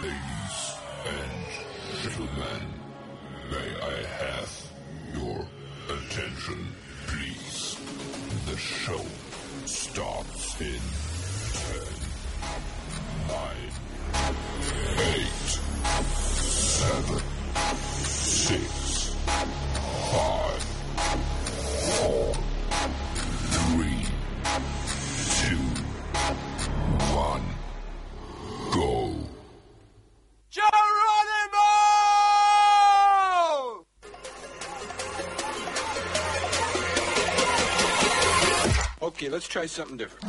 Ladies let's try something different.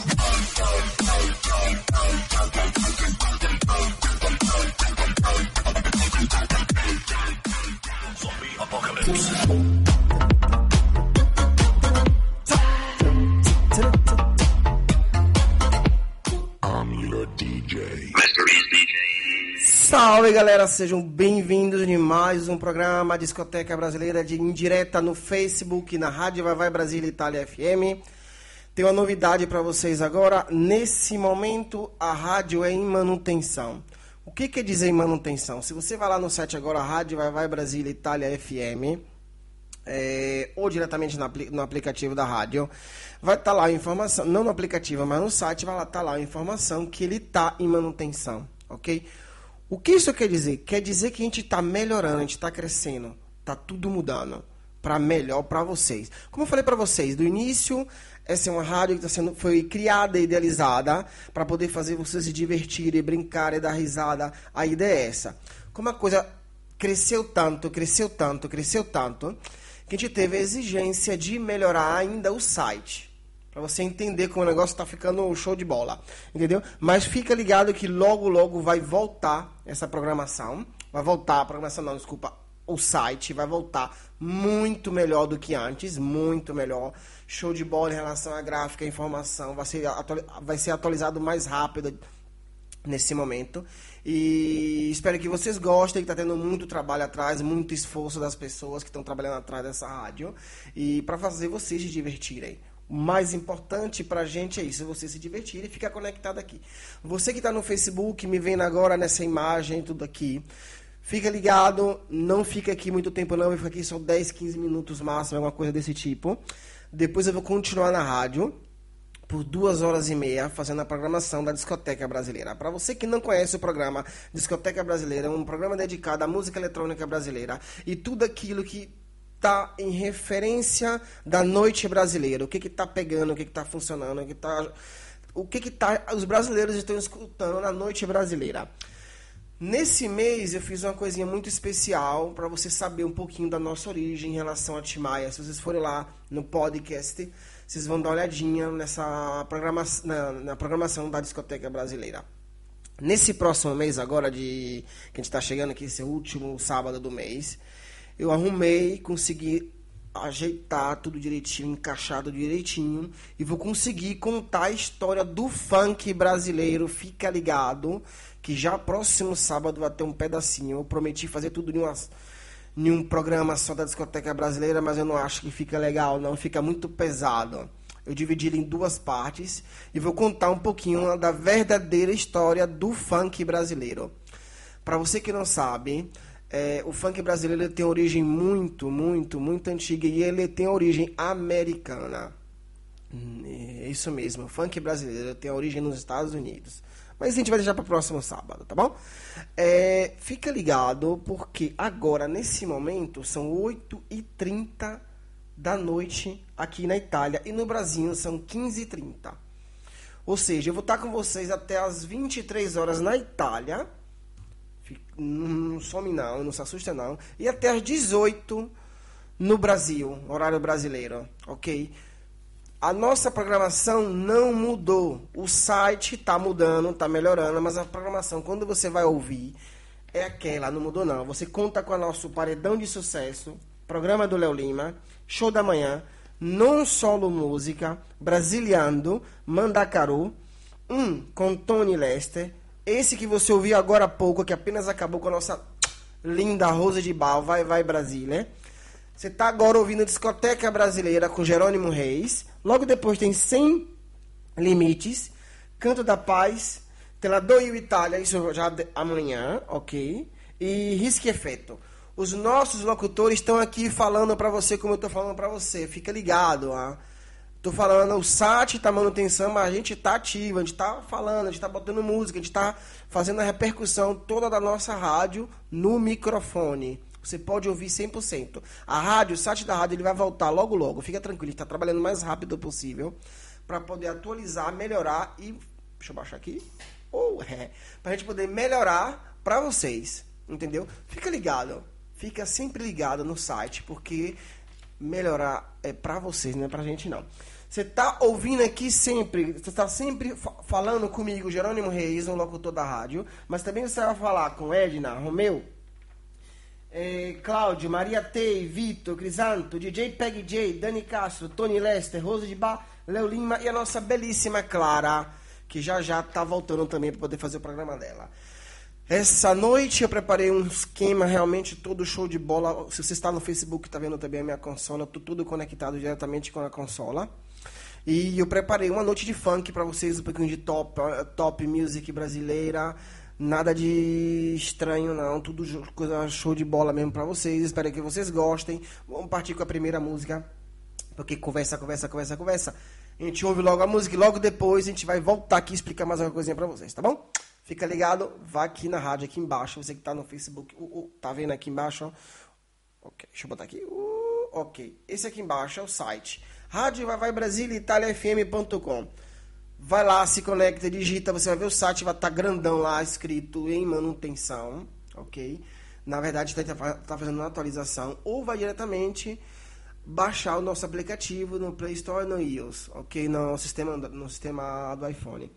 Your DJ. Salve galera, sejam bem-vindos em mais um programa Discoteca Brasileira de indireta no Facebook, na Rádio Vai Vai Brasília Itália FM. Tem uma novidade para vocês agora. Nesse momento, a rádio é em manutenção. O que quer dizer em manutenção? Se você vai lá no site agora, Rádio Vai Vai Brasília Itália FM, é, ou diretamente no, apli- no aplicativo da rádio, vai estar lá a informação, não no aplicativo, mas no site vai estar lá a informação que ele está em manutenção, ok? O que isso quer dizer? Quer dizer que a gente está melhorando, a gente está crescendo, está tudo mudando para melhor para vocês. Como eu falei para vocês, do início, essa é uma rádio que tá sendo, foi criada e idealizada para poder fazer vocês se divertirem, brincarem, dar risada. A ideia é essa. Como a coisa cresceu tanto, cresceu tanto, cresceu tanto, que a gente teve a exigência de melhorar ainda o site. Pra você entender como o negócio tá ficando show de bola. Entendeu? Mas fica ligado que logo, logo vai voltar essa programação. Vai voltar a programação, não, desculpa. O site vai voltar muito melhor do que antes. Muito melhor. Show de bola em relação à gráfica, informação. Vai ser, vai ser atualizado mais rápido nesse momento. E espero que vocês gostem, que está tendo muito trabalho atrás, muito esforço das pessoas que estão trabalhando atrás dessa rádio. E para fazer vocês se divertirem. O mais importante pra gente é isso, você se divertir e ficar conectado aqui. Você que está no Facebook, me vendo agora nessa imagem, tudo aqui. Fica ligado, não fica aqui muito tempo não, eu fico aqui só 10, 15 minutos máximo, alguma coisa desse tipo. Depois eu vou continuar na rádio por duas horas e meia fazendo a programação da Discoteca Brasileira. Para você que não conhece o programa Discoteca Brasileira, é um programa dedicado à música eletrônica brasileira e tudo aquilo que tá em referência da noite brasileira, o que que tá pegando, o que que tá funcionando, o que tá o que que tá os brasileiros estão escutando na noite brasileira. Nesse mês eu fiz uma coisinha muito especial para você saber um pouquinho da nossa origem em relação a Timaya. Se vocês forem lá no podcast, vocês vão dar uma olhadinha nessa programa, na, na programação da discoteca brasileira. Nesse próximo mês agora de que a gente está chegando aqui, esse último sábado do mês, eu arrumei, consegui ajeitar tudo direitinho, encaixado direitinho e vou conseguir contar a história do funk brasileiro. Fica ligado que já próximo sábado vai ter um pedacinho. Eu prometi fazer tudo em, umas, em um programa só da discoteca brasileira, mas eu não acho que fica legal, não. Fica muito pesado. Eu dividi ele em duas partes e vou contar um pouquinho da verdadeira história do funk brasileiro. Para você que não sabe, é, o funk brasileiro tem origem muito, muito, muito antiga e ele tem origem americana. Hum, É isso mesmo, o funk brasileiro tem origem nos Estados Unidos. Mas a gente vai deixar para o próximo sábado, tá bom? É, fica ligado, porque agora, nesse momento, são 8h30 da noite aqui na Itália. E no Brasil são 15h30. Ou seja, eu vou estar com vocês até as 23 horas na Itália. Não some não, não se assusta não. E até as 18 no Brasil, horário brasileiro, ok? A nossa programação não mudou. O site está mudando, está melhorando, mas a programação, quando você vai ouvir, é aquela, não mudou não. Você conta com o nosso paredão de sucesso, programa do Léo Lima, show da manhã, non solo música, Brasiliando, Mandacaru, um com Tony Lester, esse que você ouviu agora há pouco, que apenas acabou com a nossa linda Rosa de Bal, Vai Vai Brasília. Você está agora ouvindo Discoteca Brasileira com Jerônimo Reis. Logo depois tem 100 Limites, Canto da Paz, Telador e Itália, isso já amanhã, ok? E Risque Efeito. Os nossos locutores estão aqui falando pra você como eu tô falando pra você. Fica ligado, ah. Tô falando, o SAT tá manutenção, mas a gente tá ativo, a gente tá falando, a gente tá botando música, a gente tá fazendo a repercussão toda da nossa rádio no microfone. Você pode ouvir 100%. A rádio, o site da rádio, ele vai voltar logo logo. Fica tranquilo, está trabalhando o mais rápido possível para poder atualizar, melhorar e deixa eu baixar aqui. Ou é, pra gente poder melhorar para vocês, entendeu? Fica ligado. Fica sempre ligado no site, porque melhorar é para vocês, não é pra gente não. Você tá ouvindo aqui sempre, você tá sempre fa- falando comigo, Jerônimo Reis, um locutor da rádio, mas também você vai falar com Edna, Romeu, é, Cláudio, Maria Tei, Vitor, Crisanto, DJ Peg J, Dani Castro, Tony Lester, Rosa de Bar, Léo Lima e a nossa belíssima Clara, que já já tá voltando também para poder fazer o programa dela. Essa noite eu preparei um esquema realmente todo show de bola. Se você está no Facebook, tá vendo também a minha consola, tô tudo conectado diretamente com a consola. E eu preparei uma noite de funk para vocês, um pouquinho de top, eh, top music brasileira. Nada de estranho não, tudo coisa show de bola mesmo para vocês. Espero que vocês gostem. Vamos partir com a primeira música. Porque conversa, conversa, conversa, conversa. A gente ouve logo a música e logo depois a gente vai voltar aqui e explicar mais uma coisinha pra vocês, tá bom? Fica ligado, vai aqui na rádio, aqui embaixo. Você que tá no Facebook, uh, uh, tá vendo aqui embaixo? Ok, deixa eu botar aqui. Uh, ok, esse aqui embaixo é o site. Rádio vai vai. Vai lá, se conecta, digita, você vai ver o site, vai estar grandão lá, escrito em manutenção, ok? Na verdade, está tá fazendo uma atualização, ou vai diretamente baixar o nosso aplicativo no Play Store e no iOS, ok? No sistema, no sistema do iPhone.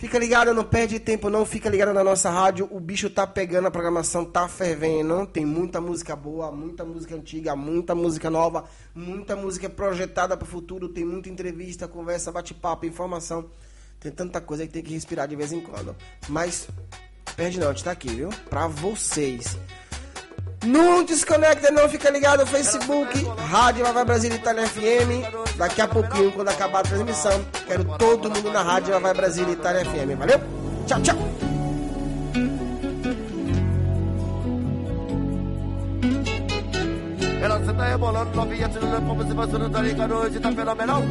Fica ligado, não perde tempo não, fica ligado na nossa rádio, o bicho tá pegando, a programação tá fervendo, tem muita música boa, muita música antiga, muita música nova, muita música projetada para o futuro, tem muita entrevista, conversa, bate-papo, informação, tem tanta coisa que tem que respirar de vez em quando. Mas, perde não, a gente tá aqui, viu? Pra vocês. Não desconecta não, fica ligado no Facebook, Rádio Vai Brasil Itália FM. Daqui a pouquinho, quando acabar a transmissão, quero todo mundo na Rádio Vai Brasil Itália FM. Valeu? Tchau, tchau. Ela senta rebolando, novinha tirando como se fosse no Tarica, a noite tá fenomenal.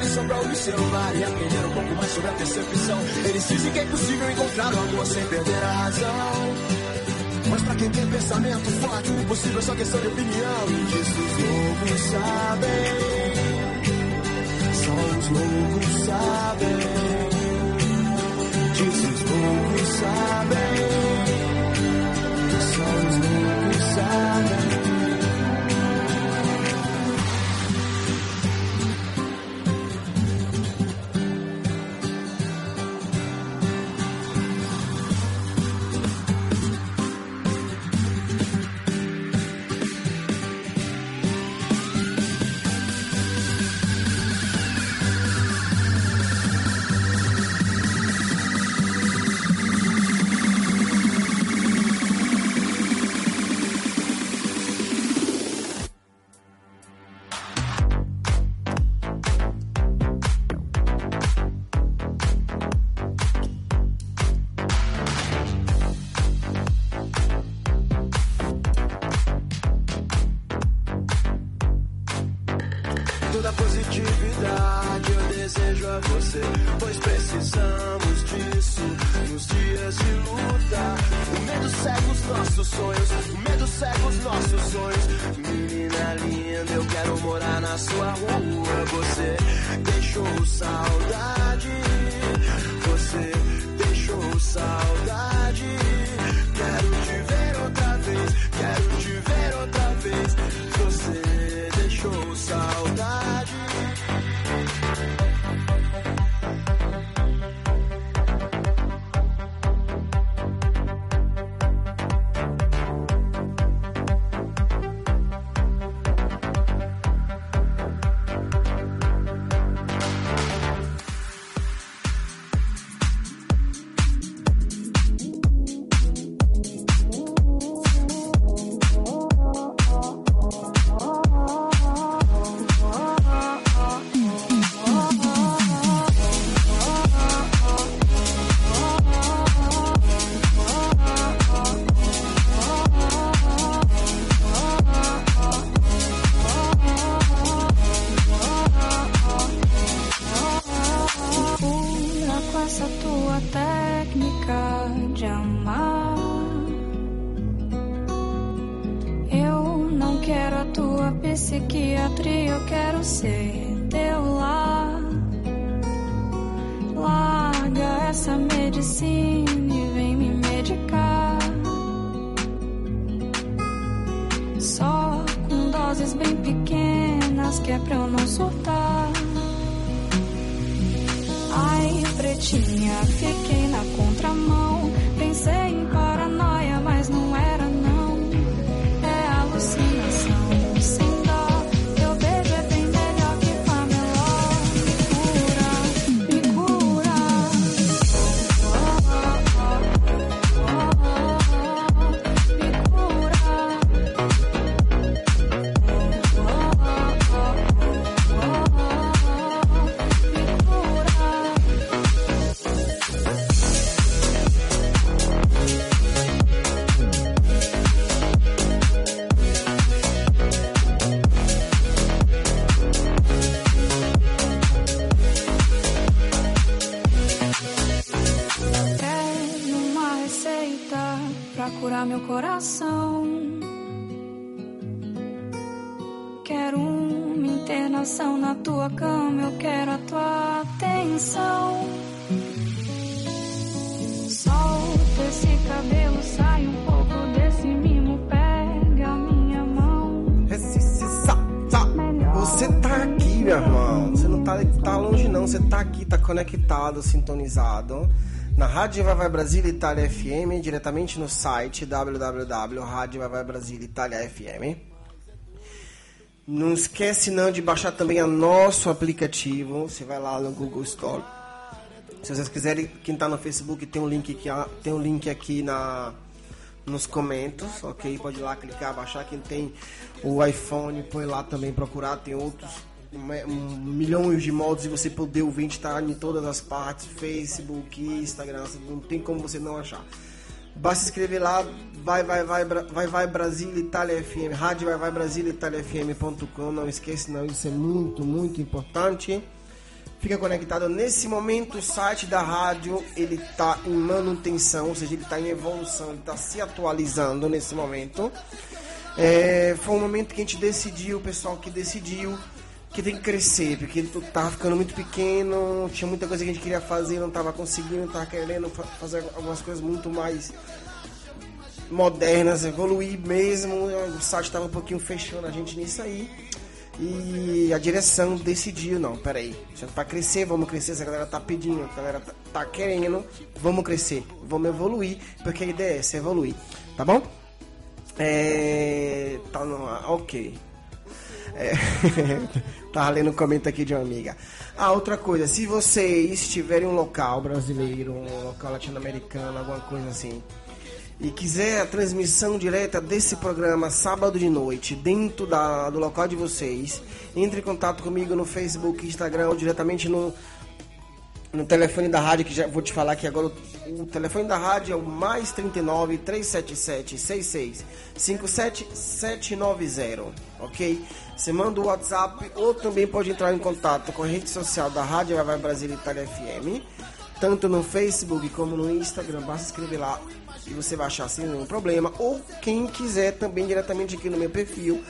lição pra observar e aprender um pouco mais sobre a percepção. Eles dizem que é possível encontrar o amor sem perder a razão. Mas pra quem tem pensamento forte, o impossível é só questão de opinião. E disso os loucos sabem. Só os loucos sabem. diz os loucos sabem. Conectado, sintonizado. Na Rádio Vai Vai Brasília Itália FM, diretamente no site www.radiovaibrasília Não esquece não de baixar também o nosso aplicativo. Você vai lá no Google Store. Se vocês quiserem, quem tá no Facebook tem um link aqui, ó, tem um link aqui na nos comentários, ok? Pode ir lá clicar, baixar. Quem tem o iPhone, põe lá também procurar. Tem outros um, milhões de modos de você poder ouvir. A gente tá em todas as partes: Facebook, Instagram. Não tem como você não achar. Basta escrever lá, vai, vai, vai, vai, vai, Brasília, Itália FM, rádio vai, vai, Brasília, Itália FM.com. Não esqueça, não, isso é muito, muito importante. Fica conectado nesse momento, o site da rádio ele está em manutenção, ou seja, ele está em evolução, ele está se atualizando nesse momento. É, foi um momento que a gente decidiu, o pessoal que decidiu que tem que crescer, porque ele tava ficando muito pequeno, tinha muita coisa que a gente queria fazer, não estava conseguindo, estava querendo fa- fazer algumas coisas muito mais modernas, evoluir mesmo. O site estava um pouquinho fechando a gente nisso aí. E a direção decidiu, não, peraí, é pra crescer, vamos crescer, se a galera tá pedindo, a galera tá, tá querendo, vamos crescer, vamos evoluir, porque a ideia é essa, evoluir, tá bom? É. Tá no. Ok. É, tava lendo um comentário aqui de uma amiga. Ah, outra coisa, se vocês tiverem um local brasileiro, um local latino-americano, alguma coisa assim, e quiser a transmissão direta desse programa sábado de noite dentro da, do local de vocês, entre em contato comigo no Facebook, Instagram ou diretamente no, no telefone da rádio, que já vou te falar aqui agora. O, o telefone da rádio é o mais 39 377 66 57 790, ok? Você manda o WhatsApp ou também pode entrar em contato com a rede social da Rádio Vai Brasil Itália FM, tanto no Facebook como no Instagram. Basta escrever lá e você vai achar sem nenhum problema. Ou quem quiser também diretamente aqui no meu perfil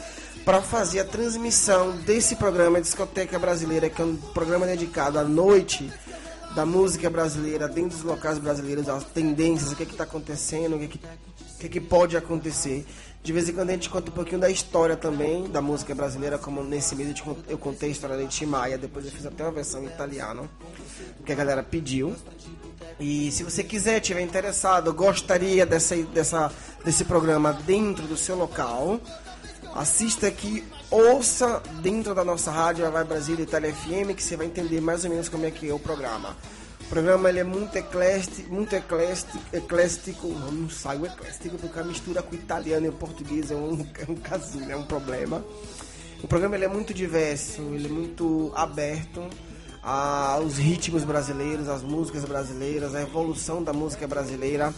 para fazer a transmissão desse programa Discoteca Brasileira, que é um programa dedicado à noite da música brasileira, dentro dos locais brasileiros, as tendências, o que está acontecendo, o que, que, o que, que pode acontecer. De vez em quando a gente conta um pouquinho da história também da música brasileira, como nesse mês eu contei a história da Tim Maia, depois eu fiz até uma versão em italiano, que a galera pediu. E se você quiser, tiver interessado, gostaria dessa, dessa, desse programa dentro do seu local, assista aqui, ouça dentro da nossa rádio Vai Brasília Itália FM, que você vai entender mais ou menos como é que é o programa. O programa ele é muito ecléstico, muito ecléstico, ecléstico não sai o ecléstico porque a mistura com o italiano e o português é um, é um casinho, é um problema. O programa ele é muito diverso, ele é muito aberto aos ritmos brasileiros, às músicas brasileiras, à evolução da música brasileira.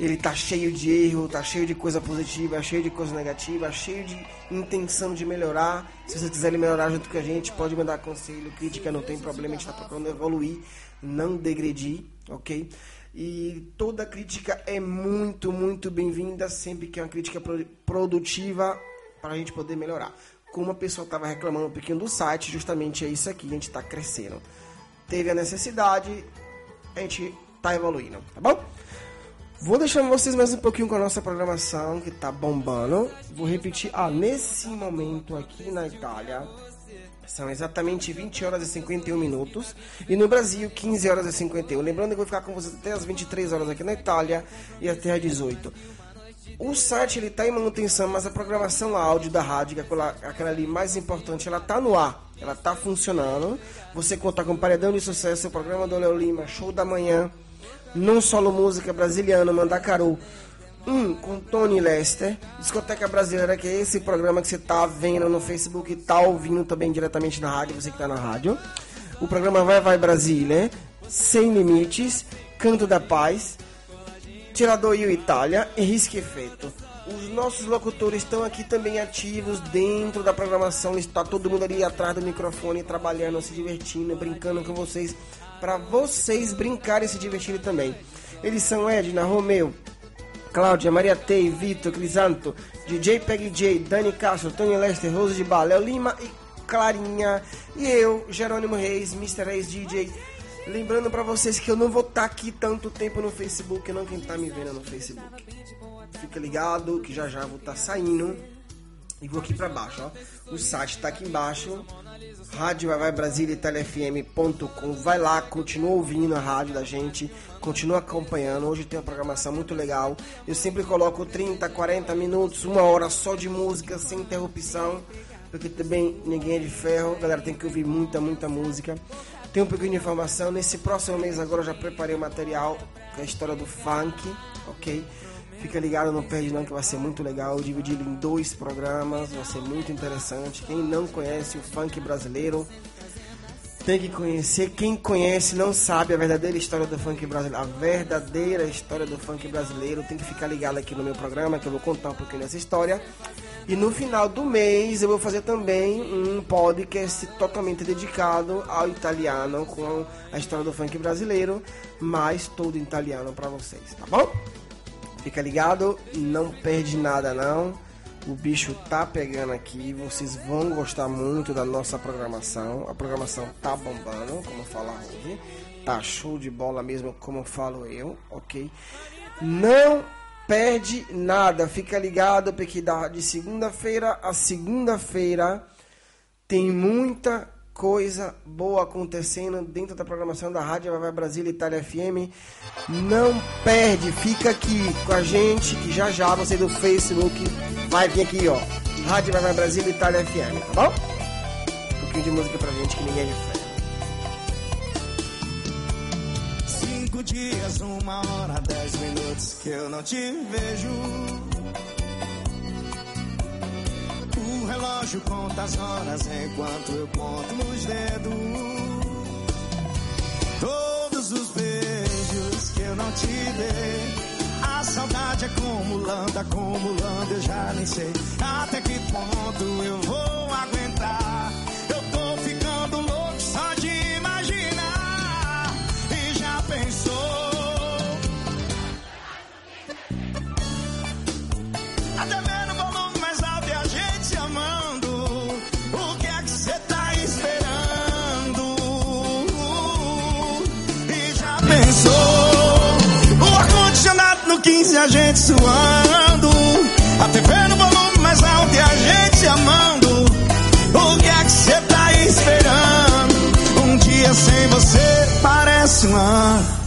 Ele tá cheio de erro, tá cheio de coisa positiva, cheio de coisa negativa, cheio de intenção de melhorar. Se vocês quiserem melhorar junto com a gente, pode mandar conselho, crítica, não tem problema, a gente tá procurando evoluir, não degredir, ok? E toda crítica é muito, muito bem-vinda, sempre que é uma crítica pro- produtiva para a gente poder melhorar. como a pessoa estava reclamando um pouquinho do site, justamente é isso aqui, a gente está crescendo. Teve a necessidade, a gente está evoluindo, tá bom? Vou deixar vocês mais um pouquinho com a nossa programação, que tá bombando. Vou repetir, ah, nesse momento aqui na Itália, são exatamente 20 horas e 51 minutos. E no Brasil, 15 horas e 51. Lembrando que eu vou ficar com vocês até as 23 horas aqui na Itália e até as 18. O site ele está em manutenção, mas a programação áudio da rádio, que é aquela, ali mais importante, ela está no ar, ela está funcionando. Você conta com Paredão de Sucesso, o programa do Léo Lima, Show da Manhã, Não Solo Música Brasiliana, Mandacaru, um com Tony Lester, Discoteca Brasileira, que é esse programa que você está vendo no Facebook e está ouvindo também diretamente na rádio, você que está na rádio. O programa Vai Vai Brasília, Sem Limites, Canto da Paz, Tirador e o Itália e Risque Efeito. Os nossos locutores estão aqui também ativos dentro da programação. Está todo mundo ali atrás do microfone, trabalhando, se divertindo, brincando com vocês, para vocês brincarem e se divertirem também. Eles são Edna, Romeu, Cláudia, Maria Tei, Vitor, Crisanto, DJ Peg J, Dani Castro, Tony Lester, Rose de Bar, Léo Lima e Clarinha. E eu, Jerônimo Reis, Mr. Reis DJ. Lembrando pra vocês que eu não vou estar aqui tanto tempo no Facebook, não quem tá me vendo no Facebook. Fica ligado que já já vou estar saindo. E vou aqui pra baixo, ó. O site tá aqui embaixo. Rádio Vai Vai Brasília FM.com. Vai lá, continua ouvindo a rádio da gente, continua acompanhando. Hoje tem uma programação muito legal. Eu sempre coloco 30, 40 minutos, uma hora só de música, sem interrupção. Porque também ninguém é de ferro, galera tem que ouvir muita, muita música. Tem um pouquinho de informação. Nesse próximo mês agora eu já preparei o material com a história do funk, ok? Fica ligado, não perde não, que vai ser muito legal. Dividido em dois programas, vai ser muito interessante. Quem não conhece o funk brasileiro tem que conhecer. Quem conhece não sabe a verdadeira história do funk brasileiro. A verdadeira história do funk brasileiro. Tem que ficar ligado aqui no meu programa, que eu vou contar um pouquinho dessa história. E no final do mês eu vou fazer também um podcast totalmente dedicado ao italiano, com a história do funk brasileiro, mas todo italiano para vocês, tá bom? Fica ligado, não perde nada não. O bicho tá pegando aqui, vocês vão gostar muito da nossa programação. A programação tá bombando, como fala hoje. Tá show de bola mesmo, como falo eu, ok? Não perde nada, fica ligado porque de segunda-feira a segunda-feira tem muita coisa boa acontecendo dentro da programação da Rádio Vai Brasília Itália FM. Não perde, fica aqui com a gente que já já você do Facebook vai vir aqui, ó. Rádio Vai Brasília Itália FM, tá bom? Um pouquinho de música pra gente que ninguém é. Cinco dias, uma hora, dez minutos que eu não te vejo. O relógio conta as horas enquanto eu conto nos dedos. Todos os beijos que eu não te dei. A saudade acumulando, acumulando, eu já nem sei até que ponto eu vou aguentar. 15 a gente suando. A TV no volume mais alto e a gente amando. O que é que você tá esperando? Um dia sem você parece um ano.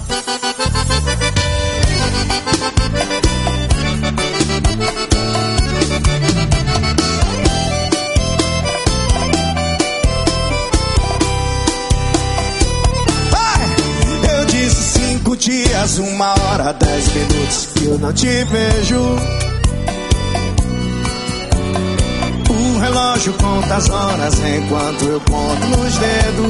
Dias, uma hora, dez minutos que eu não te vejo. O relógio conta as horas enquanto eu conto nos dedos.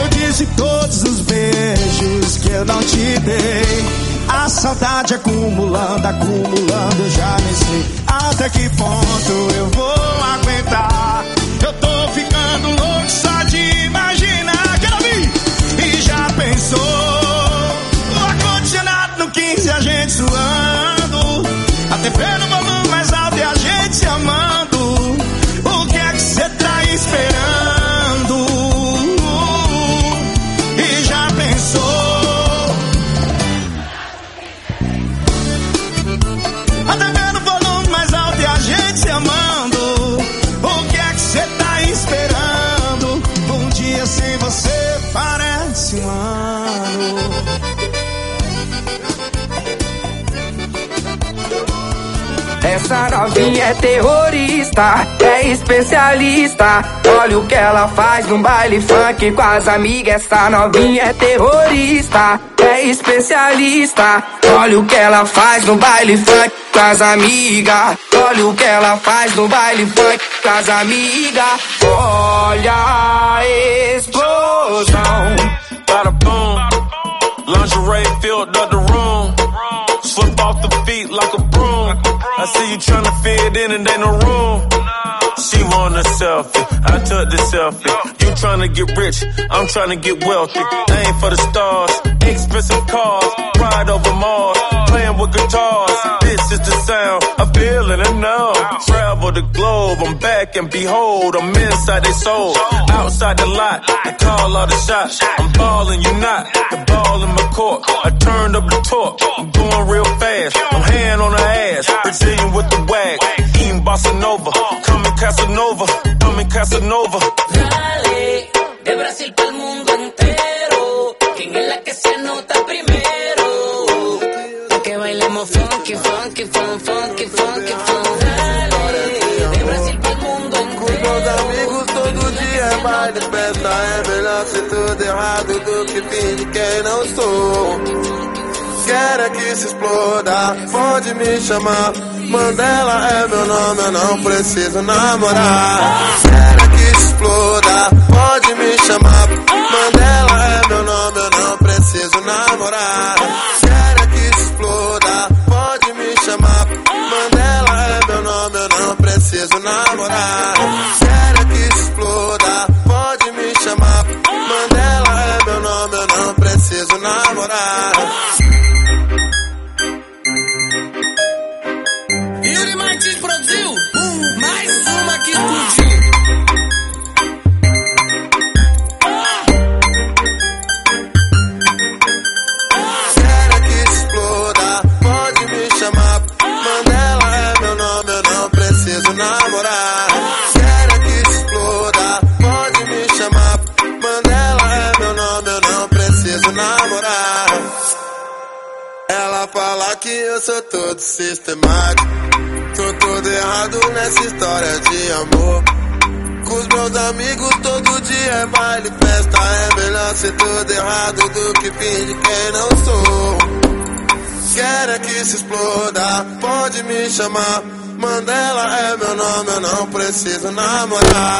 Eu disse todos os beijos que eu não te dei. A saudade acumulando, acumulando, já nem sei até que ponto eu vou aguentar. Eu tô ficando louco só de imaginar. Quero ouvir! E já Essa novinha é terrorista, é especialista. Olha o que ela faz no baile funk com as amigas. Essa novinha é terrorista, é especialista. Olha o que ela faz no baile funk com as amigas. Olha o que ela faz no baile funk com as amigas. Olha a explosão. Bada boom. Lingerie filled up the room. Slip off the feet like a. I see you tryna fit in and ain't no room. She want a selfie, I took the selfie. You tryna get rich, I'm tryna get wealthy. Aim for the stars, expensive cars, ride over Mars, playing with guitars. This is the sound, I'm feeling it now. Travel the globe, I'm back and behold, I'm inside their soul. Outside the lot, I call all the shots. I'm balling, you not. The ball in my court, I turned up the torque. I'm going real fast, I'm hand on her ass. Brazilian with the wag, eating bossa nova. Coming Casanova, coming Casanova. Dale, de Brasil para el mundo entero. ¿Quién es la que se anota primero? Que bailemos funky, funky, fun, funky, funky, fun. Dale, de Brasil para el mundo Com meus amigos todo dia é baile, festa É melhor ser tudo errado do que finge quem não sou Quero é que se exploda, pode me chamar. Mandela é meu nome, eu não preciso namorar. Quero é que se exploda, pode me chamar. Mandela é meu nome, eu não preciso namorar preciso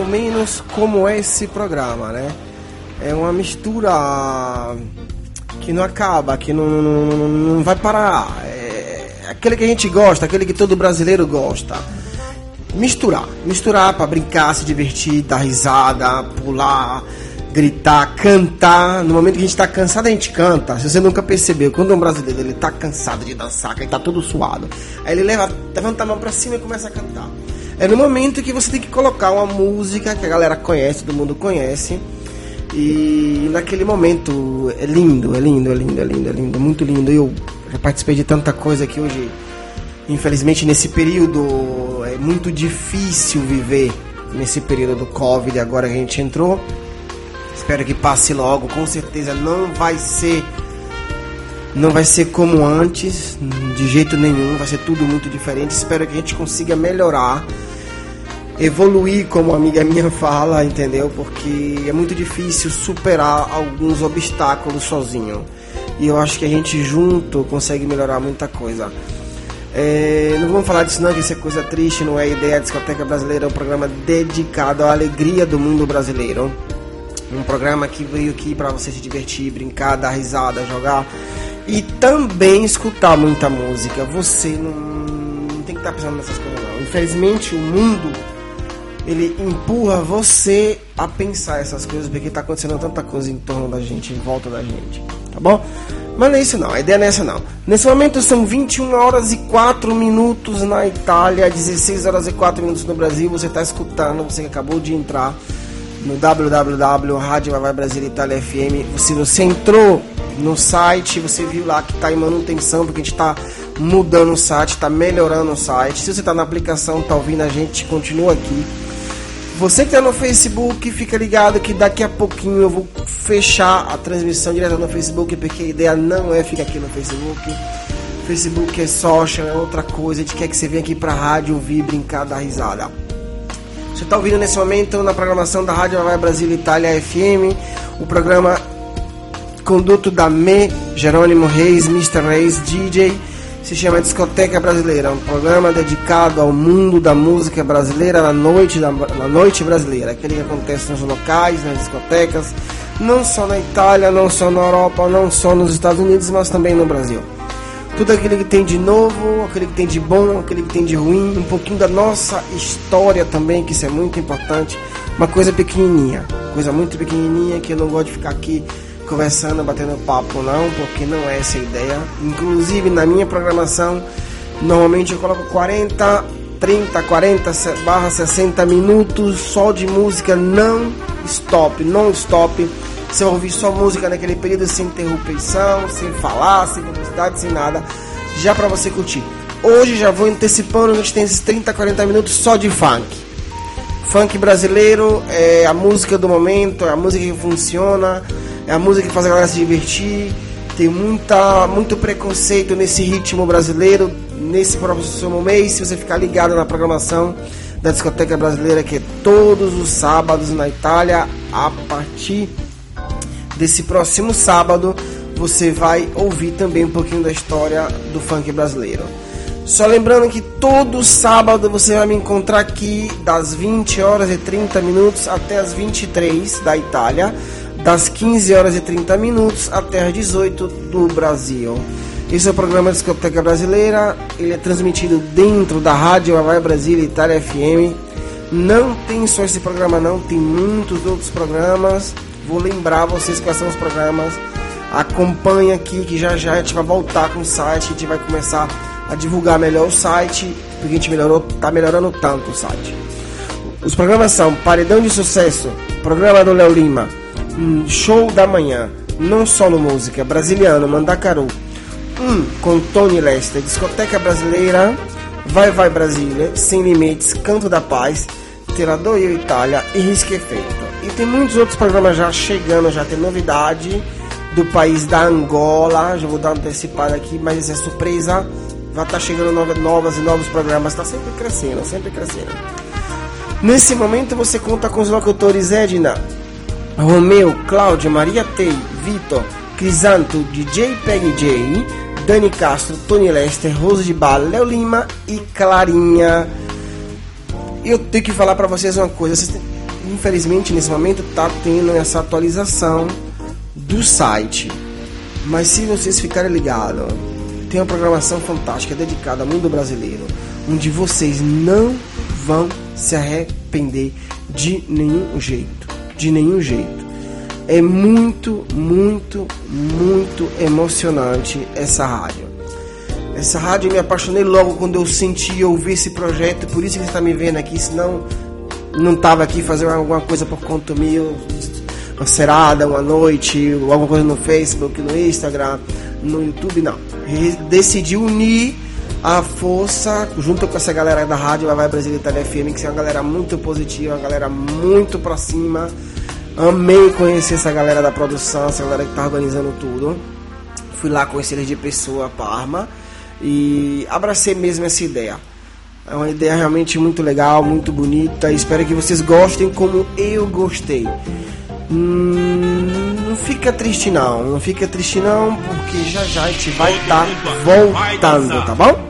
ou menos como é esse programa, né? É uma mistura que não acaba, que não, não, não- vai parar. É aquele que a gente gosta, aquele que todo brasileiro gosta. Misturar, misturar para brincar, se divertir, dar risada, pular, gritar, cantar. No momento que a gente tá cansado, a gente canta. Se você nunca percebeu, quando um brasileiro ele tá cansado de dançar, que ele tá todo suado, aí ele leva, levanta a mão pra cima e começa a cantar. É no momento que você tem que colocar uma música que a galera conhece, todo mundo conhece. E naquele momento é lindo, é lindo, é lindo, é lindo, é lindo, muito lindo. Eu já participei de tanta coisa que hoje, infelizmente, nesse período é muito difícil viver nesse período do Covid agora que a gente entrou. Espero que passe logo, com certeza não vai ser não vai ser como antes, de jeito nenhum, vai ser tudo muito diferente. Espero que a gente consiga melhorar evoluir, como a amiga minha fala, entendeu? Porque é muito difícil superar alguns obstáculos sozinho. E eu acho que a gente junto consegue melhorar muita coisa. É, não vamos falar disso não, que isso é coisa triste, não é ideia. A Discoteca Brasileira é um programa dedicado à alegria do mundo brasileiro. Um programa que veio aqui para você se divertir, brincar, dar risada, jogar e também escutar muita música. Você não, não tem que estar pensando nessas coisas não. Infelizmente o mundo ele empurra você a pensar essas coisas porque tá acontecendo tanta coisa em torno da gente, em volta da gente, tá bom? Mas não é isso não, a ideia não é essa não. Nesse momento são 21 horas e 4 minutos na Itália, 16 horas e 4 minutos no Brasil. Você está escutando, você que acabou de entrar no www Rádio Vai Vai Brasil Itália FM. Se você entrou no site, você viu lá que está em manutenção, porque a gente está mudando o site, está melhorando o site. Se você está na aplicação, está ouvindo a gente, continua aqui. Você que está no Facebook, fica ligado que daqui a pouquinho eu vou fechar a transmissão direto no Facebook, porque a ideia não é ficar aqui no Facebook. Facebook é social, é outra coisa. A gente quer que você venha aqui pra rádio ouvir, brincar, dar risada. Você está ouvindo nesse momento na programação da Rádio Vai Brasil Itália FM, o programa Conduto da Me, Jerônimo Reis, Mr. Reis, DJ, se chama Discoteca Brasileira, um programa dedicado ao mundo da música brasileira na noite, da, na noite brasileira, aquele que acontece nos locais, nas discotecas, não só na Itália, não só na Europa, não só nos Estados Unidos, mas também no Brasil. Tudo aquilo que tem de novo, aquele que tem de bom, aquele que tem de ruim, um pouquinho da nossa história também, que isso é muito importante. Uma coisa pequenininha, coisa muito pequenininha que eu não gosto de ficar aqui conversando, batendo papo não, porque não é essa a ideia. Inclusive na minha programação, normalmente eu coloco 40, 30, 40 barra 60 minutos só de música não stop, não stop. Você ouvir só música naquele período sem interrupção, sem falar, sem publicidade, sem nada, já para você curtir. Hoje já vou antecipando, a gente tem esses 30, 40 minutos só de funk. Funk brasileiro é a música do momento, é a música que funciona, é a música que faz a galera se divertir. Tem muita, muito preconceito nesse ritmo brasileiro, nesse próximo mês. Se você ficar ligado na programação da discoteca brasileira, que é todos os sábados na Itália, a partir desse próximo sábado, você vai ouvir também um pouquinho da história do funk brasileiro. Só lembrando que todo sábado você vai me encontrar aqui das 20 horas e 30 minutos até as 23 da Itália, das 15 horas e 30 minutos até as 18 do Brasil. Esse é o programa Discoteca Brasileira, ele é transmitido dentro da Rádio Vai Brasília Itália FM. Não tem só esse programa não, tem muitos outros programas. Vou lembrar vocês quais são os programas. Acompanhe aqui que já já a gente vai voltar com o site, a gente vai começar a divulgar melhor o site, porque a gente melhorou, tá melhorando tanto o site. Os programas são Paredão de Sucesso, programa do Léo Lima, Show da Manhã, Não Solo Música, Brasiliano, Mandacaru, um com Tony Lester, Discoteca Brasileira, Vai Vai Brasília, Sem Limites, Canto da Paz, Tirador e Itália e Risque Efeito. E tem muitos outros programas já chegando, já tem novidade do país da Angola, já vou dar uma antecipada aqui, mas é surpresa vai estar chegando novas, novas e novos programas, está sempre crescendo, sempre crescendo. Nesse momento você conta com os locutores Edna, Romeu, Cláudia, Maria Tei, Vitor, Crisanto, DJ Peg J, Dani Castro, Tony Lester, Rose de Bala, Léo Lima e Clarinha. eu tenho que falar para vocês uma coisa. Infelizmente, nesse momento, tá tendo essa atualização do site. Mas se vocês ficarem ligados, tem uma programação fantástica dedicada ao mundo brasileiro, onde vocês não vão se arrepender de nenhum jeito. De nenhum jeito. É muito, muito, muito emocionante essa rádio. Essa rádio eu me apaixonei logo quando eu senti e ouvi esse projeto, por isso que está me vendo aqui, senão não tava aqui fazendo alguma coisa por conta minha, uma serada, uma noite, alguma coisa no Facebook, no Instagram, no YouTube, não. Decidi unir a força junto com essa galera da rádio Vai Vai Brasil Itália FM, que é uma galera muito positiva, uma galera muito pra cima. Amei conhecer essa galera da produção, essa galera que tá organizando tudo. Fui lá conhecer eles de pessoa, Parma, e abracei mesmo essa ideia. É uma ideia realmente muito legal, muito bonita. Espero que vocês gostem como eu gostei. Hum, não fica triste não, não fica triste não, porque já já a gente vai estar voltando, tá bom?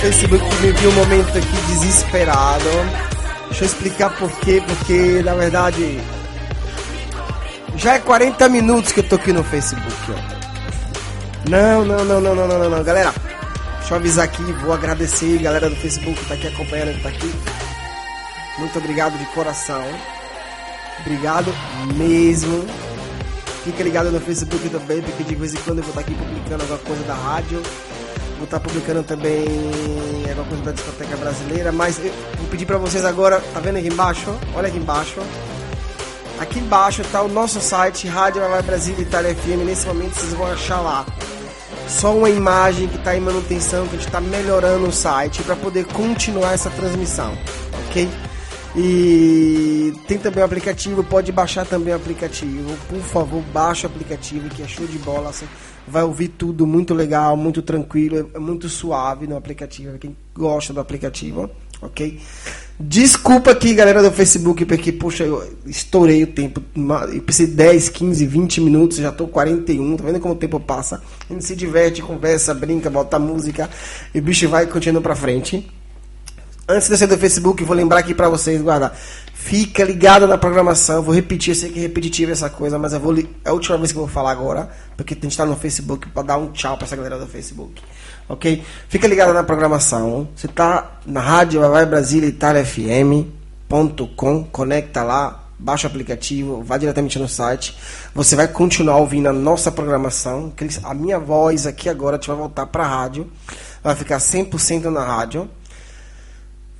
Facebook que viu um momento aqui desesperado. Deixa eu explicar por quê, porque na verdade já é 40 minutos que eu tô aqui no Facebook, ó. Não, não, não, não, não, não, não. Galera, deixa eu avisar aqui, vou agradecer galera do Facebook que tá aqui acompanhando, que tá aqui. Muito obrigado de coração. Obrigado mesmo. Fica ligado no Facebook também, porque de vez em quando eu vou estar aqui publicando alguma coisa da rádio. Vou estar publicando também alguma coisa da discoteca brasileira. Mas eu vou pedir pra vocês agora, tá vendo aqui embaixo? Olha aqui embaixo. Aqui embaixo tá o nosso site, Rádio Vai Brasil Itália FM. Nesse momento vocês vão achar lá só uma imagem que está em manutenção, que a gente está melhorando o site para poder continuar essa transmissão, ok? E tem também o aplicativo, pode baixar também o aplicativo. Por favor, baixa o aplicativo que é show de bola. Você vai ouvir tudo muito legal, muito tranquilo, é muito suave no aplicativo. Quem gosta do aplicativo, ok? Desculpa aqui, galera do Facebook, porque, poxa, eu estourei o tempo. Eu pensei 10, 15, 20 minutos, já tô 41. Tá vendo como o tempo passa? A gente se diverte, conversa, brinca, bota música e o bicho vai continuando pra frente. Antes de sair do Facebook, vou lembrar aqui pra vocês, guardar. Fica ligado na programação. Vou repetir, eu sei que é repetitivo essa coisa, mas eu vou é a última vez que eu vou falar agora, porque a gente tá no Facebook pra dar um tchau pra essa galera do Facebook. Ok? Fica ligado na programação. Você tá na rádio Vai conecta lá, baixa o aplicativo, vai diretamente no site. Você vai continuar ouvindo a nossa programação. A minha voz aqui agora a gente vai voltar pra rádio. Vai ficar 100% na rádio.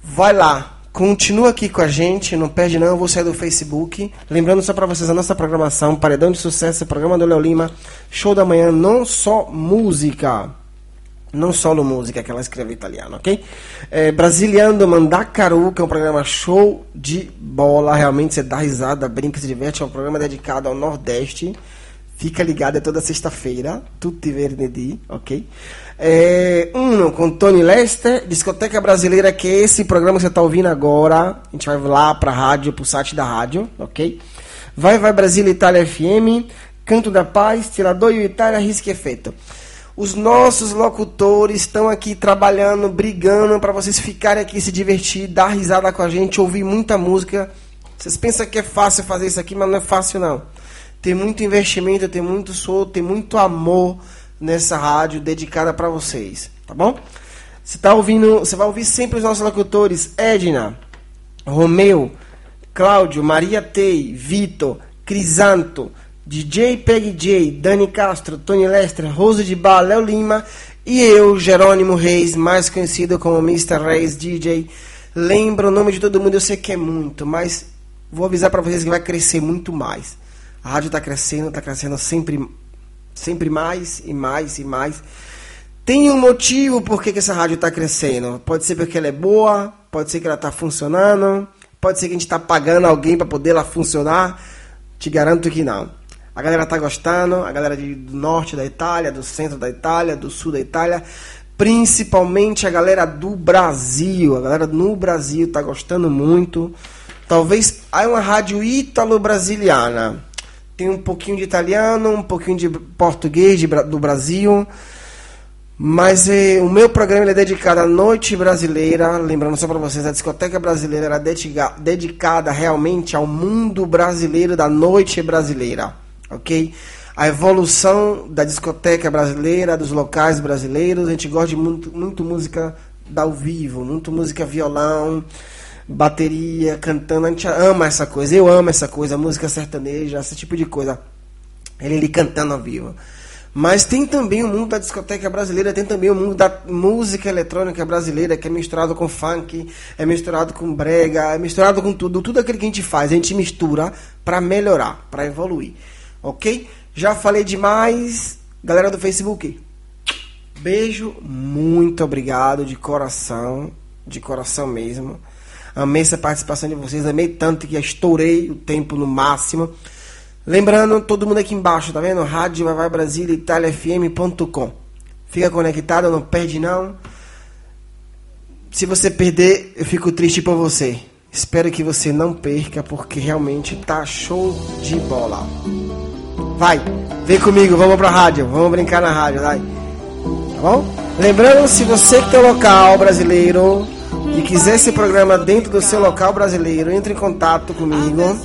Vai lá, continua aqui com a gente, não perde não, eu vou sair do Facebook. Lembrando só para vocês a nossa programação, Paredão de Sucesso, programa do Léo Lima, show da manhã, não só música. Não solo música, que ela escreve italiano, ok? É, Brasiliano Mandacaru, que é um programa show de bola. Realmente você dá risada, brinca, se diverte. É um programa dedicado ao Nordeste. Fica ligado, é toda sexta-feira. Tutti venerdì, ok? É, Uno com Tony Lester, Discoteca Brasileira, que é esse programa que você está ouvindo agora. A gente vai lá para a rádio, para o site da rádio, ok? Vai, vai Brasília, Itália FM, Canto da Paz, Tirador e Itália, Risque Efeito. Os nossos locutores estão aqui trabalhando, brigando para vocês ficarem aqui, se divertir, dar risada com a gente, ouvir muita música. Vocês pensam que é fácil fazer isso aqui, mas não é fácil não. Tem muito investimento, tem muito show, tem muito amor nessa rádio dedicada para vocês, tá bom? Você tá ouvindo, você vai ouvir sempre os nossos locutores Edna, Romeu, Cláudio, Maria Tei, Vitor, Crisanto, DJ Peg J, Dani Castro, Tony Lester, Rose de Bar, Léo Lima e eu, Jerônimo Reis, mais conhecido como Mr. Reis DJ. Lembra o nome de todo mundo, eu sei que é muito, mas vou avisar para vocês que vai crescer muito mais. A rádio está crescendo, está crescendo sempre, sempre mais e mais e mais. Tem um motivo por que, que essa rádio está crescendo. Pode ser porque ela é boa, pode ser que ela está funcionando, pode ser que a gente está pagando alguém para poder ela funcionar. Te garanto que não. A galera tá gostando, a galera do norte da Itália, do centro da Itália, do sul da Itália, principalmente a galera do Brasil. A galera no Brasil tá gostando muito. Talvez há uma rádio ítalo-brasiliana. Tem um pouquinho de italiano, um pouquinho de português de do Brasil. Mas eh, o meu programa é dedicado à noite brasileira. Lembrando só para vocês, a discoteca brasileira era dedica- dedicada realmente ao mundo brasileiro da noite brasileira, ok? A evolução da discoteca brasileira, dos locais brasileiros. A gente gosta de muito, muito música ao vivo, muito música violão, bateria, cantando. A gente ama essa coisa. Eu amo essa coisa, música sertaneja, esse tipo de coisa. Ele, ele cantando ao vivo. Mas tem também o mundo da discoteca brasileira, tem também o mundo da música eletrônica brasileira, que é misturado com funk, é misturado com brega, é misturado com tudo. Tudo aquilo que a gente faz, a gente mistura para melhorar, para evoluir. Ok? Já falei demais. Galera do Facebook, beijo, muito obrigado de coração, de coração mesmo. Amei essa participação de vocês, amei tanto que estourei o tempo no máximo. Lembrando, todo mundo aqui embaixo, tá vendo? Rádio Vai Vai Brasília, italiafm.com. Fica conectado, não perde não. Se você perder, eu fico triste por você. Espero que você não perca, porque realmente tá show de bola. Vai, vem comigo, vamos pra rádio, vamos brincar na rádio, vai. Tá bom? Lembrando, se você que tem local brasileiro e quiser esse programa dentro do seu local brasileiro, entre em contato comigo,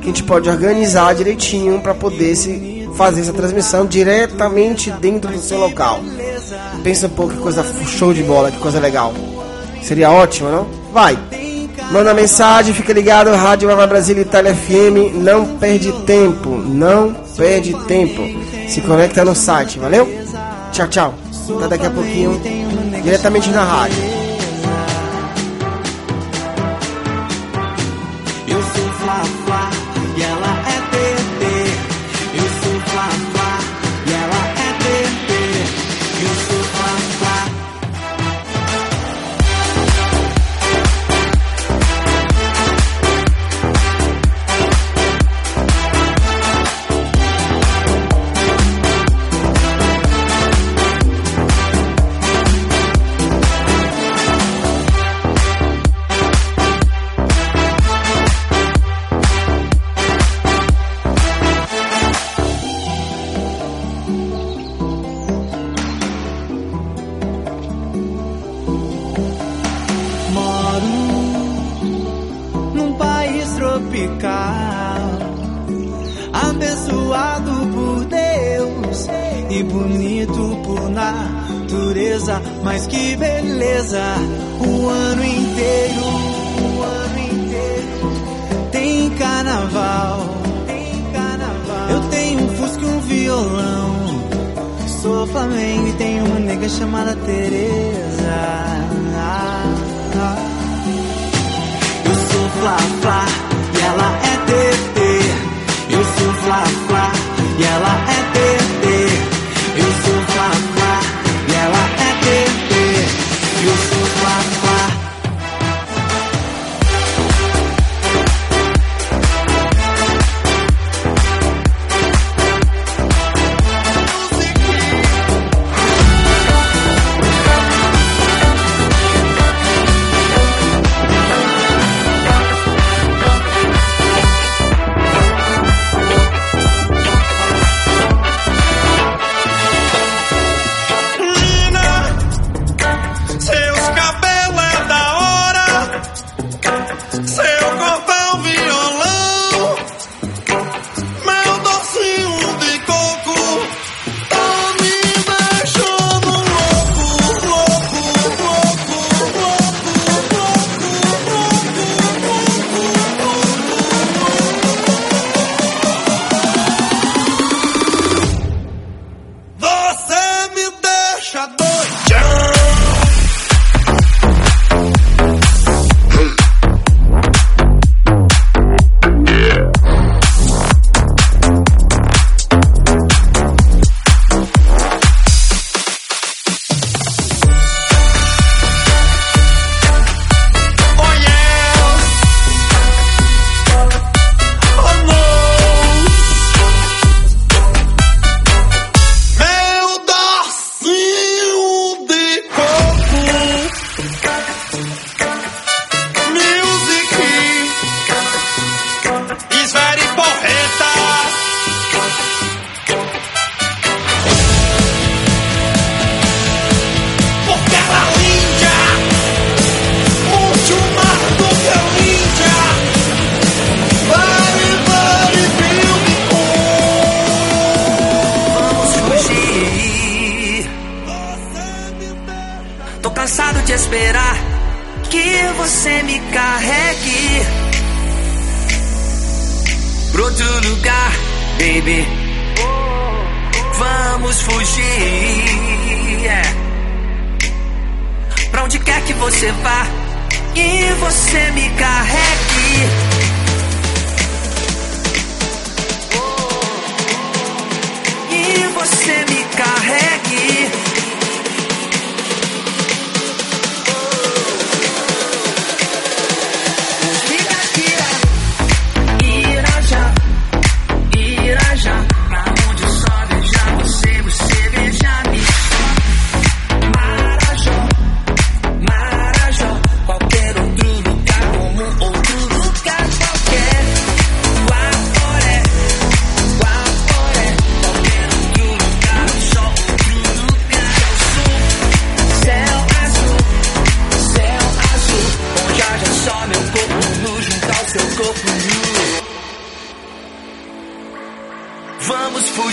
que a gente pode organizar direitinho para poder se fazer essa transmissão diretamente dentro do seu local. Pensa um pouco que coisa show de bola, que coisa legal. Seria ótimo, não? Vai. Manda mensagem, fica ligado, Rádio Vai Brasília Itália FM, não perde tempo, não perde tempo. Se conecta no site, valeu? Tchau, tchau. Até daqui a pouquinho, diretamente na rádio.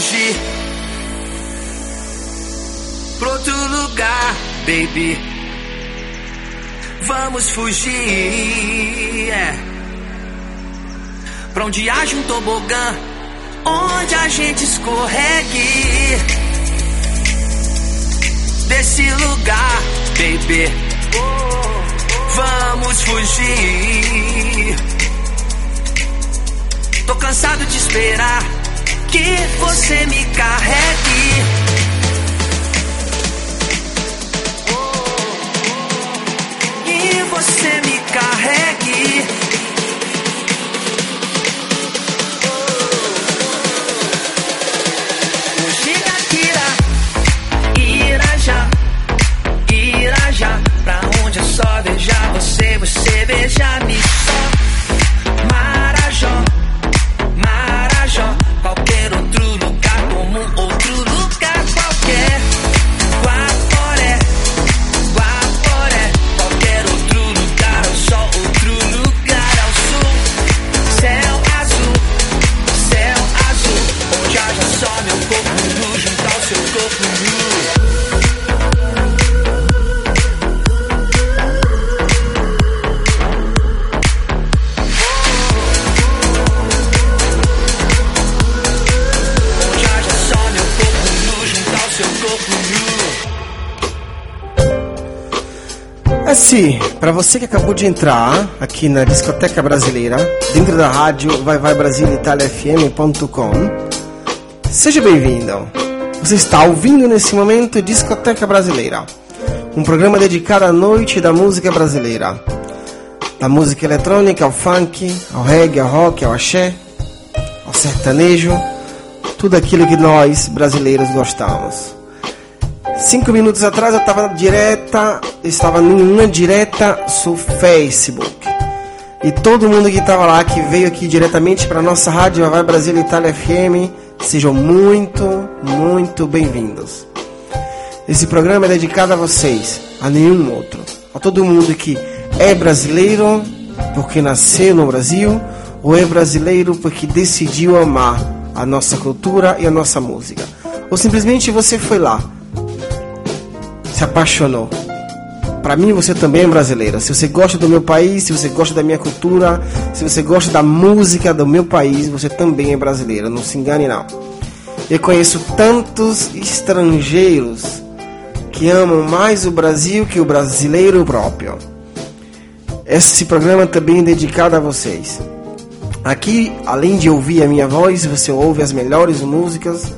fugir pro outro lugar, baby. Vamos fugir é. pra onde haja um tobogã, onde a gente escorregue. Desse lugar, baby. Vamos fugir. Tô cansado de esperar que você me carregue. E você me carregue. Irajá, Irajá, pra onde é só beijar você, você beija-me só. Marajó. Sim, para você que acabou de entrar aqui na Discoteca Brasileira, dentro da rádio Vai Vai Brasil Itália FM.com, seja bem-vindo. Você está ouvindo nesse momento Discoteca Brasileira, um programa dedicado à noite da música brasileira, da música eletrônica ao funk, ao reggae, ao rock, ao axé, ao sertanejo, tudo aquilo que nós brasileiros gostamos. Cinco minutos atrás eu estava direta, estava em uma direta no Facebook. E todo mundo que estava lá, que veio aqui diretamente para nossa rádio Vai Brasil Itália FM, sejam muito, muito bem-vindos. Esse programa é dedicado a vocês, a nenhum outro. A todo mundo que é brasileiro porque nasceu no Brasil ou é brasileiro porque decidiu amar a nossa cultura e a nossa música. Ou simplesmente você foi lá se apaixonou. Para mim, você também é brasileira. Se você gosta do meu país, se você gosta da minha cultura, se você gosta da música do meu país, você também é brasileira. Não se engane, não. Eu conheço tantos estrangeiros que amam mais o Brasil que o brasileiro próprio. Esse programa também é dedicado a vocês. Aqui, além de ouvir a minha voz, você ouve as melhores músicas,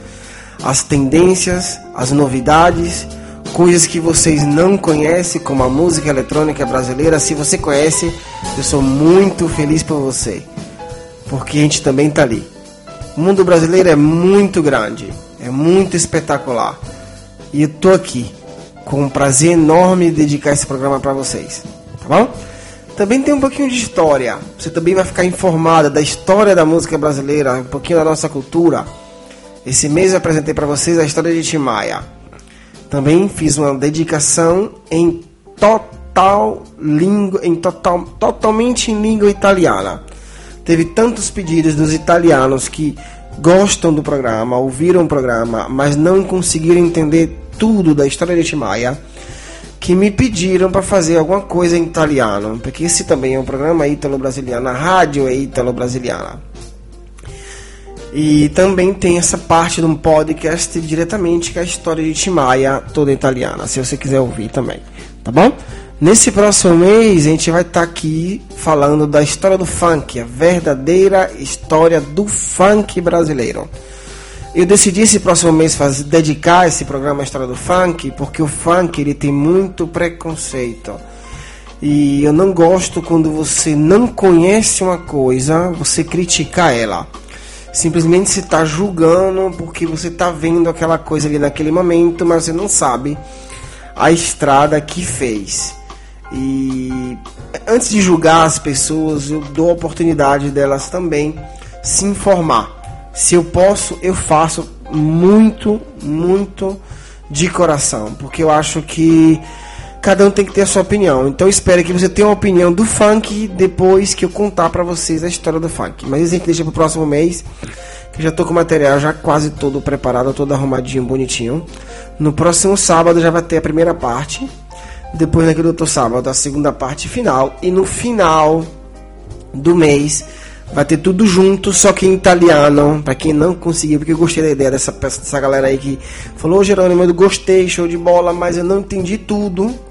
as tendências, as novidades coisas que vocês não conhecem, como a música eletrônica brasileira. Se você conhece, eu sou muito feliz por você, porque a gente também está ali. O mundo brasileiro é muito grande, é muito espetacular. E eu tô aqui com um prazer enorme de dedicar esse programa para vocês, tá bom? Também tem um pouquinho de história. Você também vai ficar informada da história da música brasileira, um pouquinho da nossa cultura. Esse mês eu apresentei para vocês a história de Timaya. Também fiz uma dedicação em total língua, em total, totalmente em língua italiana. Teve tantos pedidos dos italianos que gostam do programa, ouviram o programa, mas não conseguiram entender tudo da história de Timaya, que me pediram para fazer alguma coisa em italiano, porque esse também é um programa ítalo-brasiliano, a rádio é ítalo-brasiliana. E também tem essa parte de um podcast diretamente com a história de Timaya, toda italiana, se você quiser ouvir também, tá bom? Nesse próximo mês a gente vai estar tá aqui falando da história do funk, a verdadeira história do funk brasileiro. Eu decidi esse próximo mês fazer, dedicar esse programa à história do funk, porque o funk ele tem muito preconceito. E eu não gosto quando você não conhece uma coisa, você criticar ela simplesmente se está julgando porque você está vendo aquela coisa ali naquele momento, mas você não sabe a estrada que fez. E antes de julgar as pessoas, eu dou a oportunidade delas também se informar. Se eu posso, eu faço muito, muito de coração, porque eu acho que cada um tem que ter a sua opinião. Então espero que você tenha uma opinião do funk depois que eu contar para vocês a história do funk. Mas a gente deixa pro próximo mês, que já tô com o material já quase todo preparado, todo arrumadinho, bonitinho. No próximo sábado já vai ter a primeira parte. Depois naquele outro sábado a segunda parte final e no final do mês vai ter tudo junto, só que em italiano, para quem não conseguiu, porque eu gostei da ideia dessa, dessa galera aí que falou, Jerônimo, eu gostei, show de bola, mas eu não entendi tudo.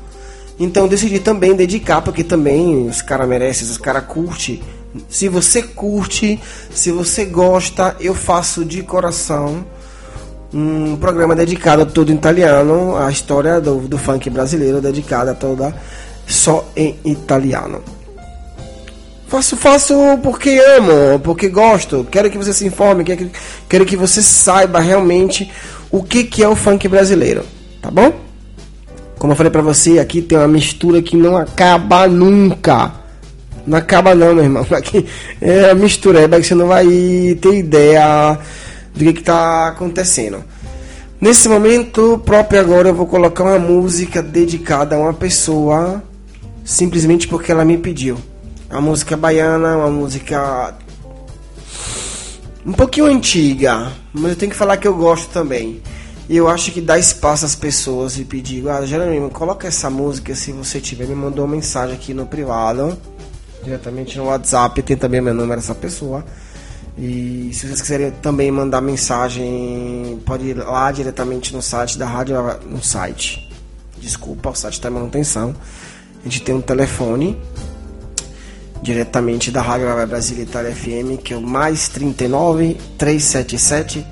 Então decidi também dedicar, porque também os caras merecem, os caras curtem. Se você curte, se você gosta, eu faço de coração um programa dedicado a todo italiano, a história do, do funk brasileiro, dedicada toda só em italiano. Faço, faço porque amo, porque gosto. Quero que você se informe, quero, quero que você saiba realmente o que, que é o funk brasileiro, tá bom? Como eu falei pra você, aqui tem uma mistura que não acaba nunca. Não acaba não, meu irmão. Aqui é a mistura, é que você não vai ter ideia do que, que tá acontecendo. Nesse momento próprio agora eu vou colocar uma música dedicada a uma pessoa simplesmente porque ela me pediu. Uma música baiana, uma música um pouquinho antiga, mas eu tenho que falar que eu gosto também. E eu acho que dá espaço às pessoas e pedir, ah, Jerônimo, coloca essa música se você tiver. Me mandou uma mensagem aqui no privado, diretamente no WhatsApp, tem também meu número essa pessoa. E se vocês quiserem também mandar mensagem, pode ir lá diretamente no site da rádio, no site. Desculpa, o site está em manutenção. A gente tem um telefone diretamente da Rádio Brasília Itália FM, que é o mais 39 377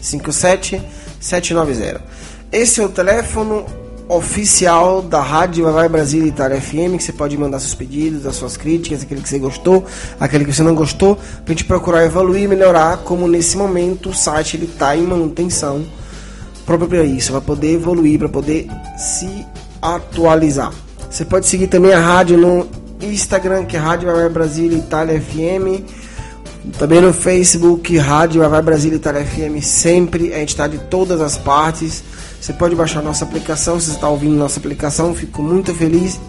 6657 790. Esse é o telefone oficial da Rádio Vai Brasília Itália FM, que você pode mandar seus pedidos, as suas críticas, aquele que você gostou, aquele que você não gostou, pra gente procurar evoluir e melhorar, como nesse momento o site ele tá em manutenção próprio para isso, para poder evoluir, para poder se atualizar. Você pode seguir também a rádio no Instagram, que é Rádio Vai Brasília Itália FM. Também no Facebook, Rádio Vai Brasília Itália FM. Sempre a gente está de todas as partes. Você pode baixar nossa aplicação. Se você está ouvindo nossa aplicação, fico muito feliz.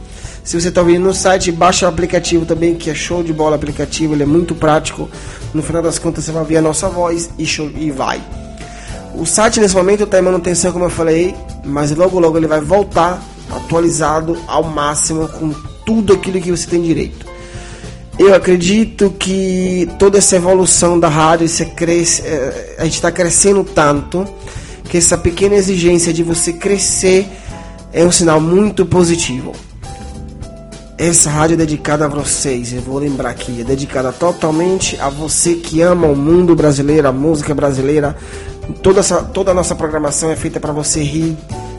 Se você está ouvindo no site, baixa o aplicativo também, que é show de bola aplicativo. Ele é muito prático. No final das contas, você vai ouvir a nossa voz e, show, e vai. O site nesse momento está em manutenção, como eu falei, mas logo logo ele vai voltar atualizado ao máximo com tudo aquilo que você tem direito. Eu acredito que toda essa evolução da rádio, esse eh, a gente está crescendo tanto que essa pequena exigência de você crescer é um sinal muito positivo. Essa rádio é dedicada a vocês, eu vou lembrar aqui, é dedicada totalmente a você que ama o mundo brasileiro, a música brasileira. Toda, essa, toda a nossa programação é feita para você rir,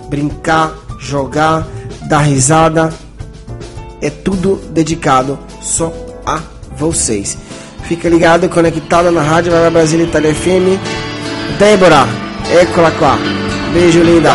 brincar, jogar, dar risada. É tudo dedicado só a vocês. Fica ligado, conectado na Rádio Vai Brasília Itália FM. Débora, eccola qua. Beijo, linda.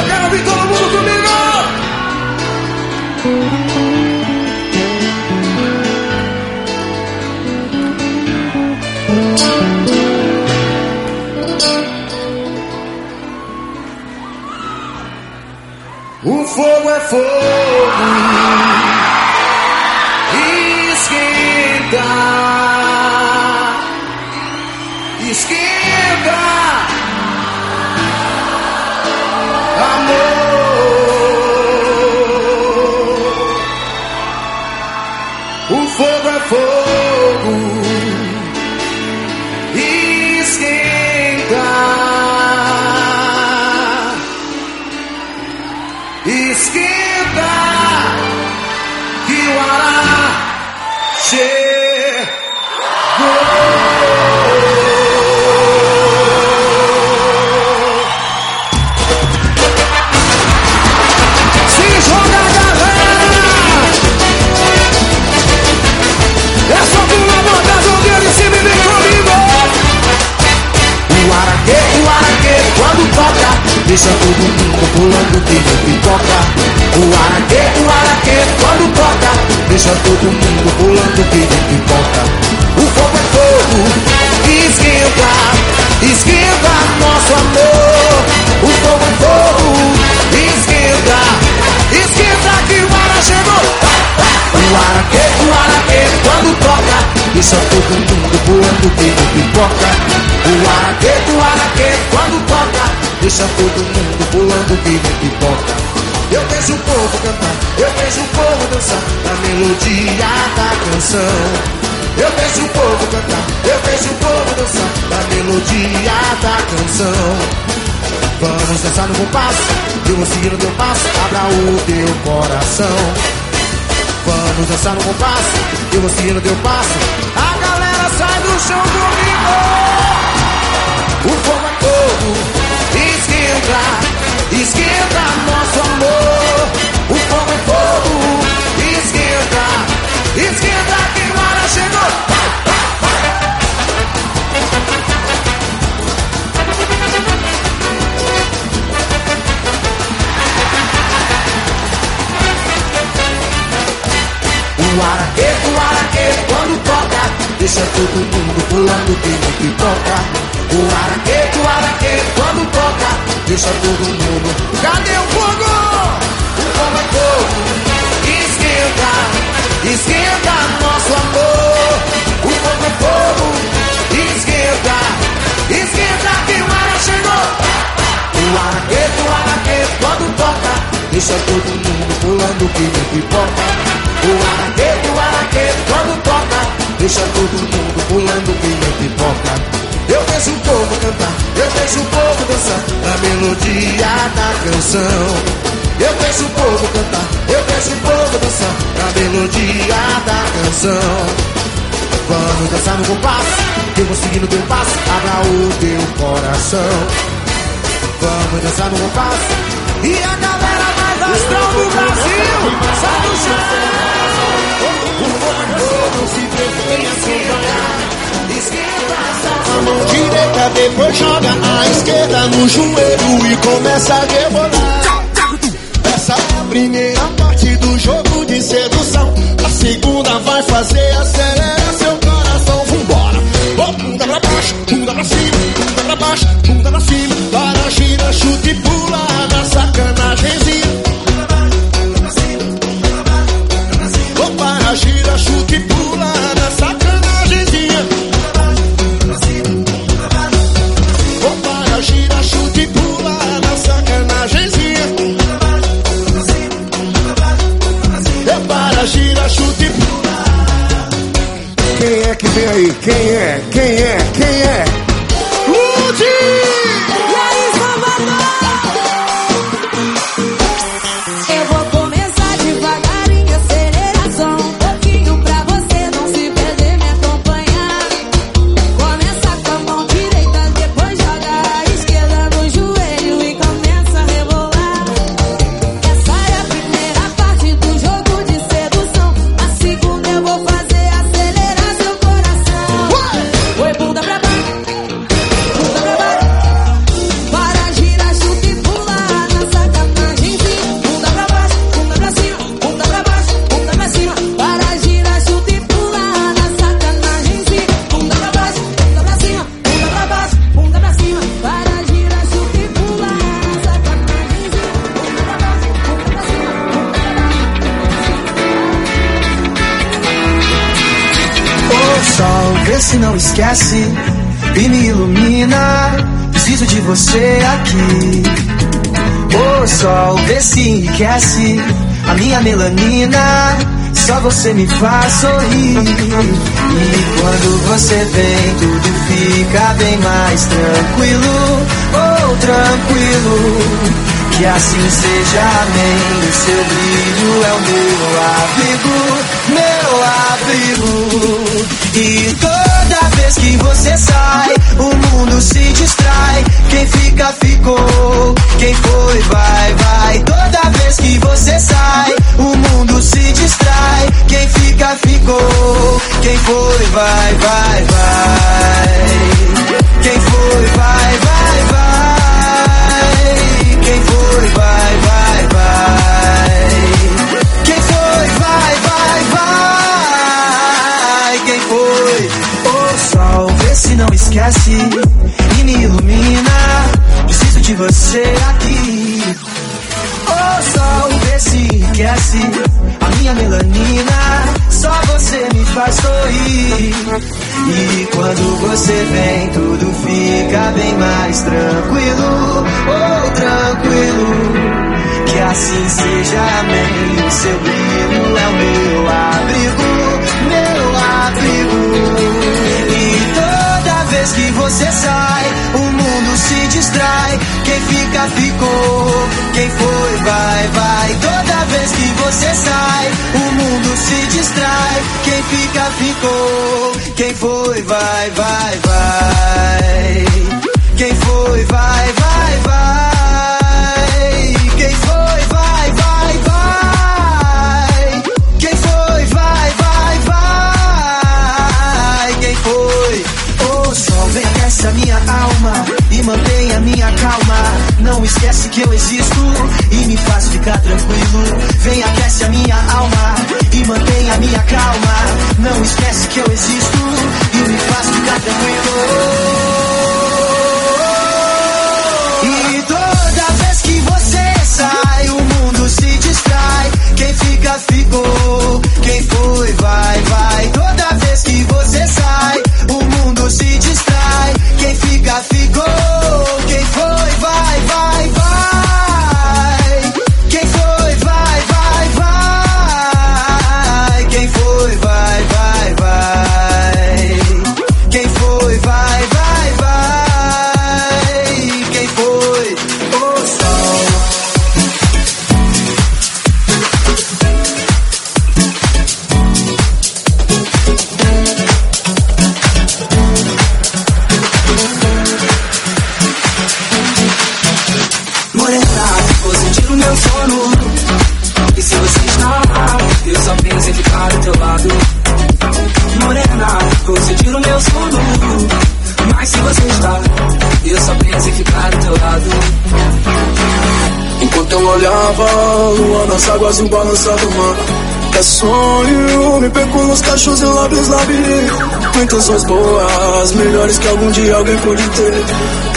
O fogo é fogo. Esquenta. Deixa todo mundo pulando que nem pipoca. O fogo é fogo, esquenta, esquenta nosso amor. O fogo é fogo, esquenta, esquenta que o ara chegou. O araquê, o araquê, quando toca, deixa todo mundo pulando que nem pipoca. O araquê, o araquê, quando toca, deixa todo mundo pulando que nem pipoca. Eu vejo o povo cantar, eu vejo o povo dançar na melodia da canção. Eu vejo o povo cantar, eu vejo o povo dançar na melodia da canção. Vamos dançar no compasso, eu vou seguir o teu passo, abra o teu coração. Vamos dançar no compasso, eu vou seguir o teu passo, a galera sai do chão comigo. O fogo é fogo, esquenta, esquenta nosso amor. O fogo é fogo, esquenta, esquenta que o ara chegou. O araquê, o araquê, quando toca, deixa todo mundo pulando que nem pipoca. O araquê, o araquê, quando toca, deixa todo mundo. Cadê o fogo? O fogo é fogo, esquenta, esquenta nosso amor. O fogo é fogo, esquenta, esquenta que o ara chegou. O araquê, o araquê, quando toca, deixa todo mundo pulando que nem pipoca. O araquê, o araquê, quando toca, deixa todo mundo pulando que nem pipoca. Eu vejo o povo cantar, eu vejo o povo dançar na melodia da canção. Eu vejo o povo cantar, eu vejo o povo sedução Na melodia da canção. Vamos dançar no compasso Eu vou seguir no teu passo Abra o teu coração. Vamos dançar no compasso E a galera mais astral do Brasil Sai do chão. O fogo se vem acompanhar Esquerda, a mão direita depois joga a esquerda no joelho e começa a rebolar. Primeira parte do jogo de sedução. A segunda vai fazer acelerar seu coração. Vambora! Oh, bunda pra baixo, bunda pra cima, bunda pra baixo, bunda pra cima. Para, gira, chuta e pula na sacanagemzinha. Oh, para, gira, chuta e pula e pula. Quem é que vem aí? Quem é? Quem é? Quem é? Se enriquece a minha melanina. Só você me faz sorrir. E quando você vem, tudo fica bem mais tranquilo. Oh, tranquilo. Que assim seja, amém. O seu brilho é o meu abrigo, meu abrigo. E toda vez que você sai, o mundo se distrai. Quem fica, ficou. Quem foi, vai, vai. Toda vez que você sai, o mundo se distrai. Quem fica, ficou. Quem foi, vai, vai, vai. Quem foi, vai, vai, vai. Quem foi, vai, vai, vai. Quem foi, vai, vai, vai. Quem foi? Ô sol, vê se não esquece e me ilumina. Preciso de você aqui. Ô sol, vê se enriquece a minha melanina. Só você me faz sorrir. E quando você vem, tudo fica bem mais tranquilo. Oh, tranquilo. Que assim seja, amém. O seu brilho é o meu abrigo, meu abrigo. E toda vez que você sai, o mundo se distrai. Quem fica, ficou. Quem foi, vai, vai. Toda vez que você sai, o mundo se distrai. Quem fica, ficou. Quem foi, vai, vai, vai. Quem foi, vai, vai, vai. Quem foi, vai, vai, vai. Quem foi, vai, vai, vai. Quem foi? O sol vem aquece a minha alma mantém a minha calma. Não esquece que eu existo e me faz ficar tranquilo. Vem aquece a minha alma e mantém a minha calma. Não esquece que eu existo e me faz ficar tranquilo. E toda vez que você sai, o mundo se distrai. Quem fica, ficou. Quem foi, vai, vai. Toda vez que você sai, o mundo se distrai. Quem fica, ficou. Nas águas e o balançado mar. É sonho, me perco nos cachos e lábios labirinto. Intenções boas, melhores que algum dia alguém pode ter.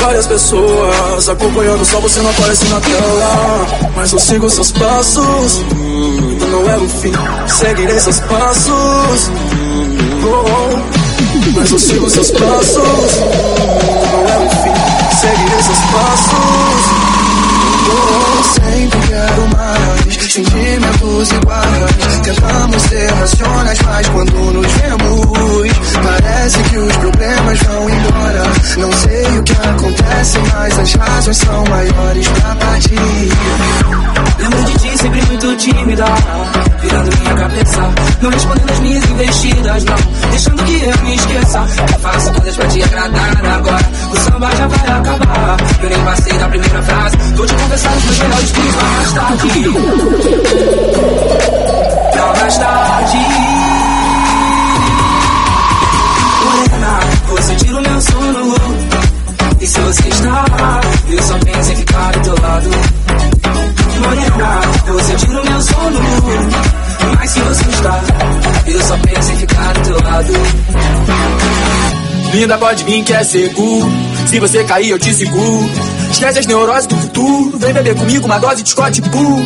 Várias pessoas acompanhando, só você não aparece na tela. Mas eu sigo seus passos, hum, não é o fim. Seguirei seus passos. Oh, oh. Mas eu sigo seus passos, não é o fim. Seguirei seus passos. Oh, sempre quero mais sentimentos iguais. Tentamos ser racionais, mas quando nos vemos, parece que os problemas vão embora. Não sei o que acontece, mas as razões são maiores pra partir. Lembro de ti sempre muito tímida, virando minha cabeça. Não respondendo as minhas investidas, não. Deixando que eu me esqueça. Eu faço coisas pra te agradar agora. O samba já vai acabar. Eu nem passei da primeira frase. Tô te conversando os meus melhores dias mais tarde. Pra mais tarde. Morena, você tira o meu sono. E se você está, eu só penso em ficar do teu lado. Morena, você tira o meu sono. Mas se você está, eu só penso em ficar do teu lado. Linda, pode vir que é seguro. Se você cair, eu te seguro. Esquece as neuroses do futuro. Vem beber comigo uma dose de Scott Bull.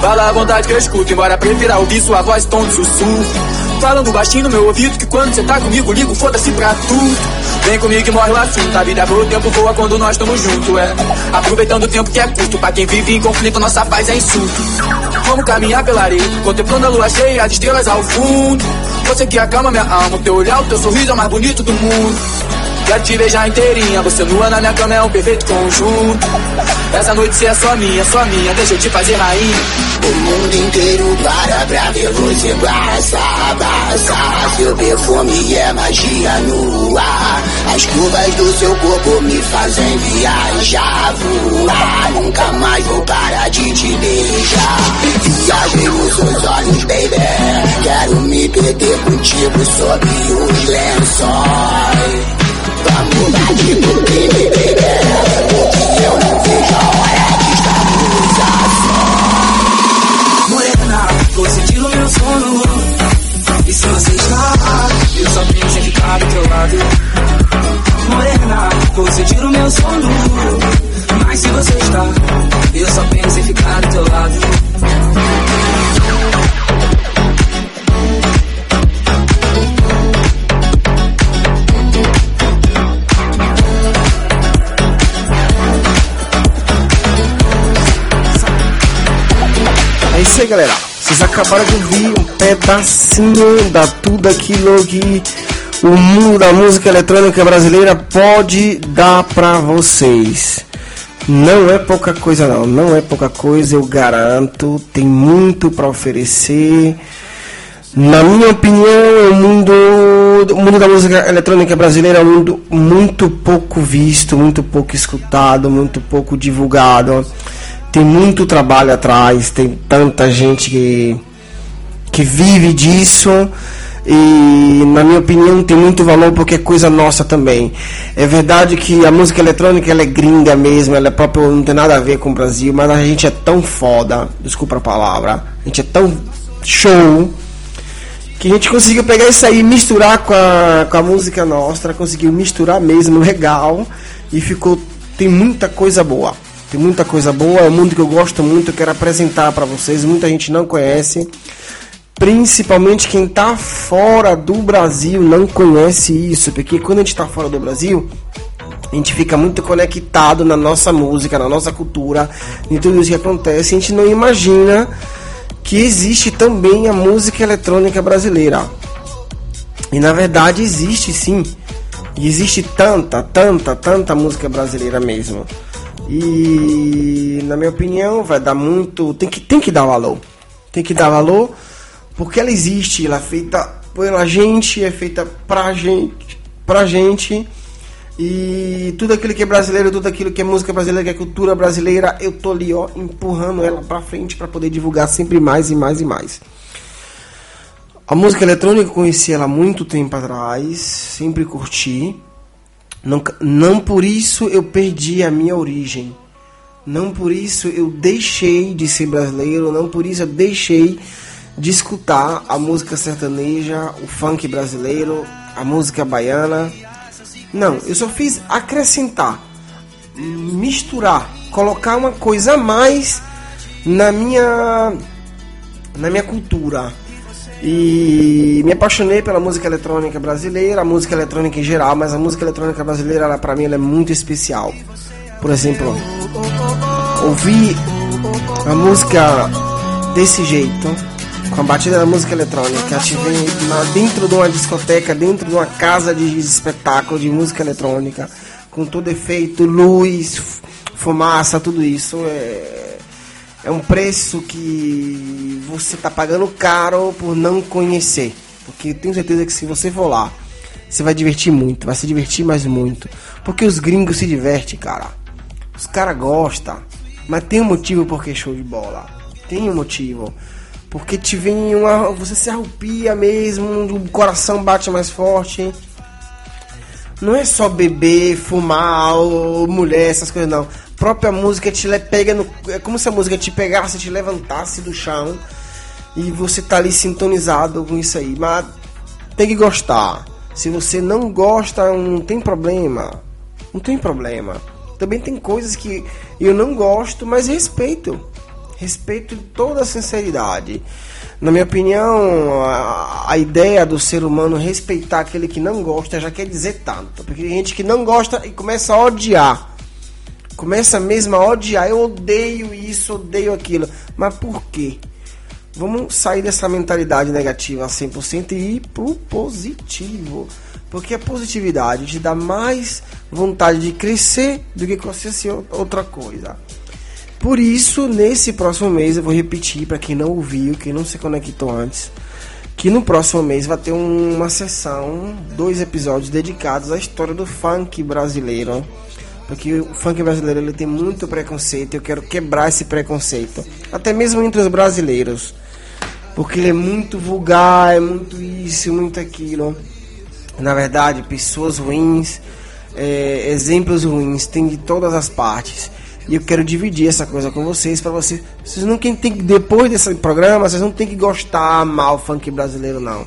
Fala à vontade que eu escuto, embora prefira ouvir sua voz tom de sussurro. Falando baixinho no meu ouvido que quando você tá comigo, ligo, foda-se pra tudo. Vem comigo que morre o assunto. A vida voa, o tempo voa quando nós estamos juntos, é. Aproveitando o tempo que é curto. Pra quem vive em conflito, nossa paz é insulto. Vamos caminhar pela areia, contemplando a lua cheia, as estrelas ao fundo. Você que acalma minha alma, o teu olhar, o teu sorriso é o mais bonito do mundo. Quero te beijar inteirinha, você nua na minha cama é um perfeito conjunto. Essa noite você é só minha, só minha, deixa eu te fazer rainha. O mundo inteiro para pra ver você passar, passar. Seu perfume é magia no ar. As curvas do seu corpo me fazem viajar, voar. Nunca mais vou parar de te beijar. Viagem nos seus olhos, baby. Quero me perder contigo sob os lençóis. Vamos dar de tudo, baby. Porque eu não a meu sono. E se você está, eu só penso em ficar do teu lado. Morena, você tira o meu sono. Mas se você está, eu só penso em ficar do teu lado. Isso aí, galera. Vocês acabaram de ouvir um pedacinho da tudo aquilo que o mundo da música eletrônica brasileira pode dar pra vocês. Não é pouca coisa não, não é pouca coisa, eu garanto. Tem muito pra oferecer. Na minha opinião, o mundo, o mundo da música eletrônica brasileira é um mundo muito pouco visto, muito pouco escutado, muito pouco divulgado. Tem muito trabalho atrás, tem tanta gente que, que vive disso e na minha opinião tem muito valor porque é coisa nossa também. É verdade que a música eletrônica ela é gringa mesmo, ela é própria, não tem nada a ver com o Brasil, mas a gente é tão foda, desculpa a palavra, a gente é tão show que a gente conseguiu pegar isso aí, misturar com a, com a música nossa, conseguiu misturar mesmo legal e ficou tem muita coisa boa. Tem muita coisa boa, é um mundo que eu gosto muito, eu quero apresentar para vocês, muita gente não conhece. Principalmente quem tá fora do Brasil não conhece isso, porque quando a gente tá fora do Brasil, a gente fica muito conectado na nossa música, na nossa cultura, em tudo isso que acontece, a gente não imagina que existe também a música eletrônica brasileira. E na verdade existe sim. E existe tanta, tanta, tanta música brasileira mesmo. E na minha opinião vai dar muito. Tem que, tem que dar valor. Tem que dar valor porque ela existe, ela é feita pela gente, é feita pra gente, pra gente. E tudo aquilo que é brasileiro, tudo aquilo que é música brasileira, que é cultura brasileira, eu tô ali, ó, empurrando ela pra frente para poder divulgar sempre mais e mais e mais. A música eletrônica eu conheci ela há muito tempo atrás, sempre curti. Não, não por isso eu perdi a minha origem. Não por isso eu deixei de ser brasileiro, não por isso eu deixei de escutar a música sertaneja, o funk brasileiro, a música baiana. Não, eu só fiz acrescentar, misturar, colocar uma coisa a mais na minha na minha cultura. E me apaixonei pela música eletrônica brasileira, a música eletrônica em geral, mas a música eletrônica brasileira, ela, pra mim, ela é muito especial. Por exemplo, ouvir a música desse jeito, com a batida da música eletrônica, te vem dentro de uma discoteca, dentro de uma casa de espetáculo de música eletrônica, com todo efeito, luz, fumaça, tudo isso é é um preço que você está pagando caro por não conhecer. Porque tenho certeza que se você for lá, você vai divertir muito, vai se divertir mais muito. Porque os gringos se divertem, cara. Os caras gostam. Mas tem um motivo porque show de bola. Tem um motivo. Porque te vem uma. Você se arrupia mesmo, o coração bate mais forte. Não é só beber, fumar, ou mulher, essas coisas não. Própria música te pega no. É como se a música te pegasse, te levantasse do chão e você tá ali sintonizado com isso aí. Mas tem que gostar. Se você não gosta, não tem problema. Não tem problema. Também tem coisas que eu não gosto, mas respeito. Respeito toda a sinceridade. Na minha opinião, a, a ideia do ser humano respeitar aquele que não gosta já quer dizer tanto. Porque tem gente que não gosta e começa a odiar. Começa mesmo a odiar. Eu odeio isso, odeio aquilo. Mas por quê? Vamos sair dessa mentalidade negativa 100% e ir pro positivo. Porque a positividade te dá mais vontade de crescer do que qualquer outra coisa. Por isso, nesse próximo mês, eu vou repetir para quem não ouviu, quem não se conectou antes, que no próximo mês vai ter um- uma sessão, dois episódios dedicados à história do funk brasileiro. Porque o funk brasileiro ele tem muito preconceito, eu quero quebrar esse preconceito, até mesmo entre os brasileiros. Porque ele é muito vulgar, é muito isso, muito aquilo. Na verdade, pessoas ruins, é, exemplos ruins, tem de todas as partes. E eu quero dividir essa coisa com vocês, para vocês. Vocês não tem que, depois desse programa, vocês não tem que gostar, o funk brasileiro, não.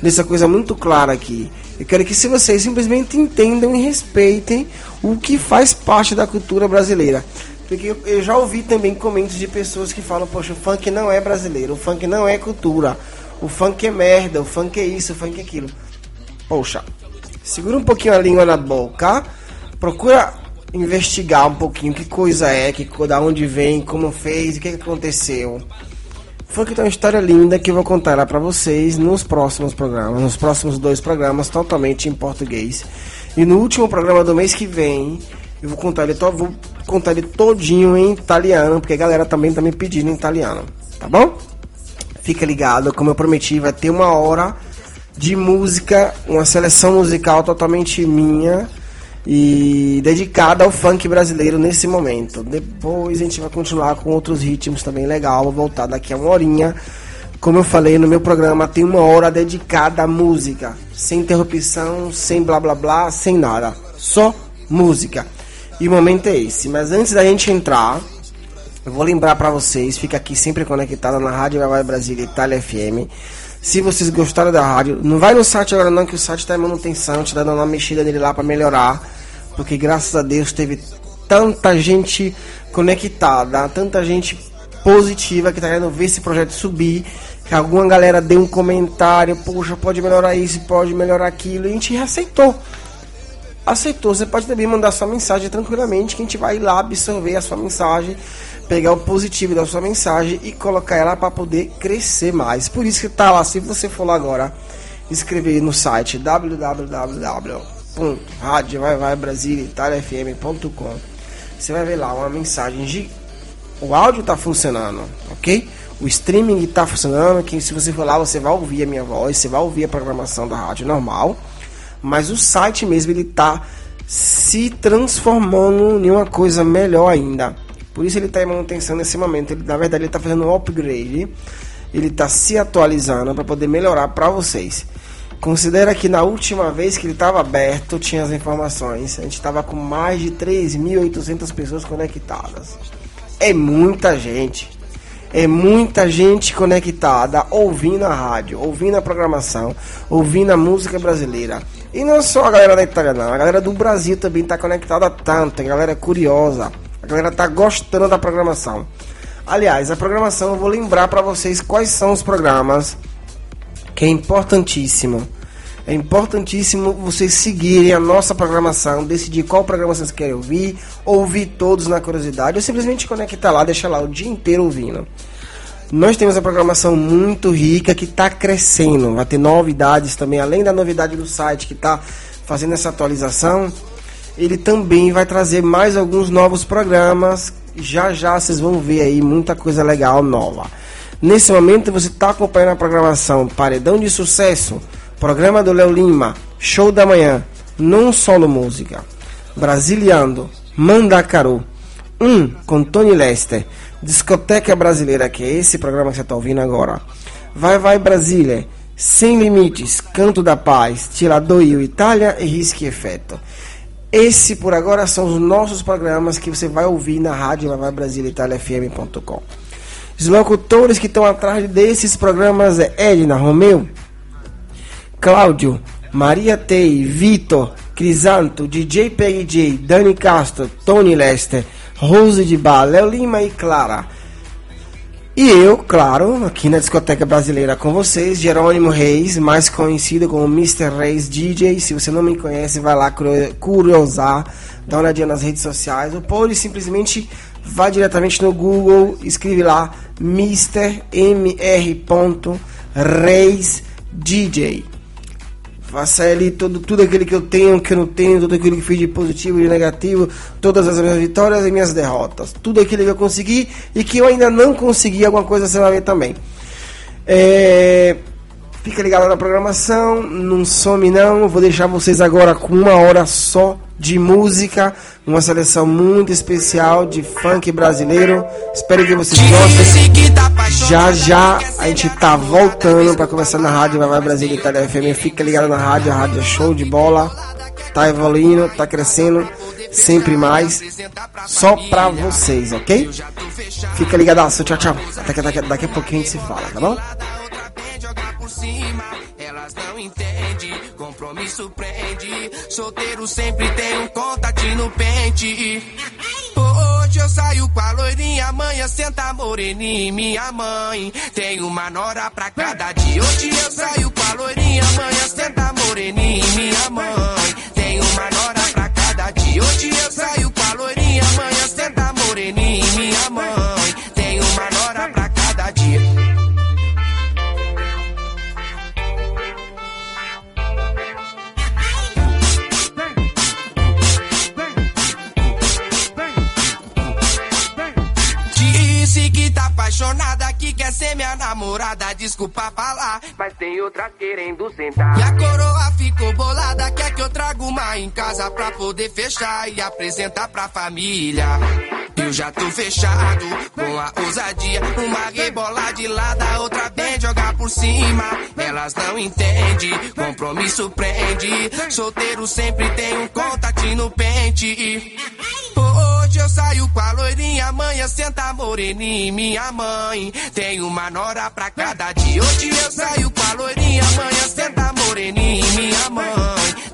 Dessa coisa muito clara aqui. Eu quero que se vocês simplesmente entendam e respeitem o que faz parte da cultura brasileira. Porque eu, já ouvi também comentários de pessoas que falam, poxa, o funk não é brasileiro, o funk não é cultura, o funk é merda, o funk é isso, o funk é aquilo. Poxa, segura um pouquinho a língua na boca, procura investigar um pouquinho que coisa é, que da onde vem, como fez, o que, aconteceu. Funk tem uma história linda que eu vou contar ela pra vocês nos próximos programas, nos próximos dois programas totalmente em português. E no último programa do mês que vem, eu vou contar ele, to vou contar ele todinho em italiano, porque a galera também tá me pedindo em italiano, tá bom? Fica ligado, como eu prometi, vai ter uma hora de música, uma seleção musical totalmente minha e dedicada ao funk brasileiro nesse momento. Depois a gente vai continuar com outros ritmos também legal, vou voltar daqui a uma horinha. Como eu falei no meu programa, tem uma hora dedicada à música, sem interrupção, sem blá blá blá, sem nada, só música. E o momento é esse. Mas antes da gente entrar, eu vou lembrar pra vocês, fica aqui sempre conectado na Rádio Vai Brasília Itália FM. Se vocês gostaram da rádio, não vai no site agora não, que o site tá em manutenção, te dando uma mexida nele lá pra melhorar. Porque graças a Deus teve tanta gente conectada, tanta gente positiva que tá querendo ver esse projeto subir. Que alguma galera deu um comentário, poxa, pode melhorar isso, pode melhorar aquilo, e a gente aceitou aceitou, você pode também mandar sua mensagem tranquilamente, que a gente vai lá absorver a sua mensagem, pegar o positivo da sua mensagem e colocar ela para poder crescer mais. Por isso que tá lá, se você for lá agora, escrever no site www.radiovaivaibrasiliaitaliafm.com você vai ver lá uma mensagem de o áudio tá funcionando, ok? O streaming tá funcionando, que se você for lá você vai ouvir a minha voz, você vai ouvir a programação da rádio normal mas o site mesmo ele tá se transformando em uma coisa melhor ainda. Por isso ele está em manutenção nesse momento. Ele, na verdade ele está fazendo um upgrade. Ele está se atualizando para poder melhorar para vocês. Considera que na última vez que ele estava aberto, tinha as informações. A gente estava com mais de 3.800 pessoas conectadas. É muita gente. É muita gente conectada, ouvindo a rádio, ouvindo a programação, ouvindo a música brasileira. E não só a galera da Itália, não. A galera do Brasil também está conectada tanto. A galera é curiosa. A galera está gostando da programação. Aliás, a programação eu vou lembrar para vocês quais são os programas que é importantíssimo. É importantíssimo vocês seguirem a nossa programação, decidir qual programa vocês querem ouvir, ouvir todos na curiosidade, ou simplesmente conectar lá, deixar lá o dia inteiro ouvindo. Nós temos a programação muito rica que está crescendo. Vai ter novidades também, além da novidade do site que está fazendo essa atualização. Ele também vai trazer mais alguns novos programas. Já já vocês vão ver aí muita coisa legal nova. Nesse momento você está acompanhando a programação Paredão de Sucesso, programa do Léo Lima, Show da Manhã, Não Solo Música, Brasiliando, Mandacaru, 1 um, com Tony Lester, Discoteca Brasileira, que é esse programa que você está ouvindo agora, Vai Vai Brasília, Sem Limites, Canto da Paz, Tirador Itália e Risque Efeito. Esse por agora são os nossos programas que você vai ouvir na rádio Vai Vai Brasília Itália FM.com. Os locutores que estão atrás desses programas é Edna Romeu, Cláudio, Maria Tei, Vitor, Crisanto, DJ PJ, Dani Castro, Tony Lester, Rose de Bar, Léo Lima e Clara. E eu, claro, aqui na Discoteca Brasileira com vocês, Jerônimo Reis, mais conhecido como Mr. Reis DJ. Se você não me conhece, vai lá curiosar, dá uma olhadinha nas redes sociais, ou pode simplesmente vá diretamente no Google, escreve lá Mr. MR. Reis DJ. Faça ali tudo, tudo aquilo que eu tenho, que eu não tenho, tudo aquilo que fiz de positivo e de negativo, todas as minhas vitórias e minhas derrotas. Tudo aquilo que eu consegui e que eu ainda não consegui, alguma coisa você vai ver também. É, fica ligado na programação, não some não. Vou deixar vocês agora com uma hora só de música, uma seleção muito especial de funk brasileiro. Espero que vocês gostem. Já já a gente tá voltando para conversar na rádio Vai Vai Brasil Itália FM. Fica ligado na rádio, a rádio é show de bola. Tá evoluindo, tá crescendo sempre mais. Só pra vocês, ok? Fica ligadaço, tchau, tchau. Daqui, daqui, daqui a pouquinho a gente se fala, tá bom? Elas não entendem. Compromisso prende. Solteiro sempre tem um contatinho no pente. Hoje eu saio com a loirinha, amanhã senta moreninha, minha mãe. Tem uma nora pra cada dia. Hoje eu saio com a loirinha, amanhã senta moreninha, minha mãe. Tem uma nora pra cada dia. Hoje eu saio com a loirinha, amanhã senta moreninha, minha mãe. Tem uma nora pra cada dia. Tá apaixonada, que quer ser minha namorada. Desculpa falar, mas tem outra querendo sentar. E a coroa ficou bolada, quer que eu traga uma em casa pra poder fechar e apresentar pra família. Eu já tô fechado com a ousadia. Uma rebola de lado, a outra bem jogar por cima. Elas não entendem, compromisso prende. Solteiro sempre tem um contatinho no pente. Hoje eu saio com a loirinha, amanhã senta moreninha, minha mãe. Tem uma nora pra cada dia. Hoje eu saio com a loirinha, amanhã senta moreninha, minha mãe.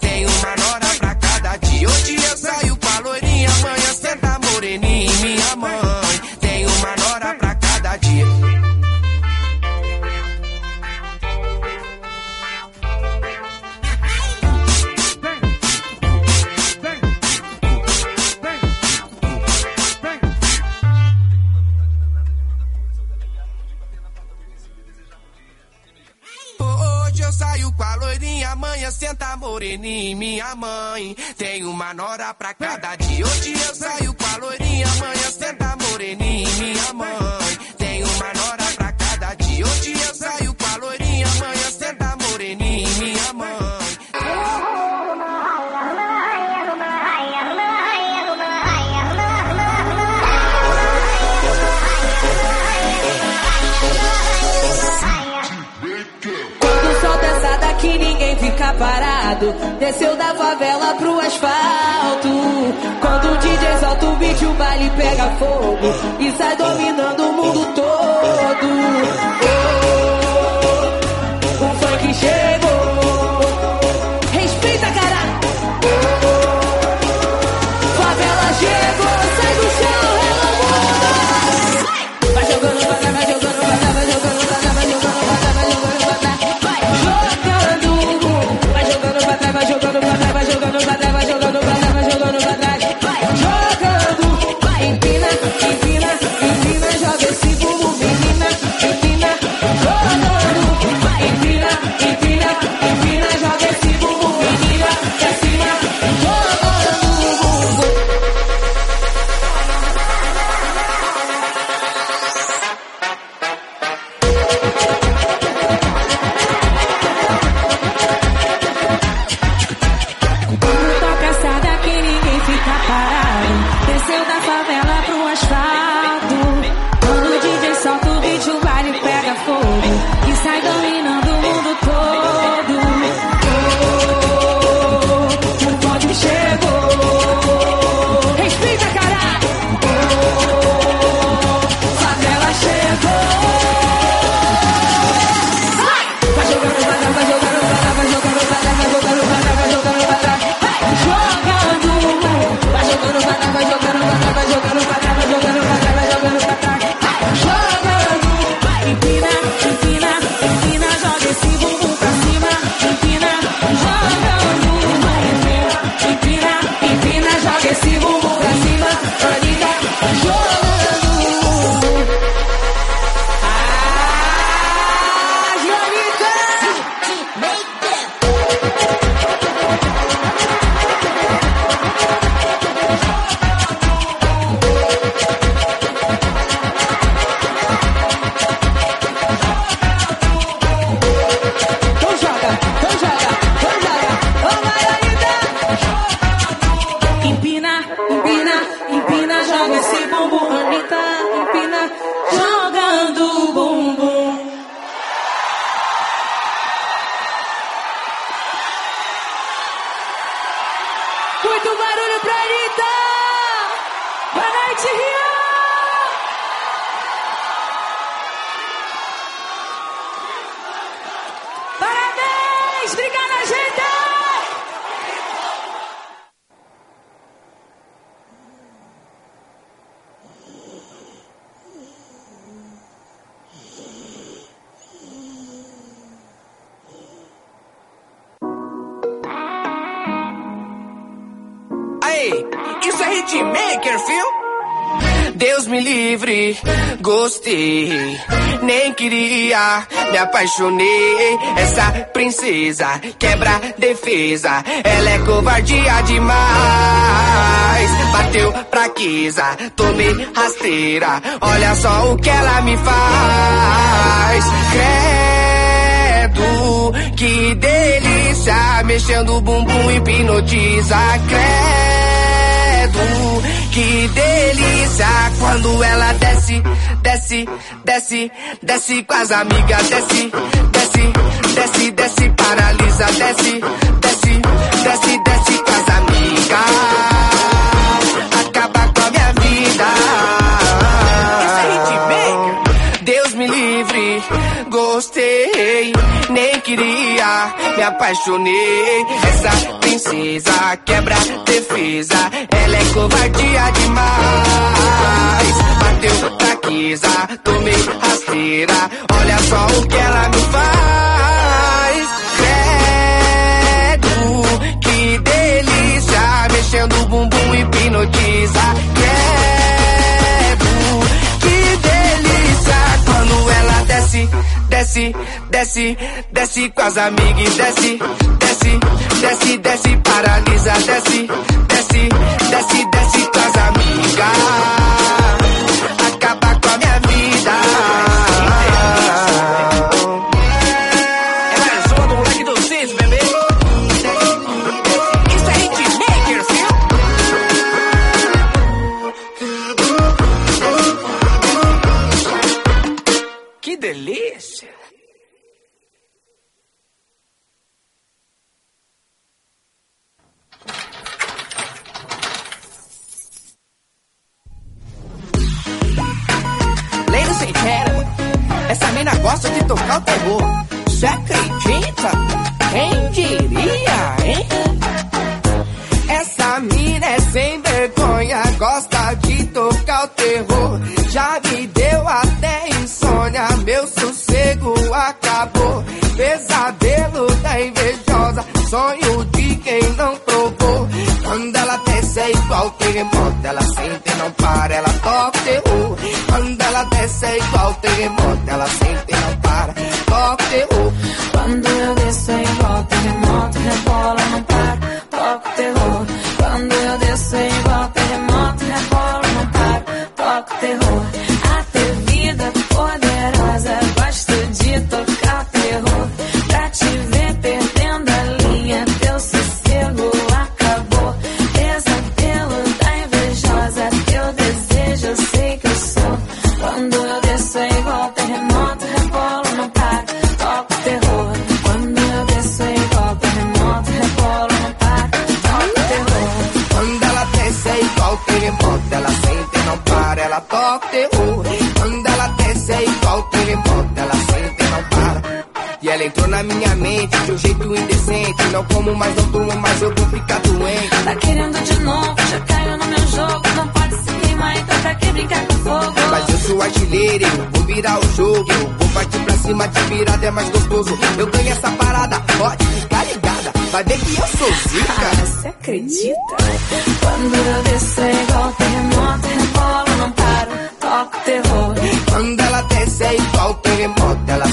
Tem uma nora pra cada dia. Hoje eu saio com a loirinha, amanhã senta moreninha, minha mãe. Tem uma nora pra cada dia. Eu saio com a loirinha, amanhã senta moreninha, minha mãe. Tem uma nora pra cada dia. Hoje eu saio com a loirinha, amanhã senta moreninha, minha mãe. Tem uma nora Desceu da favela pro asfalto. Quando o DJ solta o beat, o baile pega fogo. E sai dominando o mundo todo. Apaixonei. Essa princesa quebra defesa, ela é covardia demais. Bateu fraqueza, tomei rasteira, olha só o que ela me faz. Credo, que delícia, mexendo o bumbum hipnotiza. Credo, que delícia quando ela desce, desce, desce, desce com as amigas, desce, desce, desce, desce, paralisa, desce, desce, desce, desce com as amigas, acaba com a minha vida. Deus me livre, gostei, nem queria, me apaixonei. Essa princesa quebra defesa, ela é covardia demais. Bateu fraqueza, tomei rasteira, olha só o que ela me faz. Credo, que delícia, mexendo o bumbum hipnotiza. Credo, que delícia quando ela desce, desce, desce, desce com as amigas, desce, desce, desce, desce, paralisa, desce, desce, desce, desce com as amigas, gosta de tocar o terror. Já me deu até insônia, meu sossego acabou. Pesadelo da invejosa, sonho de quem não provou. Quando ela desce é igual terremoto, ela sente e não para, ela toca o terror. Quando ela desce é igual terremoto, ela sente e não para, toca o terror. Quando eu desço é igual terremoto, rebola, não ela entrou na minha mente de um jeito indecente. Não como mais, não durmo mais, eu vou ficar doente. Tá querendo de novo, já caiu no meu jogo. Não pode se queimar, então pra que brincar com fogo? Mas eu sou artilheiro, eu vou virar o jogo. Eu vou partir pra cima de virada, é mais gostoso. Eu ganho essa parada, pode ficar ligada. Vai ver que eu sou zica. Você acredita? Quando eu desço é igual terremoto, rebola, não paro, toca o terror. Quando ela desce é igual terremoto, ela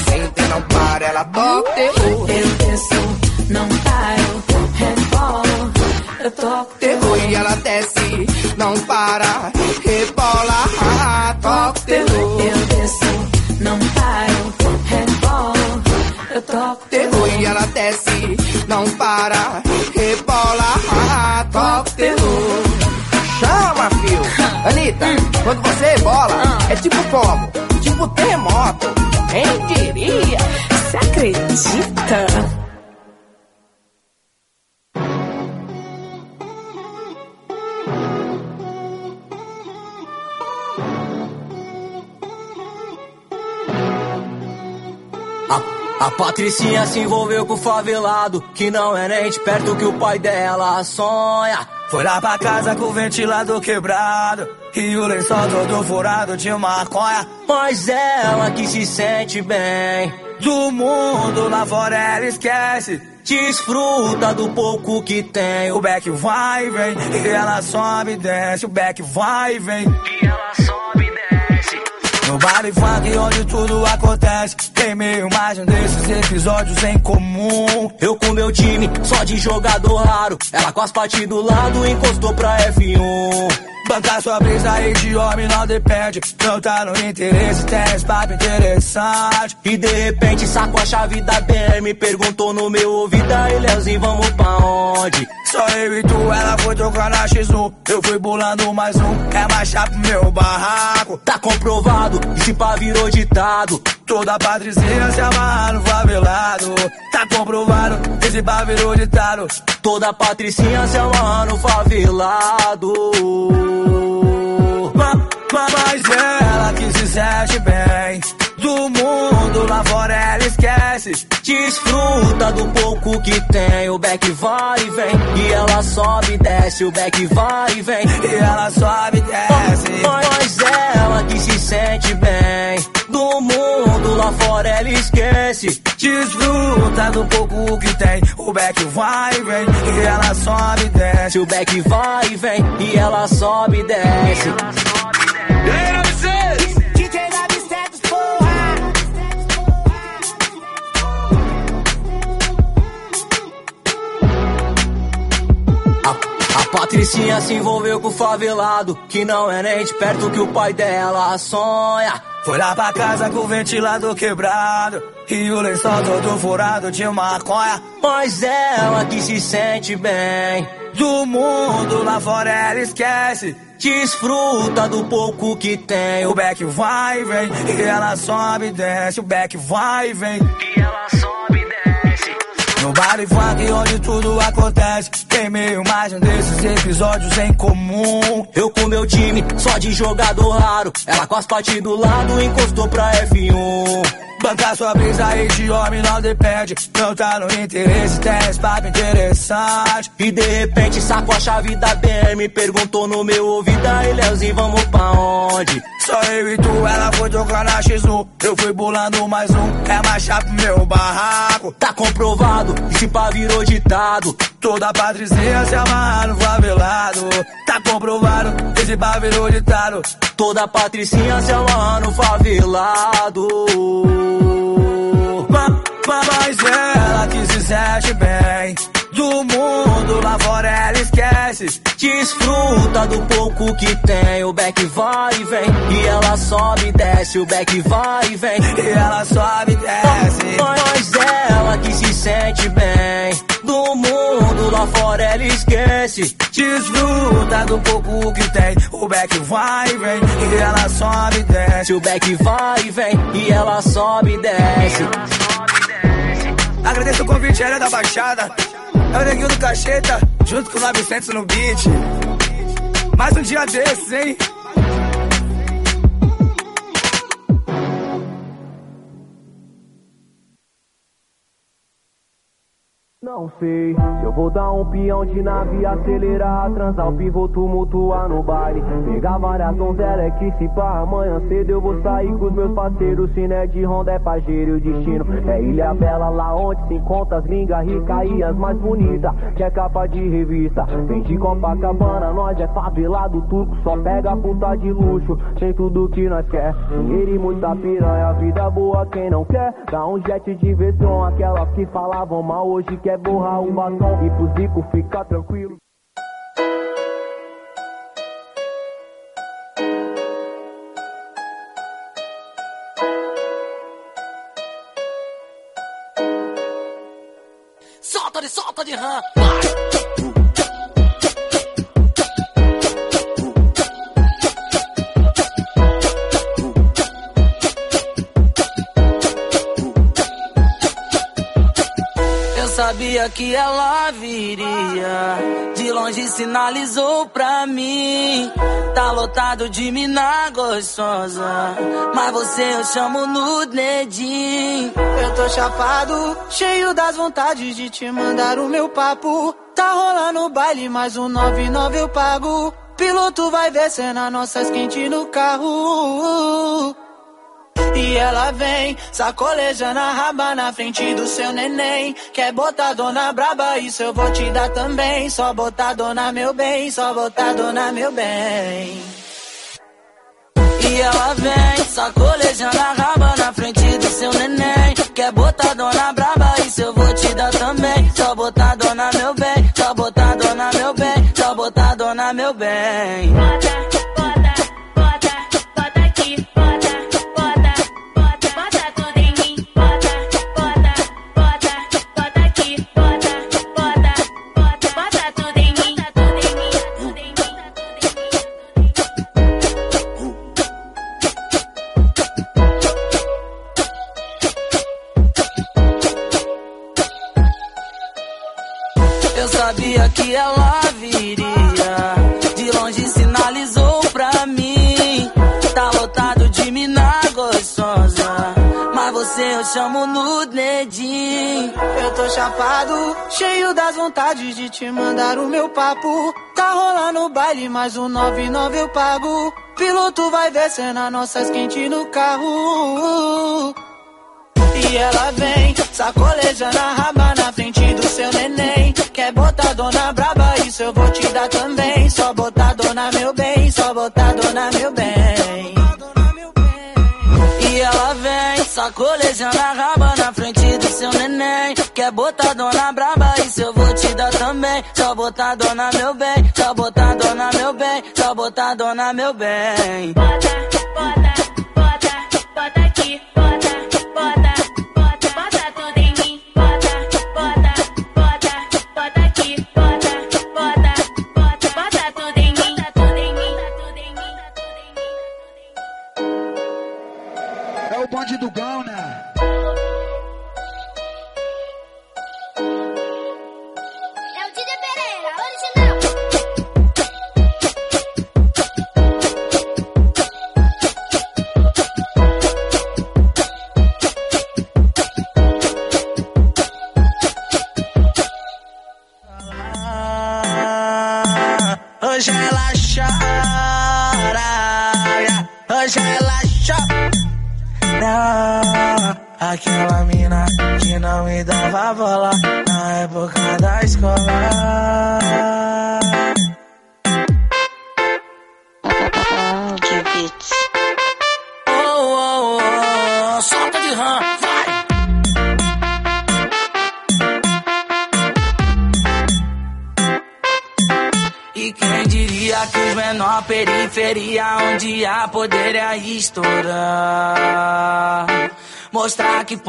quando você rebola, é tipo como? Tipo terremoto. Quem diria? Você acredita? A, a Patricinha se envolveu com o favelado, que não é nem de perto que o pai dela sonha. Foi lá pra casa com o ventilador quebrado E o lençol todo furado de maconha. Mas ela que se sente bem. Do mundo lá fora ela esquece. Desfruta do pouco que tem. O back vai e vem. E ela sobe e desce. O back vai e vem. E ela sobe No baile funk onde tudo acontece. Tem meio mais um desses episódios em comum. Eu com meu time, só de jogador raro. Ela com as partes do lado encostou pra F1 Bancar sua brisa aí de homem não depende. Não tá no interesse, tem papo interessante. E de repente sacou a chave da BM Perguntou no meu ouvido, aí Leozinho, vamos pra onde? Só eu e tu, ela foi tocando a X1 Eu fui bolando mais um, é mais chato meu barraco. Tá comprovado, esse pá virou ditado Toda patricinha se amarra no favelado. Tá comprovado, esse pá virou ditado. Toda patricinha se amarra no favelado. Ma- Mas ela que se sente bem. Do mundo lá fora ela esquece. Desfruta do pouco que tem. O back vai e vem. E ela sobe e desce O back vai e vem. E ela sobe e desce. Mas ela que se sente bem Do mundo lá fora ela esquece Desfruta do pouco que tem O back vai e vem E ela sobe e desce O back vai e vem E ela sobe e desce E aí, 96? DJ da Bistetos, porra! A, a Patricinha se envolveu com o favelado Que não é nem de perto que o pai dela sonha Foi lá pra casa com o ventilador quebrado E o lençol todo furado de maconha. Mas ela que se sente bem. Do mundo lá fora ela esquece. Desfruta do pouco que tem. O back vai e vem E ela sobe e desce. O back vai e vem E ela sobe e desce. No baile funk onde tudo acontece Meio mais um desses episódios em comum. Eu com meu time, só de jogador raro. Ela com as partes do lado encostou pra F1. Bancar sua brisa aí de homem não depende. Não tá no interesse, tem esse papo interessante. E de repente sacou a chave da BM. Perguntou no meu ouvido, aí Leozinho, vamos pra onde? Só eu e tu, ela foi tocar na X1. Eu fui bolando mais um, é mais chato meu barraco. Tá comprovado, esse pá virou ditado. Toda patricinha se amarra no favelado. Tá comprovado, esse pá virou ditado. Toda patricinha se amarra no favelado. Ma- ma- Mas ela que se sente bem. Do mundo lá fora ela esquece. Desfruta do pouco que tem, o back vai e vem. E ela sobe e desce, o back vai e vem. E ela sobe e desce. Mas ela que se sente bem. Do mundo lá fora ela esquece. Desfruta do pouco que tem. O back vai e vem. E ela sobe e desce. O back vai e vem. E ela sobe e desce. Agradeço o convite aérea da Baixada. É o neguinho do Cacheta, junto com o 900 no beat. Mais um dia desses, hein? Não sei se eu vou dar um peão de nave, acelerar, transar o pivô, tumultuar no baile. Pegar várias donzelas, é que se pá, amanhã cedo eu vou sair com os meus parceiros. Se não é de Honda, é pajeiro o destino. É Ilha Bela, lá onde se encontra as gringas ricas e as mais bonitas. Que é capa de revista. Vem de Copacabana, nós é favelado turco, só pega puta de luxo. Tem tudo que nós quer, dinheiro e muita piranha. Vida boa, quem não quer? Dá um jet de versão, aquelas que falavam mal hoje quer borrar o batom e pro Zico ficar tranquilo. Solta de solta de rã. Eu sabia que ela viria. De longe sinalizou pra mim. Tá lotado de mina gostosa. Mas você eu chamo no dedinho. Eu tô chapado, cheio das vontades de te mandar o meu papo. Tá rolando baile, mais um 99 eu pago. Piloto vai descendo as nossas quentes no carro. E ela vem, sacolejando a raba na frente do seu neném. Quer botar dona braba, isso eu vou te dar também. Só botar dona meu bem, só botar dona meu bem. E ela vem, sacolejando a raba na frente do seu neném. Quer botar dona braba, isso eu vou te dar também. Só botar dona meu bem, só botar dona meu bem, só botar dona meu bem. Que ela viria. De longe sinalizou pra mim. Tá lotado de mina gostosa. Mas você eu chamo no dedinho. Eu tô chapado, cheio das vontades de te mandar o meu papo. Tá rolando o baile, mais um 99 eu pago. Piloto vai descendo as nossas quentes no carro. E ela vem, sacolejando a raba na frente do seu neném. Quer botar dona braba, isso eu vou te dar também. Só botar dona meu bem, só botar dona meu bem. E ela vem, sacolejando a raba na frente do seu neném. Quer botar dona braba, isso eu vou te dar também. Só botar dona meu bem, só botar dona meu bem, só botar dona meu bem. É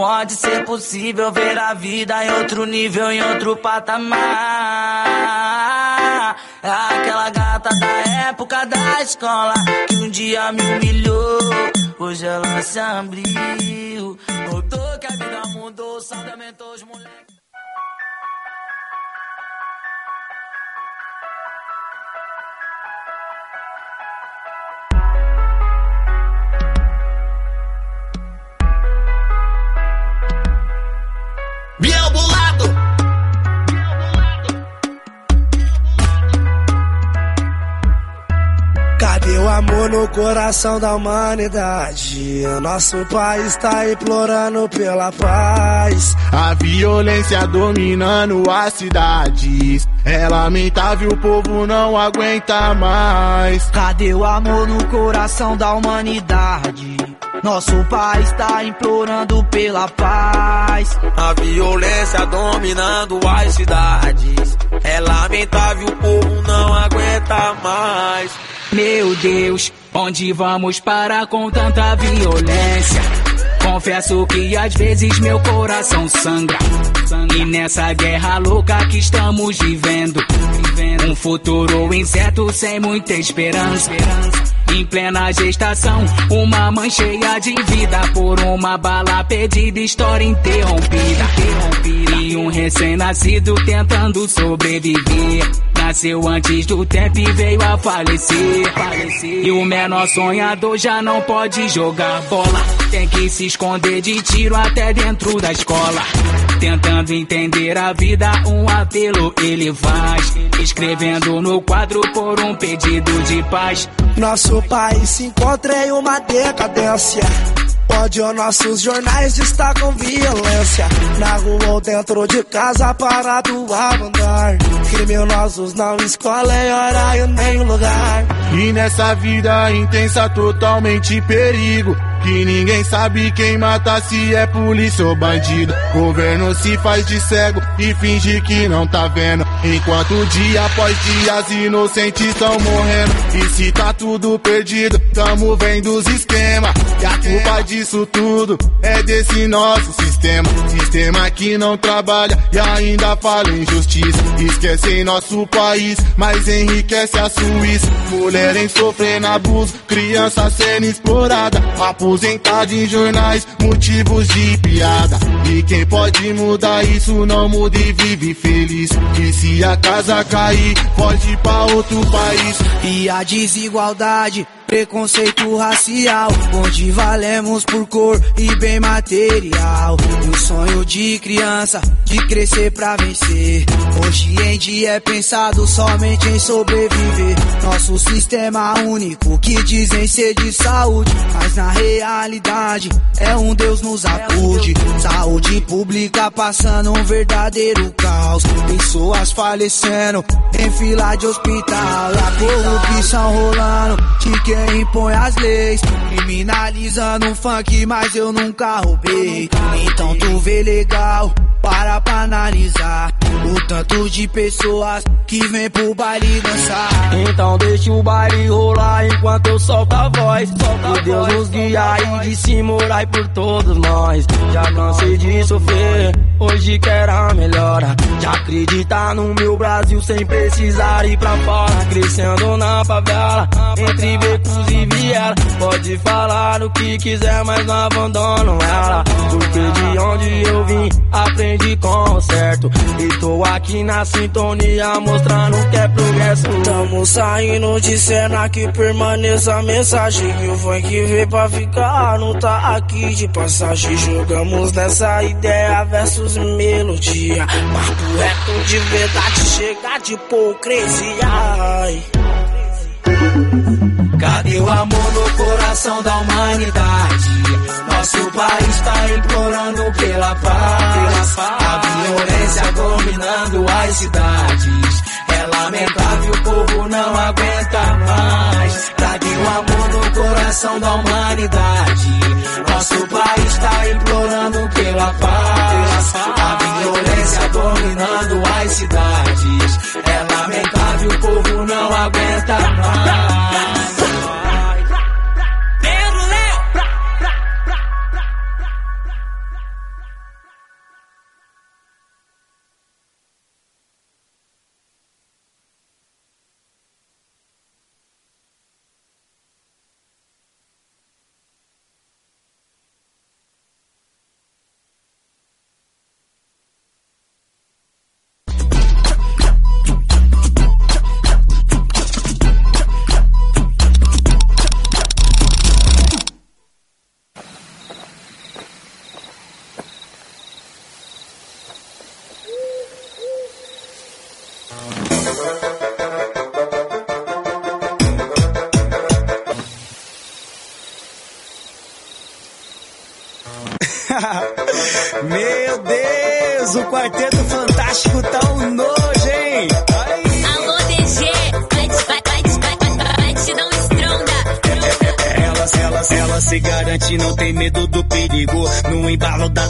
pode ser possível ver a vida em outro nível, em outro patamar. Aquela gata da época da escola que um dia me humilhou, hoje ela se abriu. Cadê o amor no coração da humanidade? Nosso país tá implorando pela paz. A violência dominando as cidades. É lamentável, o povo não aguenta mais. Cadê o amor no coração da humanidade? Nosso país tá implorando pela paz. A violência dominando as cidades. É lamentável, o povo não aguenta mais. Meu Deus, onde vamos parar com tanta violência? Confesso que às vezes meu coração sangra. E nessa guerra louca que estamos vivendo, um futuro incerto sem muita esperança. Em plena gestação, uma mãe cheia de vida por uma bala perdida, história interrompida. E um recém-nascido tentando sobreviver. Nasceu antes do tempo e veio a falecer. E o menor sonhador já não pode jogar bola. Tem que se esconder de tiro até dentro da escola. Tentando entender a vida, um apelo ele faz. Escrevendo no quadro por um pedido de paz. Nosso país se encontra em uma decadência. Ódio, nossos jornais destacam violência. Na rua ou dentro de casa, parado a andar. Criminosos não escolhem horário nem lugar. E nessa vida intensa, totalmente perigo. Que ninguém sabe quem mata, se é polícia ou bandido. Governo se faz de cego e finge que não tá vendo. Enquanto dia após dia as inocentes estão morrendo. E se tá tudo perdido, tamo vendo os esquemas. E a culpa disso tudo é desse nosso sistema. Sistema que não trabalha e ainda fala injustiça. Esquecem nosso país, mas enriquece a Suíça. Mulher em sofrendo abuso, criança sendo explorada. Aposentado em jornais, motivos de piada. E quem pode mudar isso não muda e vive feliz. Que se a casa cair, pode pra outro país. E a desigualdade, preconceito racial, onde valemos por cor e bem material. O sonho de criança, de crescer pra vencer. Hoje em dia é pensado somente em sobreviver. Nosso sistema único que dizem ser de saúde, mas na realidade é um Deus nos acude. Saúde pública passando um verdadeiro caos. Pessoas falecendo em fila de hospital. A corrupção rolando de quem impõe as leis. Criminalizando o funk, mas eu nunca roubei. Então tu vê legal, para pra analisar. O tanto de pessoas que vem pro baile dançar. Então deixa o baile rolar enquanto eu solto a voz. Que Deus nos guia e de cima orai por todos nós. Já cansei de sofrer, hoje quero a melhora. De acreditar no meu Brasil sem precisar ir pra fora. Crescendo na favela, entre becos e viela. Pode falar o que quiser, mas não abandono ela. Porque de onde eu vim, aprendi com certo. E tô aqui na sintonia mostrando que é progresso. Tamo saindo de cena que permaneça a mensagem. E o funk veio pra ficar, não tá aqui de passagem. Jogamos nessa ideia versus melodia. Papo reto de verdade, chega de hipocrisia. Cadê o amor no coração da humanidade? Nosso país tá implorando pela paz. A violência dominando as cidades. É lamentável, o povo não aguenta mais. Cadê o amor no coração da humanidade? Nosso país tá implorando pela paz. A violência dominando as cidades. É lamentável, o povo não aguenta mais.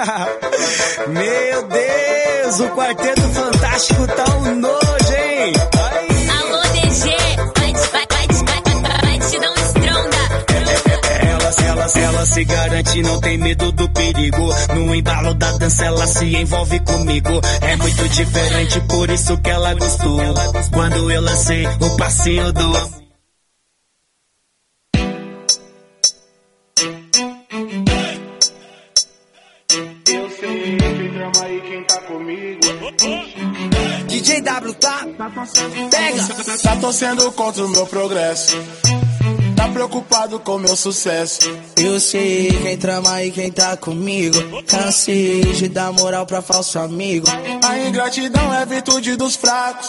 Meu Deus, o Quarteto Fantástico tá um nojo, hein? Alô, DG, vai vai, vai vai, te dar um estronda. Elas, elas, ela se garante, não tem medo do perigo. No embalo da dança, ela se envolve comigo. É muito diferente, por isso que ela gostou. Quando eu lancei o passinho do amor. Pega! Tá torcendo contra o meu progresso. Tá preocupado com meu sucesso. Eu sei quem trama e quem tá comigo. Cansei de dar moral pra falso amigo. A ingratidão é virtude dos fracos.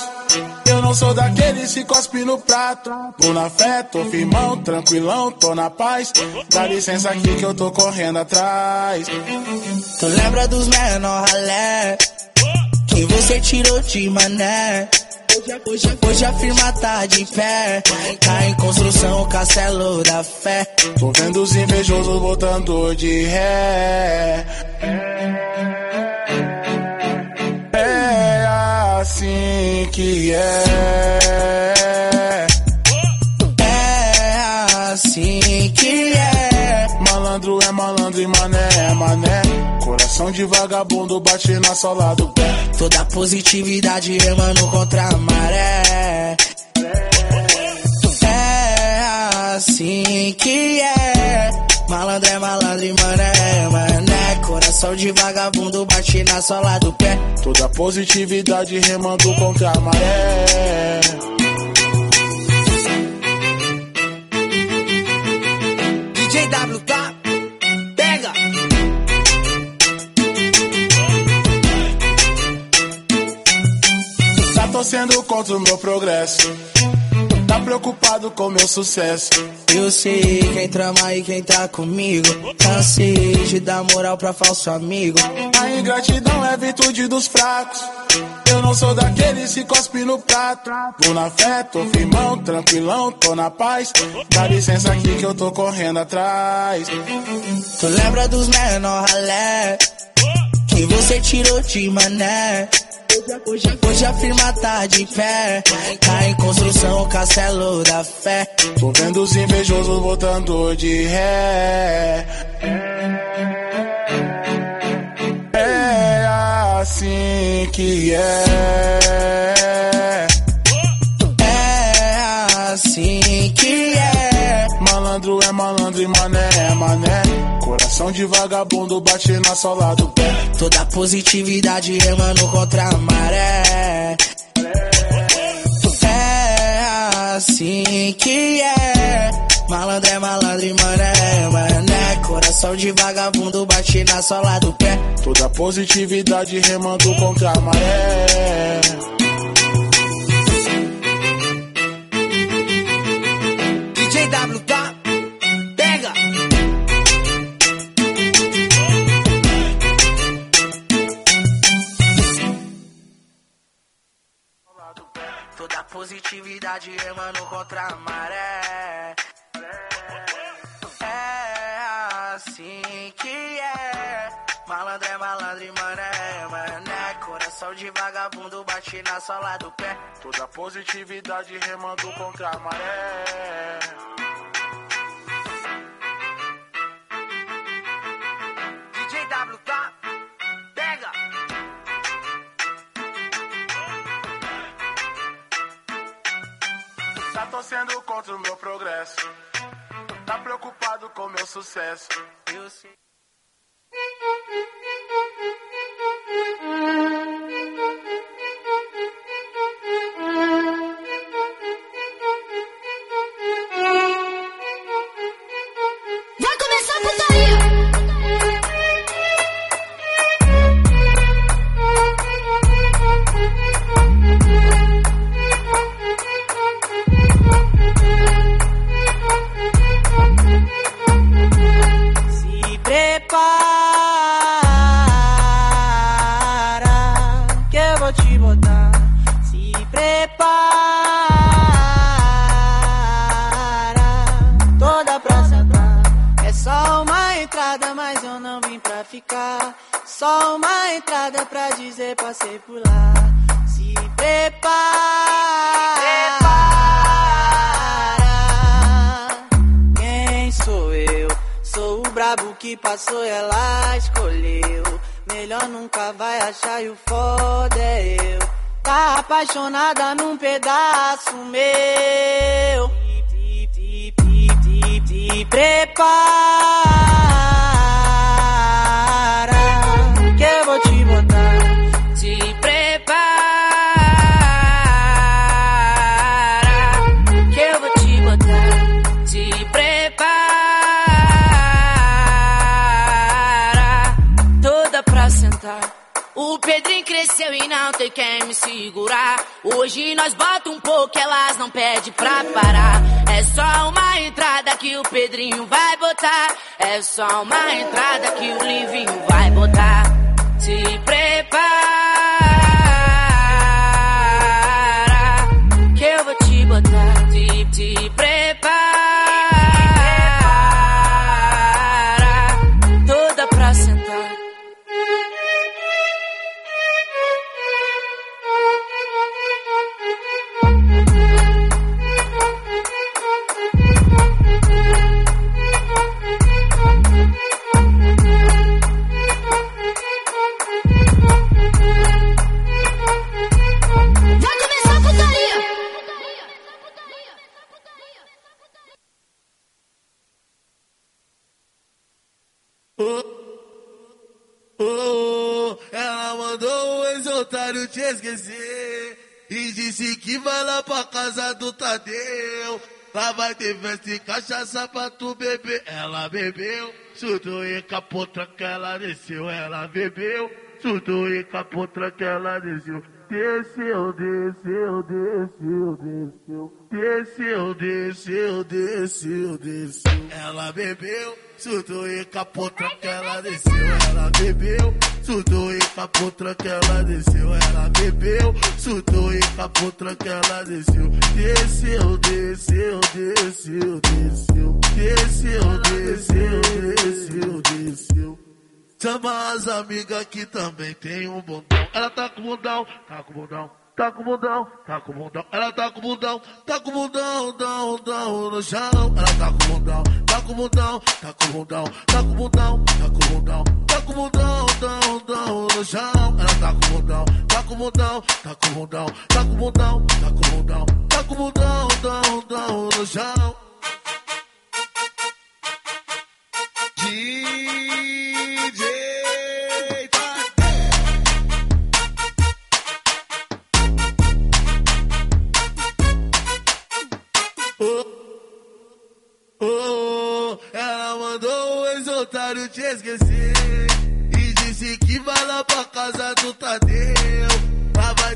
Eu não sou daqueles que cospe no prato. Tô na fé, tô firmão, tranquilão, tô na paz. Dá licença aqui que eu tô correndo atrás. Tu lembra dos menor ralé? Que você tirou de mané? Hoje, hoje a firma tá de pé. Tá em construção o castelo da fé. Tô vendo os invejosos botando de ré. É assim que é. É Coração de vagabundo bate na sola do pé. Toda positividade remando contra a maré. É assim que é. Malandro é malandro e mané é mané. Coração de vagabundo bate na sola do pé. Toda positividade remando contra a maré. DJ W torcendo contra o meu progresso. Tá preocupado com meu sucesso. Eu sei quem trama e quem tá comigo. Cansei de dar moral pra falso amigo. A ingratidão é virtude dos fracos. Eu não sou daqueles que cospe no prato. Tô na fé, tô firmão, tranquilão, tô na paz. Dá licença aqui que eu tô correndo atrás. Tu lembra dos menor ralé? Que você tirou de mané? Hoje, hoje a firma tá de pé. Tá em construção o castelo da fé. Tô vendo os invejosos botando de ré. É assim que é. É assim que é. Malandro é malandro e mané é mané. Coração de vagabundo bate na sola do pé. Toda positividade remando contra a maré. É assim que é. Malandro é malandro e mané é mané. Coração de vagabundo bate na sola do pé. Toda positividade remando contra a maré. Positividade remando contra a maré. É assim que é. Malandro é malandro e mané é mané. Coração de vagabundo bate na sola do pé. Toda positividade remando contra a maré. DJ W Tá torcendo contra o meu progresso. Tá preocupado com meu sucesso. Eu sei. apaixonada num pedaço meu. Prepara. Pedrinho cresceu e não tem quem me segurar. Hoje nós bota um pouco, elas não pedem pra parar. É só uma entrada que o Pedrinho vai botar. É só uma entrada que o Livinho vai botar. Se prepara, que eu vou te botar. Se, se prepara, Oh, ela mandou o ex-otário te esquecer E disse que vai lá pra casa do Tadeu. Lá vai ter festa e cachaça pra tu beber. Ela bebeu, surtou e capou, tranca, ela desceu. Ela bebeu, surtou e capou, tranca, ela desceu Desceu, desceu, desceu, desceu. Desceu, desceu, desceu, desceu. Ela bebeu, surtou e capou, tranca, ela desceu. Ela bebeu, surtou e capou, tranca, ela desceu. Ela bebeu, surtou e capou, tranca, ela desceu Desceu, desceu, desceu, desceu Desceu, desceu, desceu, desceu Chama as amigas que também tem um bundão. Ela tá com bundão, tá com bundão, tá com bundão, tá com bundão. Ela tá com bundão, tá com bundão, dão, dão no chão. Ela tá com bundão, tá com bundão, tá com bundão, tá com bundão, tá com bundão, tá com bundão, dão, dão no chão. Ela tá com bundão, tá com bundão, tá com bundão, tá com bundão, tá com bundão, tá com bundão, dão, dão no chão. Te esquecer E disse que vai lá pra casa do Tadeu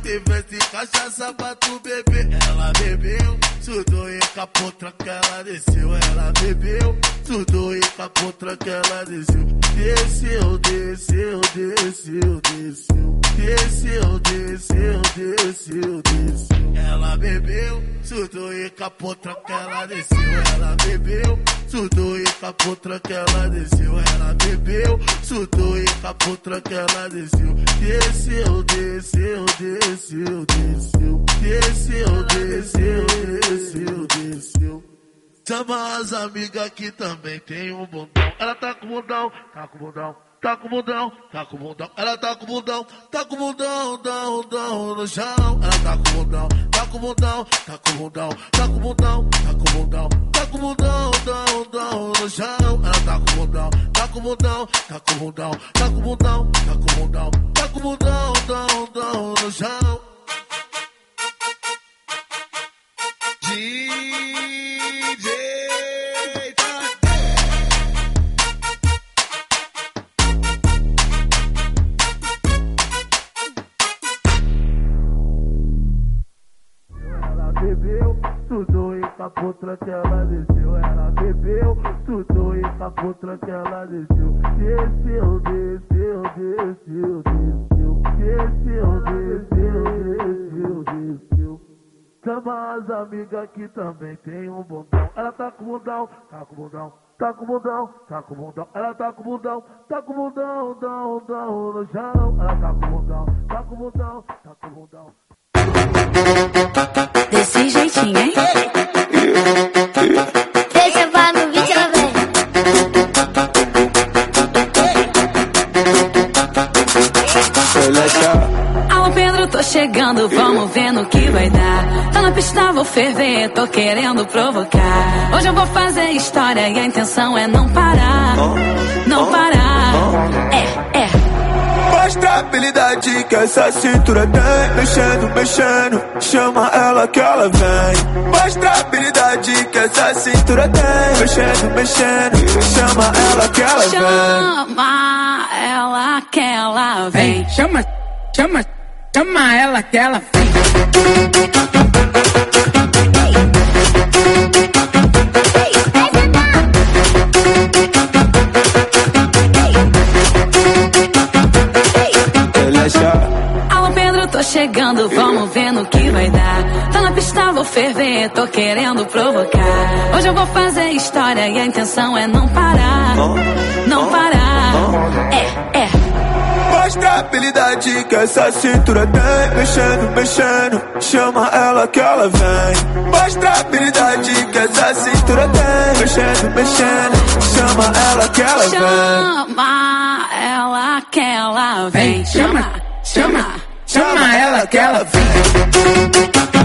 festa e cachaça pra tu beber Ela bebeu, surtou e capou, tranca, ela desceu Ela bebeu, surtou e capou, tranca, ela desceu Desceu, desceu, desceu, desceu Desceu, desceu, desceu, desceu. Ela bebeu, surtou e capou, tranca, ela desceu Ela bebeu, surtou e capou, tranca, ela desceu Ela bebeu, surtou e capou, tranca, ela desceu Desceu, desceu, desceu, desceu Desceu, desceu, desceu, desceu Chama as amigas que também tem um bundão. Ela tá com bundão, tá com bundão, tá com bundão, tá com bundão. Ela tá com bundão, tá com bundão, dão, dão no chão. Ela tá com bundão, tá com bundão, tá com bundão, tá com bundão, tá com bundão, tá com bundão, dão, dão no chão. Ela tá com bundão, tá com bundão, tá com bundão, tá com bundão, tá com bundão, tranca, ela desceu. Ela bebeu, surtou e capou, tranca, ela desceu. Desceu, desceu, desceu, desceu. Desceu, desceu, desceu, desceu. Chama as amigas que também tem um bundão. Ela tá com bundão, tá com bundão, tá com bundão, tá com bundão. Ela tá com bundão, tá com bundão, dão, dão no chão. Ela tá com bundão, tá com bundão, tá com bundão. Desse jeitinho, hein? Chegando, vamos ver no que vai dar. Tô na pista, vou ferver, tô querendo provocar. Hoje eu vou fazer história e a intenção é não parar. Não parar. É, é. Mostra a habilidade que essa cintura tem. Mexendo, mexendo, chama ela que ela vem. Mostra a habilidade que essa cintura tem. Mexendo, mexendo, chama ela que ela vem. Chama ela que ela vem, vem Chama, chama, chama ela que ela vem. chegando, vamos ver no que vai dar. Tô na pista, vou ferver, tô querendo provocar. Hoje eu vou fazer história e a intenção é não parar. Não parar. É, é. Mostra a habilidade que essa cintura tem. Mexendo, mexendo, chama ela que ela vem. Mostra a habilidade que essa cintura tem. Mexendo, mexendo, chama ela que ela vem. Chama ela que ela vem. Chama, chama. Chama ela que ela vem.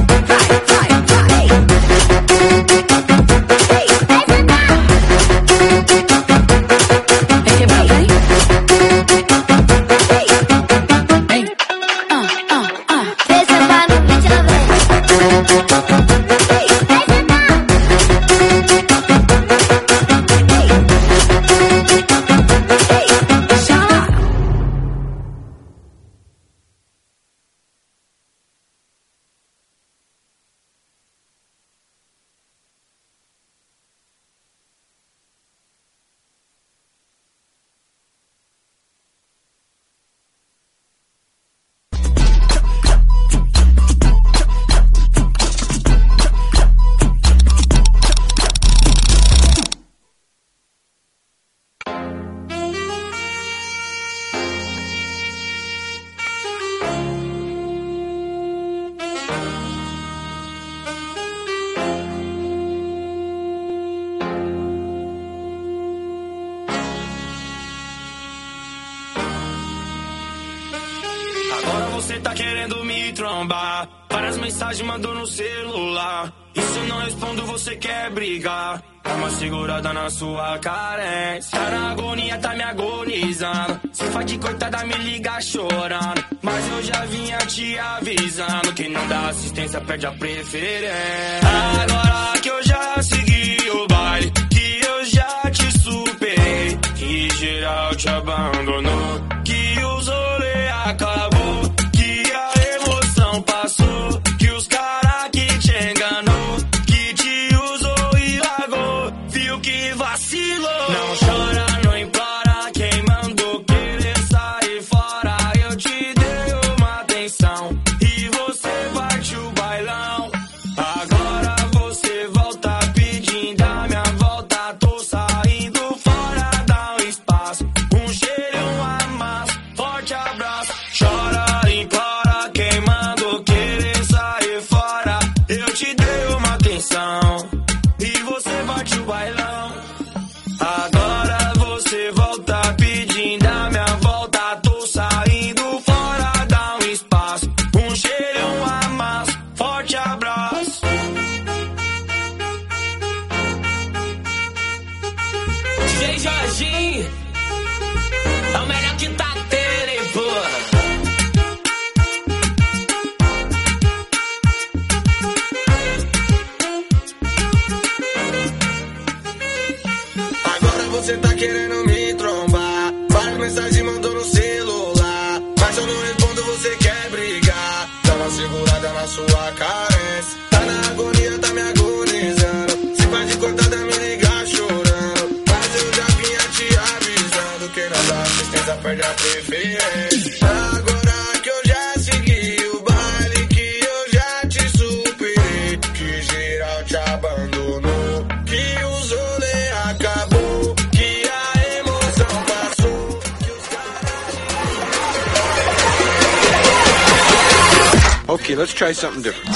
something different.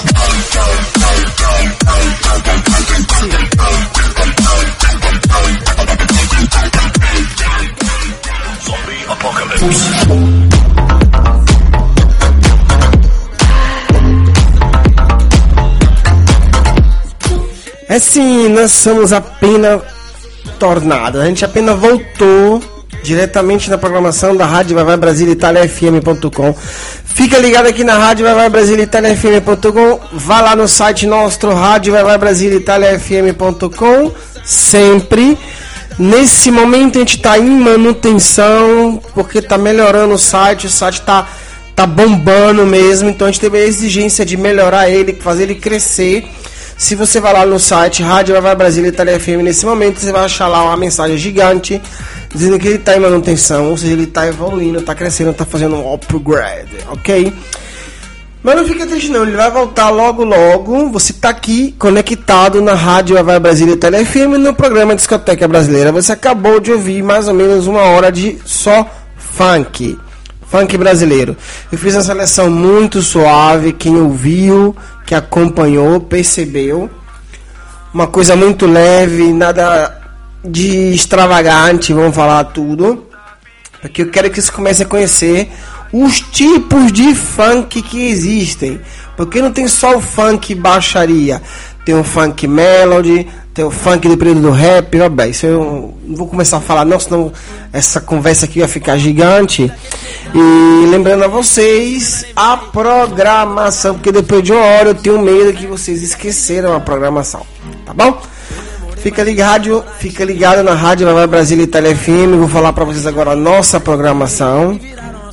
Zombie apocalypse. É sim, nós somos apenas tornados. A gente apenas voltou diretamente na programação da Rádio Vai Vai Brasil Itália FM.com Fica ligado aqui na Rádio Vai Vai Brasil Itália FM.com. Vá lá no site nosso, Rádio Vai Vai Brasil Itália FM.com. Sempre. Nesse momento a gente está em manutenção, porque está melhorando o site, o site está tá bombando mesmo, então a gente teve a exigência de melhorar ele, fazer ele crescer. Se você vai lá no site Rádio Vai Vai Brasil Itália FM nesse momento, você vai achar lá uma mensagem gigante dizendo que ele está em manutenção, ou seja, ele está evoluindo, está crescendo, está fazendo um upgrade, ok? Mas não fica triste não, ele vai voltar logo logo. Você está aqui conectado na Rádio Vai Brasília Tele FM no programa Discoteca Brasileira. Você acabou de ouvir mais ou menos uma hora de só funk. Funk brasileiro. Eu fiz uma seleção muito suave. Quem ouviu, que acompanhou, percebeu. Uma coisa muito leve, nada de extravagante, vamos falar tudo. Porque eu quero que você comece a conhecer os tipos de funk que existem. Porque não tem só o funk baixaria. Tem o funk melody, tem o funk do período do rap. Ó, bem, isso eu não vou começar a falar, não, senão essa conversa aqui vai ficar gigante. E lembrando a vocês a programação, porque depois de uma hora eu tenho medo que vocês esqueceram a programação. Tá bom? Fica ligado, fica ligado na Rádio Vai Brasília Itália FM. Vou falar para vocês agora a nossa programação.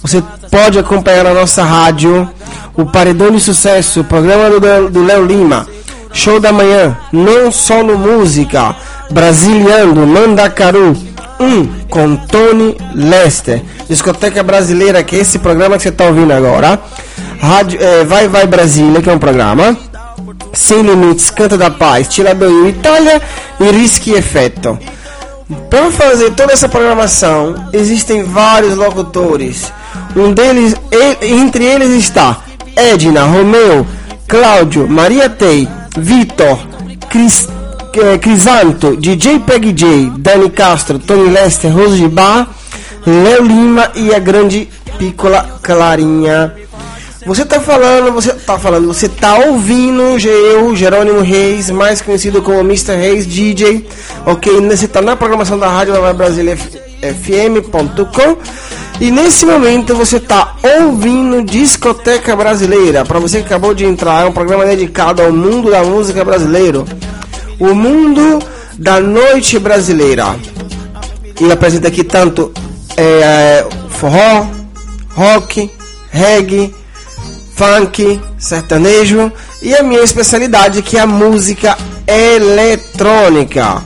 Você pode acompanhar na nossa rádio o Paredão de Sucesso, programa do Léo Lima, Show da Manhã, Não Solo Música, Brasiliano, Mandacaru, 1 um, com Tony Lester, Discoteca Brasileira, que é esse programa que você está ouvindo agora, rádio, é, Vai Vai Brasília, que é um programa, Sem Limites, Canta da Paz, Tiradoio Itália e Risque Effetto. Para fazer toda essa programação, existem vários locutores um deles, entre eles está Edna, Romeu, Cláudio, Maria Tei, Vitor, Cris, eh, Crisanto, DJ Peg J, Dani Castro, Tony Lester, Rose de Bar, Léo Lima e a grande Piccola Clarinha. Você tá falando, você tá falando, você tá ouvindo eu, Jerônimo Reis, mais conhecido como Mr. Reis DJ, ok? Você tá na programação da Rádio Nova fm.com e nesse momento você está ouvindo Discoteca Brasileira. Para você que acabou de entrar, é um programa dedicado ao mundo da música brasileiro, o mundo da noite brasileira. E apresenta aqui tanto é, forró, rock, reggae, funk, sertanejo e a minha especialidade que é a música eletrônica.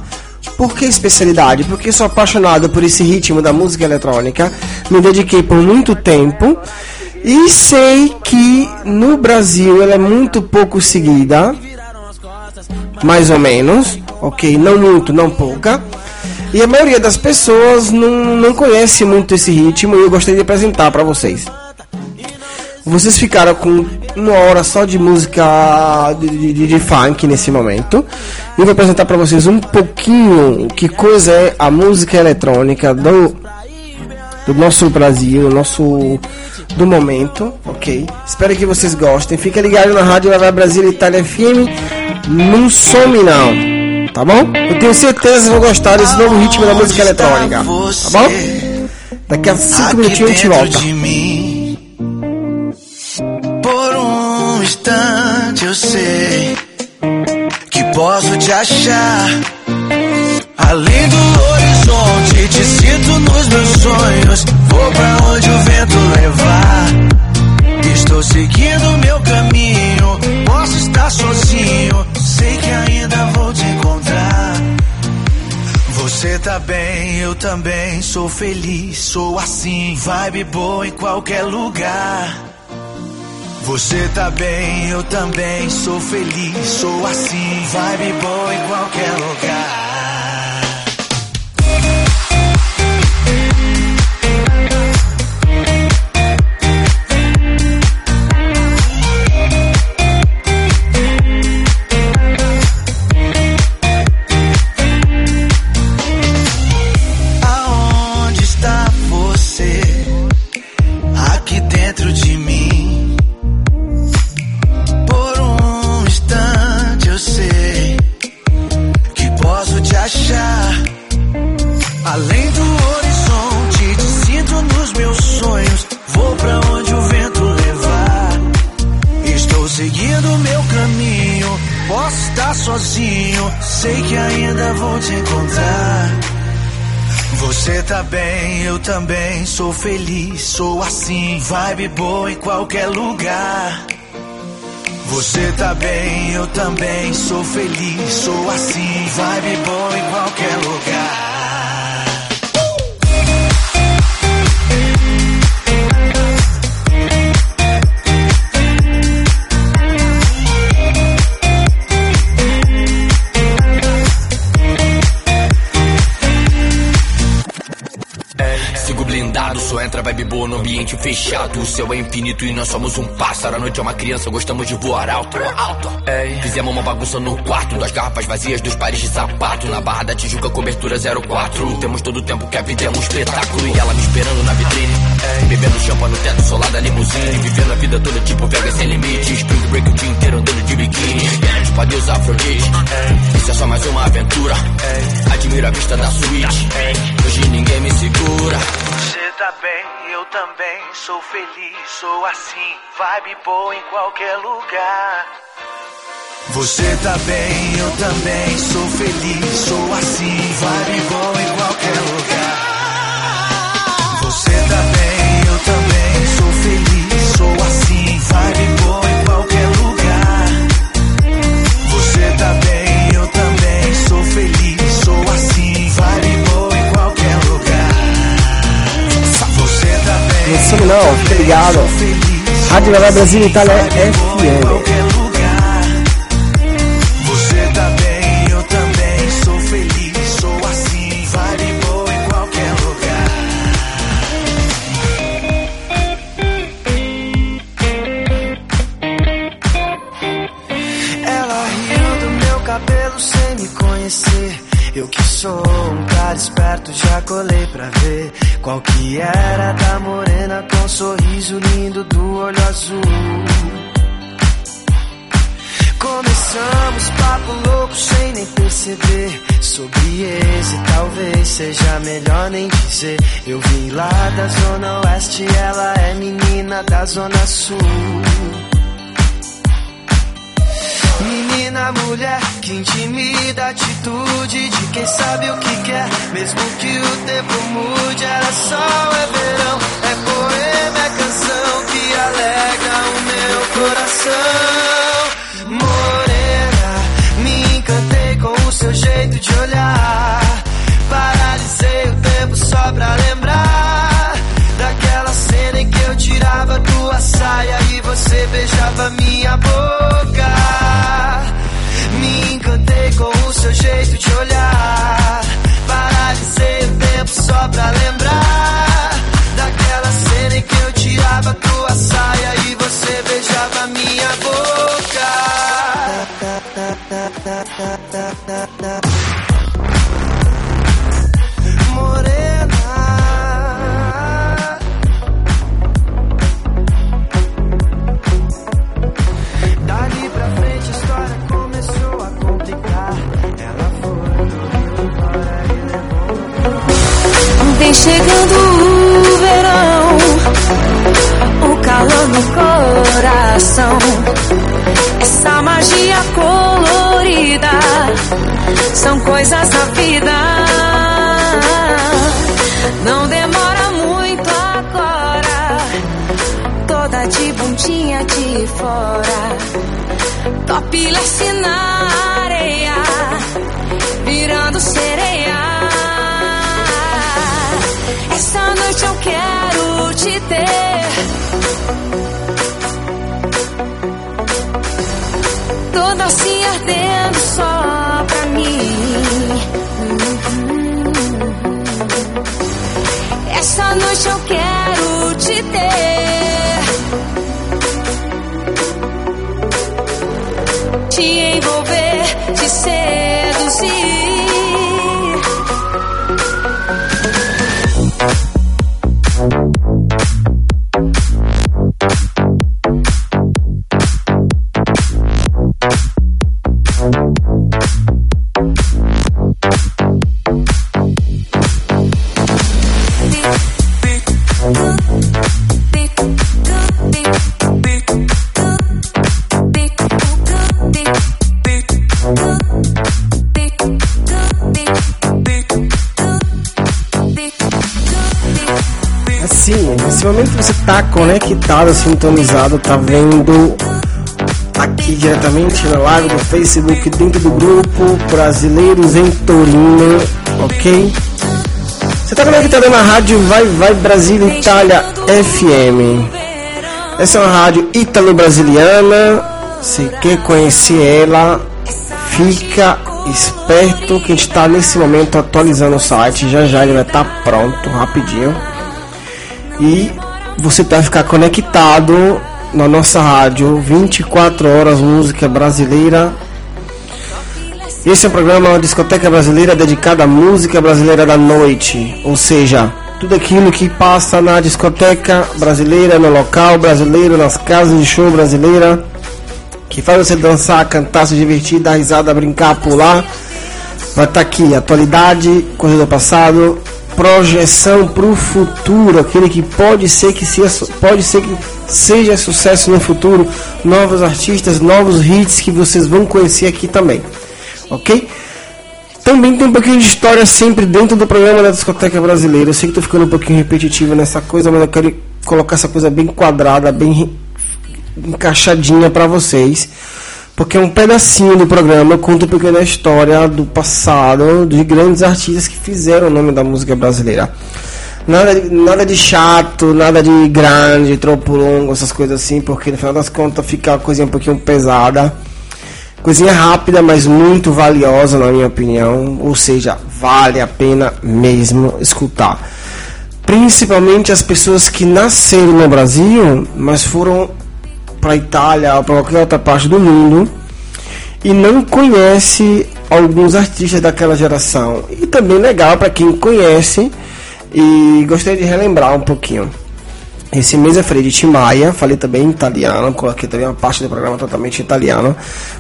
Por que especialidade? Porque sou apaixonado por esse ritmo da música eletrônica, me dediquei por muito tempo e sei que no Brasil ela é muito pouco seguida, mais ou menos, ok? Não muito, não pouca. E a maioria das pessoas não, não conhece muito esse ritmo e eu gostaria de apresentar para vocês. Vocês ficaram com uma hora só de música de, de, de funk nesse momento. E eu vou apresentar para vocês um pouquinho que coisa é a música eletrônica do, do nosso Brasil, do nosso do momento, ok? Espero que vocês gostem. Fica ligado na Rádio Vai Brasil Itália FM. Não some não, tá bom? Eu tenho certeza que vão gostar desse novo ritmo da música eletrônica, tá bom? Daqui a cinco minutinhos a gente volta. Eu sei que posso te achar. Além do horizonte, te sinto nos meus sonhos. Vou pra onde o vento levar. Estou seguindo meu caminho. Posso estar sozinho, sei que ainda vou te encontrar. Você tá bem, eu também. Sou feliz, sou assim. Vibe boa em qualquer lugar. Você tá bem, eu também sou feliz, sou assim, vibe boa em qualquer lugar. sozinho, sei que ainda vou te encontrar. Você tá bem, eu também sou feliz, sou assim, vibe boa em qualquer lugar. Você tá bem, eu também sou feliz, sou assim, vibe boa em qualquer lugar. Só entra vibe boa no ambiente fechado. O céu é infinito e nós somos um pássaro. A noite é uma criança, gostamos de voar alto. alto. Fizemos uma bagunça no quarto, das garrafas vazias dos pares de sapato. Na barra da Tijuca, cobertura 04. Temos todo o tempo que a vida é um espetáculo. E ela me esperando na vitrine. Bebendo champa no teto, solar da limusine. Vivendo a vida toda tipo Vegas sem limite. Spring break o dia inteiro andando de biquíni. Tipo adeus Afrodite. Isso é só mais uma aventura. Admiro a vista da suíte. Hoje ninguém me segura. Tá bem, eu também sou feliz, sou assim, vibe boa em qualquer lugar. Você tá bem, eu também sou feliz, sou assim, vibe boa em qualquer lugar. Some não, fica ligado. Rádio Vai Brasil Itália FM. Tá assim. Eu que sou esperto, já colei pra ver qual que era da morena com um sorriso lindo do olho azul. Começamos papo louco sem nem perceber Sobre esse talvez seja melhor nem dizer Eu vim lá da zona oeste, ela é menina da zona sul Menina, mulher, que intimida a atitude de quem sabe o que quer. Mesmo que o tempo mude, era sol, é verão. É poema, é canção que alegra o meu coração. Morena, me encantei com o seu jeito de olhar. Paralisei o tempo só pra lembrar Daquela cena em que eu tirava tua saia E você beijava minha boca só pra lembrar topless na areia, virando sereia. Essa noite eu quero te ter. Toda assim ardendo só pra mim. Essa noite eu quero te ter. Conectado, sintonizado, tá vendo aqui diretamente na live do Facebook, dentro do grupo Brasileiros em Torino, ok? Você tá conectado na rádio Vai Vai Brasil Itália FM. Essa é uma rádio italo-brasiliana. Se quer conhecer ela, fica esperto que está nesse momento atualizando o site. Já já ele vai estar tá pronto, rapidinho. E você vai ficar conectado na nossa rádio 24 horas música brasileira. Esse é o programa Discoteca Brasileira dedicado à música brasileira da noite, ou seja, tudo aquilo que passa na discoteca brasileira, no local brasileiro, nas casas de show brasileira, que faz você dançar, cantar, se divertir, dar risada, brincar, pular. Vai estar tá aqui, atualidade, coisa do passado, projeção para o futuro, aquele que pode ser que seja, pode ser que seja sucesso no futuro, novos artistas, novos hits que vocês vão conhecer aqui também, ok? Também tem um pouquinho de história sempre dentro do programa da discoteca brasileira. Eu sei que estou ficando um pouquinho repetitivo nessa coisa, mas eu quero colocar essa coisa bem quadrada, bem encaixadinha para vocês porque é um pedacinho do programa conta um pouquinho da história do passado de grandes artistas que fizeram o nome da música brasileira. Nada de, nada de chato, nada de grande, tropo longo, essas coisas assim, porque no final das contas fica uma coisinha um pouquinho pesada. Coisinha rápida, mas muito valiosa, na minha opinião. Ou seja, vale a pena mesmo escutar. Principalmente as pessoas que nasceram no Brasil, mas foram para a Itália ou para qualquer outra parte do mundo e não conhece alguns artistas daquela geração. E também legal para quem conhece e gostaria de relembrar um pouquinho. Esse mês é Fred Timaya, falei também italiano, coloquei também uma parte do programa totalmente italiano,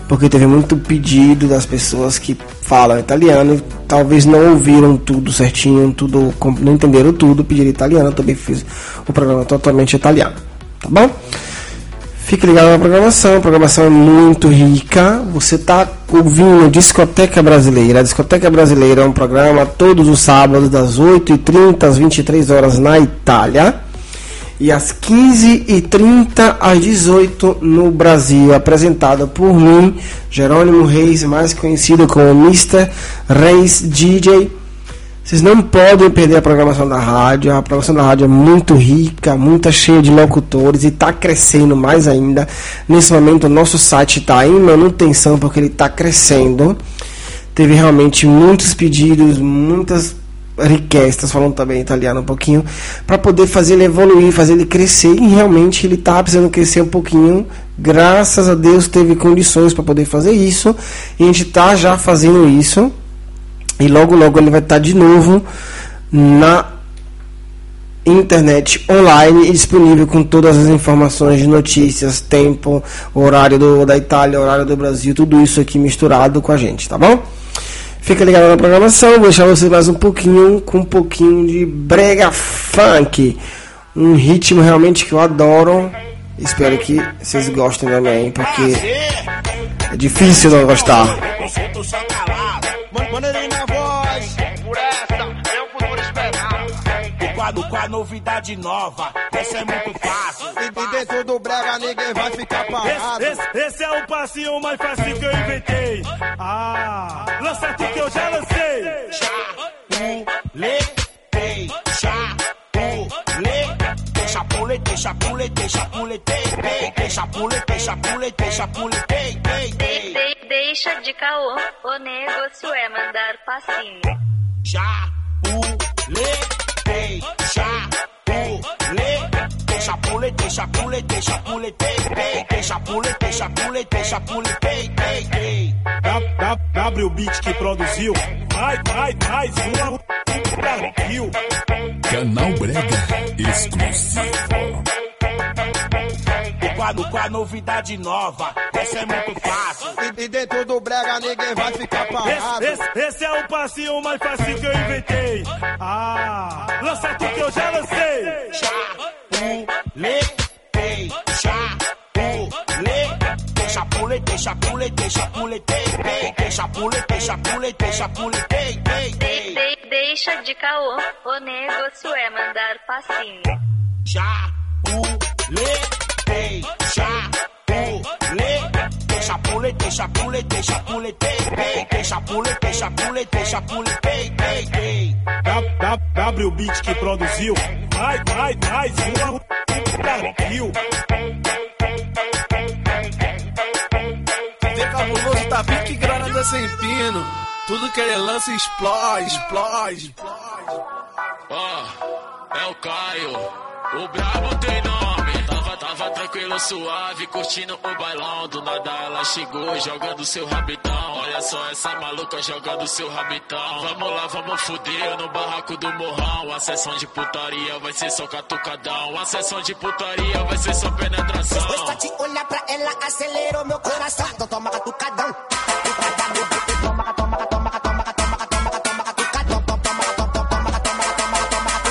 porque teve muito pedido das pessoas que falam italiano e talvez não ouviram tudo certinho, tudo, não entenderam tudo, pediram italiano, também fiz o programa totalmente italiano, tá bom? Fique ligado na programação, a programação é muito rica. Você está ouvindo Discoteca Brasileira. A Discoteca Brasileira é um programa todos os sábados, das 8h30 às 23 horas na Itália. E às 15h30 às 18 no Brasil. Apresentado por mim, Jerônimo Reis, mais conhecido como Mr. Reis DJ vocês não podem perder a programação da rádio. A programação da rádio é muito rica, muito cheia de locutores e está crescendo mais ainda. Nesse momento, o nosso site está em manutenção porque ele está crescendo. Teve realmente muitos pedidos, muitas requestas, falando também italiano um pouquinho, para poder fazer ele evoluir, fazer ele crescer. E realmente ele está precisando crescer um pouquinho. Graças a Deus teve condições para poder fazer isso. E a gente está já fazendo isso e logo logo ele vai estar de novo na internet online e disponível com todas as informações de notícias, tempo, horário do, da Itália, horário do Brasil, tudo isso aqui misturado com a gente, tá bom? Fica ligado na programação, vou deixar vocês mais um pouquinho com um pouquinho de brega funk, um ritmo realmente que eu adoro. Espero que vocês gostem também, porque é difícil não gostar. Com a novidade nova. Essa é muito fácil. E, e dentro do brega ninguém vai ficar parado. Esse, esse, esse, é o passinho mais fácil que eu inventei. Ah, lança tudo que eu já lancei. Chapuletei, chapuletei. Chapuletei, chapuletei, chapuletei. Chapuletei, chapuletei, chapuletei. Deixa de caô, o negócio é mandar passinho. Chapuletei chapulete, chapulete, chapulete, chapulete, chapulete, chapulete, chapulete, W Beat que produziu, vai, vai, mais uma Brasil. Canal Brega exclusivo quadro com a novidade nova. Essa é muito fácil. E, e dentro do brega ninguém vai ficar parado. Esse, esse, esse, é o passinho mais fácil que eu inventei. Ah, lança tudo que eu já lancei. Chapuletei, chapuletei. Chapulete, chapulete, chapulete, chapulete, chapulete, chapulete, Deixa de caô, o negócio é mandar passinho. Chapuletei, chapuletei, chapuletei, chapuletei, chapuletei, tei, chapuletei, chapuletei, chapuletei, tei, tei. W- W Beat que produziu. Vai, vai, mais uma. Brasil. Vem cabuloso, tá pique grana desse empino. Tudo que ele lança explode, explode. Ó, é o Caio, o brabo tem nome. Tava, tava tranquilo, suave, curtindo o bailão. Do nada ela chegou, jogando seu rabitão. Olha só essa maluca jogando seu rabitão. Vamos lá, vamos fuder no barraco do morrão. A sessão de putaria vai ser só catucadão. A sessão de putaria vai ser só penetração. Depois pra te olhar pra ela, acelerou meu coração. Então toma catucadão.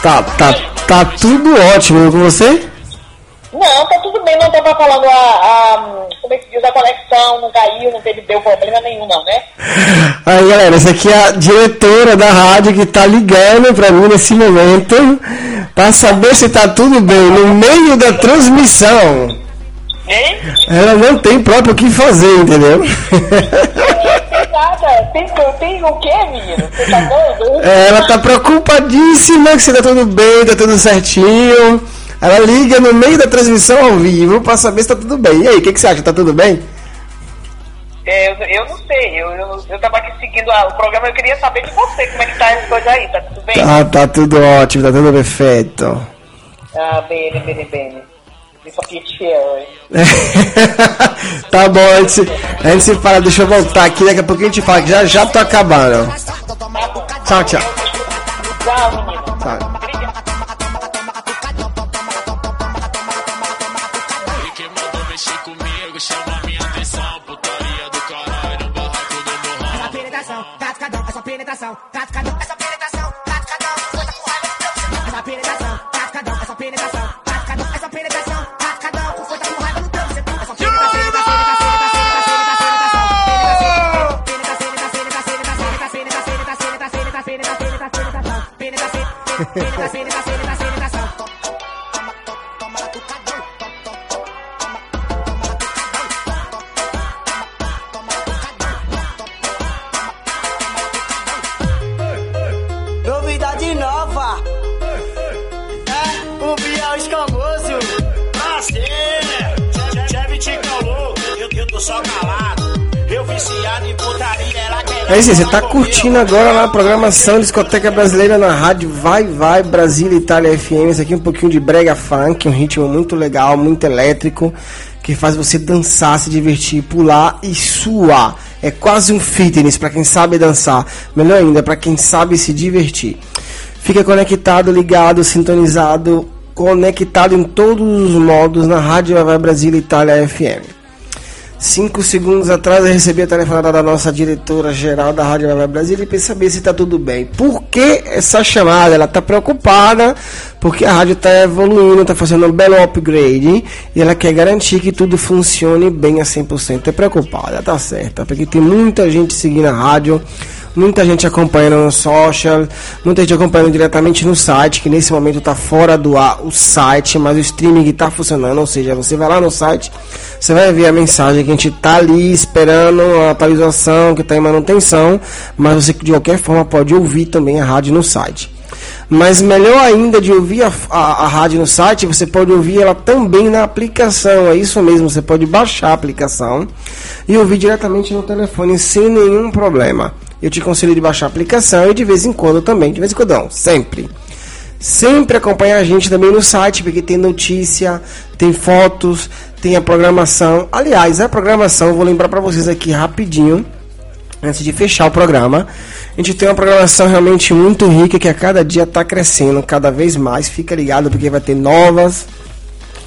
Tá, tá, tá tudo ótimo com você? Não, tá bem, não tava falando a, a- como é que diz, a conexão não caiu, não teve, deu problema nenhum não, né? Aí galera, essa aqui é a diretora da rádio que tá ligando pra mim nesse momento pra saber se tá tudo bem no meio da transmissão. Ela não tem próprio o que fazer, entendeu? Tem nada, tem, tem o quê, menino? Você tá doido? Ela tá preocupadíssima que se tá tudo bem, tá tudo certinho. Ela liga no meio da transmissão ao vivo pra saber se tá tudo bem. E aí, o que, que você acha? Tá tudo bem? É, eu, eu não sei, eu, eu, eu tava aqui seguindo a- o programa, eu queria saber de você, como é que tá essa coisa aí, tá tudo bem? Ah, tá tudo ótimo, tá tudo perfeito. Ah, bene, bene, bene. Isso aqui é. Tá bom, a gente, se- a gente se fala, deixa eu voltar aqui, daqui a pouco a gente fala que já já tô acabando. Tchau, tchau. Tchau. Tchau. É isso, você tá curtindo agora lá a programação Discoteca Brasileira na rádio Vai Vai Brasil Itália FM. Isso aqui é um pouquinho de brega funk, um ritmo muito legal, muito elétrico, que faz você dançar, se divertir, pular e suar. É quase um fitness para quem sabe dançar. Melhor ainda, para quem sabe se divertir. Fica conectado, ligado, sintonizado, conectado em todos os modos na Rádio Vai Vai Brasil Itália FM. Cinco segundos atrás eu recebi a telefonada da nossa diretora geral da Rádio Vai Brasil e para saber se está tudo bem. Por que essa chamada? Ela está preocupada porque a rádio está evoluindo, está fazendo um belo upgrade e ela quer garantir que tudo funcione bem a 100%. É preocupada, tá certo, porque tem muita gente seguindo a rádio. Muita gente acompanhando no social, muita gente acompanhando diretamente no site, que nesse momento está fora do ar o site, mas o streaming está funcionando, ou seja, você vai lá no site, você vai ver a mensagem que a gente está ali esperando a atualização, que está em manutenção, mas você de qualquer forma pode ouvir também a rádio no site. Mas melhor ainda de ouvir a, a, a rádio no site, você pode ouvir ela também na aplicação. É isso mesmo, você pode baixar a aplicação e ouvir diretamente no telefone sem nenhum problema. Eu te aconselho de baixar a aplicação e de vez em quando também, de vez em quando não, sempre. Sempre acompanhar a gente também no site, porque tem notícia, tem fotos, tem a programação. Aliás, a programação, vou lembrar para vocês aqui rapidinho, antes de fechar o programa. A gente tem uma programação realmente muito rica que a cada dia está crescendo cada vez mais. Fica ligado porque vai ter novas,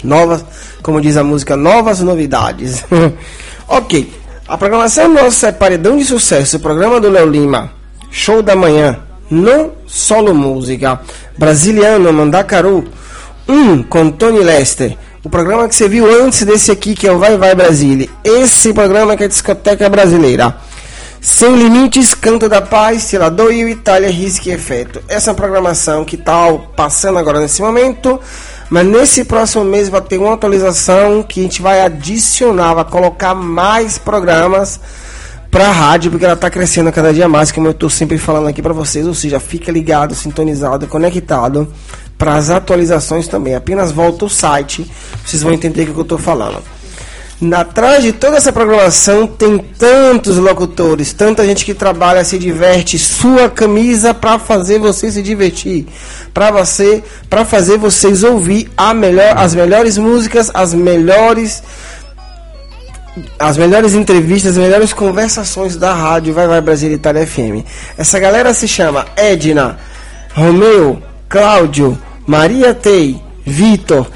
novas, como diz a música, novas novidades. ok, a programação nossa é Paredão de Sucesso, o programa do Léo Lima, Show da Manhã, No Solo Música, Brasiliano, Mandacaru, um com Tony Lester. O programa que você viu antes desse aqui, que é o Vai Vai Brasília. Esse programa que é a discoteca brasileira. Sem Limites, Canto da Paz, Tirador e Itália Risque e Efeito. Essa é programação que está passando agora nesse momento. Mas nesse próximo mês vai ter uma atualização que a gente vai adicionar, vai colocar mais programas para a rádio, porque ela está crescendo cada dia mais, como eu estou sempre falando aqui para vocês. Ou seja, fica ligado, sintonizado, conectado para as atualizações também. Apenas volta o site, vocês vão entender o que eu estou falando. Na atrás de toda essa programação tem tantos locutores, tanta gente que trabalha, se diverte, sua camisa para fazer você se divertir, para você, para fazer vocês ouvir a melhor, as melhores músicas, as melhores as melhores entrevistas, as melhores conversações da rádio Vai Vai Brasil Itália FM. Essa galera se chama Edna, Romeu, Cláudio, Maria Tei, Vitor,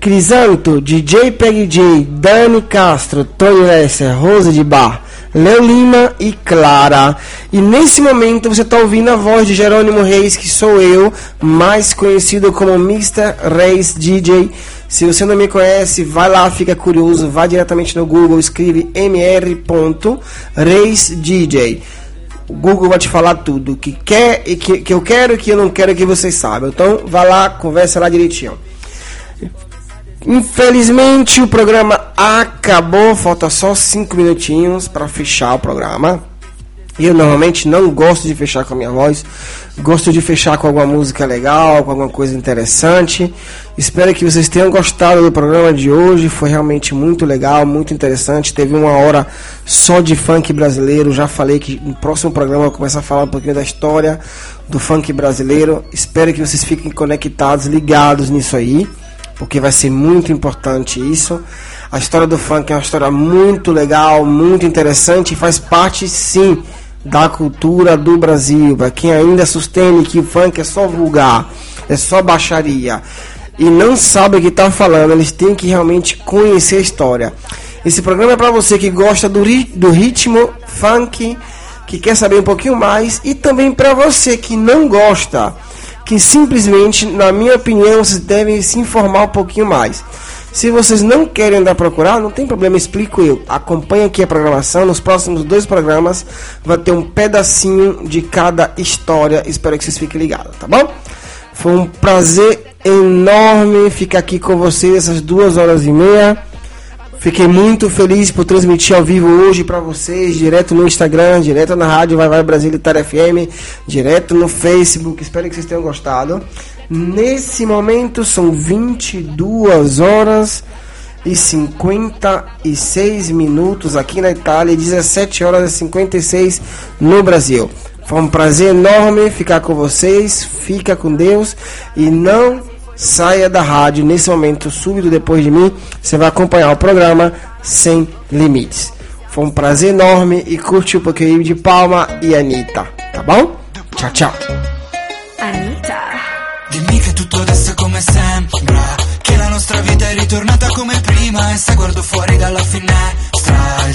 Crisanto, DJ Peg J, Dani Castro, Tony Lesser, Rose de Bar, Leo Lima e Clara. E nesse momento você está ouvindo a voz de Jerônimo Reis, que sou eu, mais conhecido como Mr. Reis DJ. Se você não me conhece, vai lá, fica curioso, vai diretamente no Google, escreve mr.reisdj. O Google vai te falar tudo que quer e que, que eu quero e que eu não quero que vocês saibam. Então, vai lá, conversa lá direitinho. Infelizmente o programa acabou, falta só 5 minutinhos para fechar o programa. Eu normalmente não gosto de fechar com a minha voz, gosto de fechar com alguma música legal, com alguma coisa interessante. Espero que vocês tenham gostado do programa de hoje, foi realmente muito legal, muito interessante. Teve uma hora só de funk brasileiro. Já falei que no próximo programa eu vou começar a falar um pouquinho da história do funk brasileiro. Espero que vocês fiquem conectados, ligados nisso aí porque vai ser muito importante isso. A história do funk é uma história muito legal, muito interessante faz parte sim da cultura do Brasil. Para quem ainda sustém que o funk é só vulgar, é só baixaria e não sabe o que está falando, eles têm que realmente conhecer a história. Esse programa é para você que gosta do, ri- do ritmo funk, que quer saber um pouquinho mais, e também para você que não gosta, que simplesmente, na minha opinião, vocês devem se informar um pouquinho mais. Se vocês não querem andar procurar, não tem problema, explico eu. Acompanhe aqui a programação. Nos próximos dois programas vai ter um pedacinho de cada história. Espero que vocês fiquem ligados, tá bom? Foi um prazer enorme ficar aqui com vocês essas duas horas e meia. Fiquei muito feliz por transmitir ao vivo hoje para vocês, direto no Instagram, direto na rádio Vai Vai Brasil Itália FM, direto no Facebook. Espero que vocês tenham gostado. Nesse momento são 22 horas e 56 minutos aqui na Itália e 17 horas e 56 no Brasil. Foi um prazer enorme ficar com vocês. Fica com Deus e não saia da rádio nesse momento súbito depois de mim. Você vai acompanhar o programa Sem Limites. Foi um prazer enorme e curte um pouquinho de Palma e Anitta, tá bom? Tchau, tchau. Anita. Dimmi che tutto adesso come sembra Che la nostra vita è ritornata come prima E se guardo fuori dalla finestra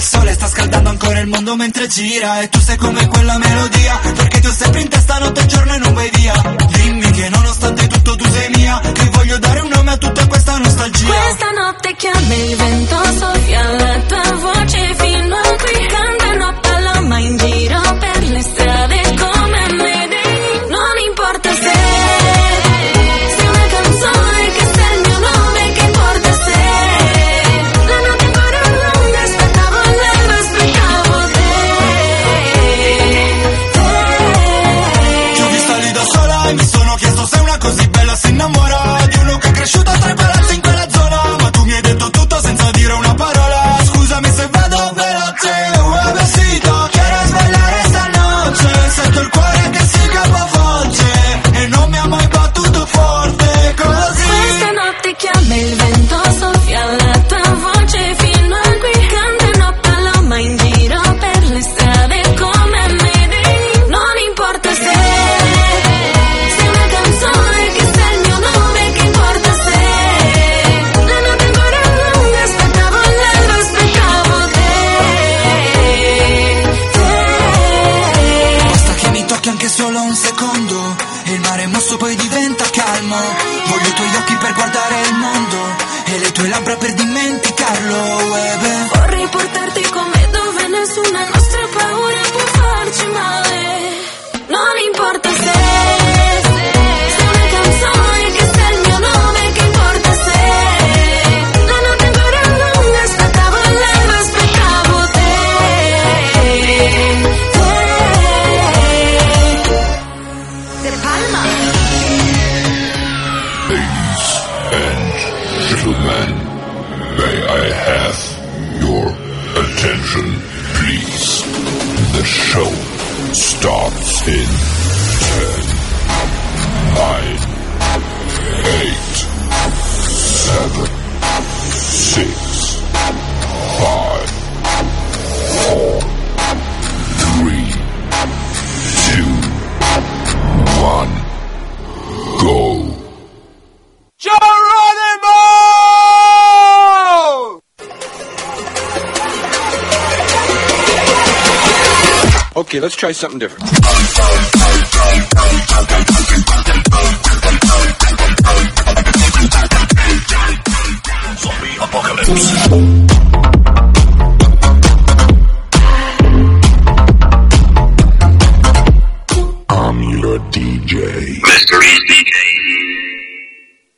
Il sole sta scaldando ancora il mondo mentre gira E tu sei come quella melodia Perché ti ho sempre in testa notte e giorno e non vai via Dimmi che nonostante tutto tu sei mia Che voglio dare un nome a tutta questa nostalgia Questa notte chiama il vento, soffia la tua voce fino a qui. Cantano a paloma in giro per le strade starts in 10, 9, 8, 7, 6, 5, 4, 3, 2, 1, go. Geronimo! Okay, let's try something different. Zombie apocalypse.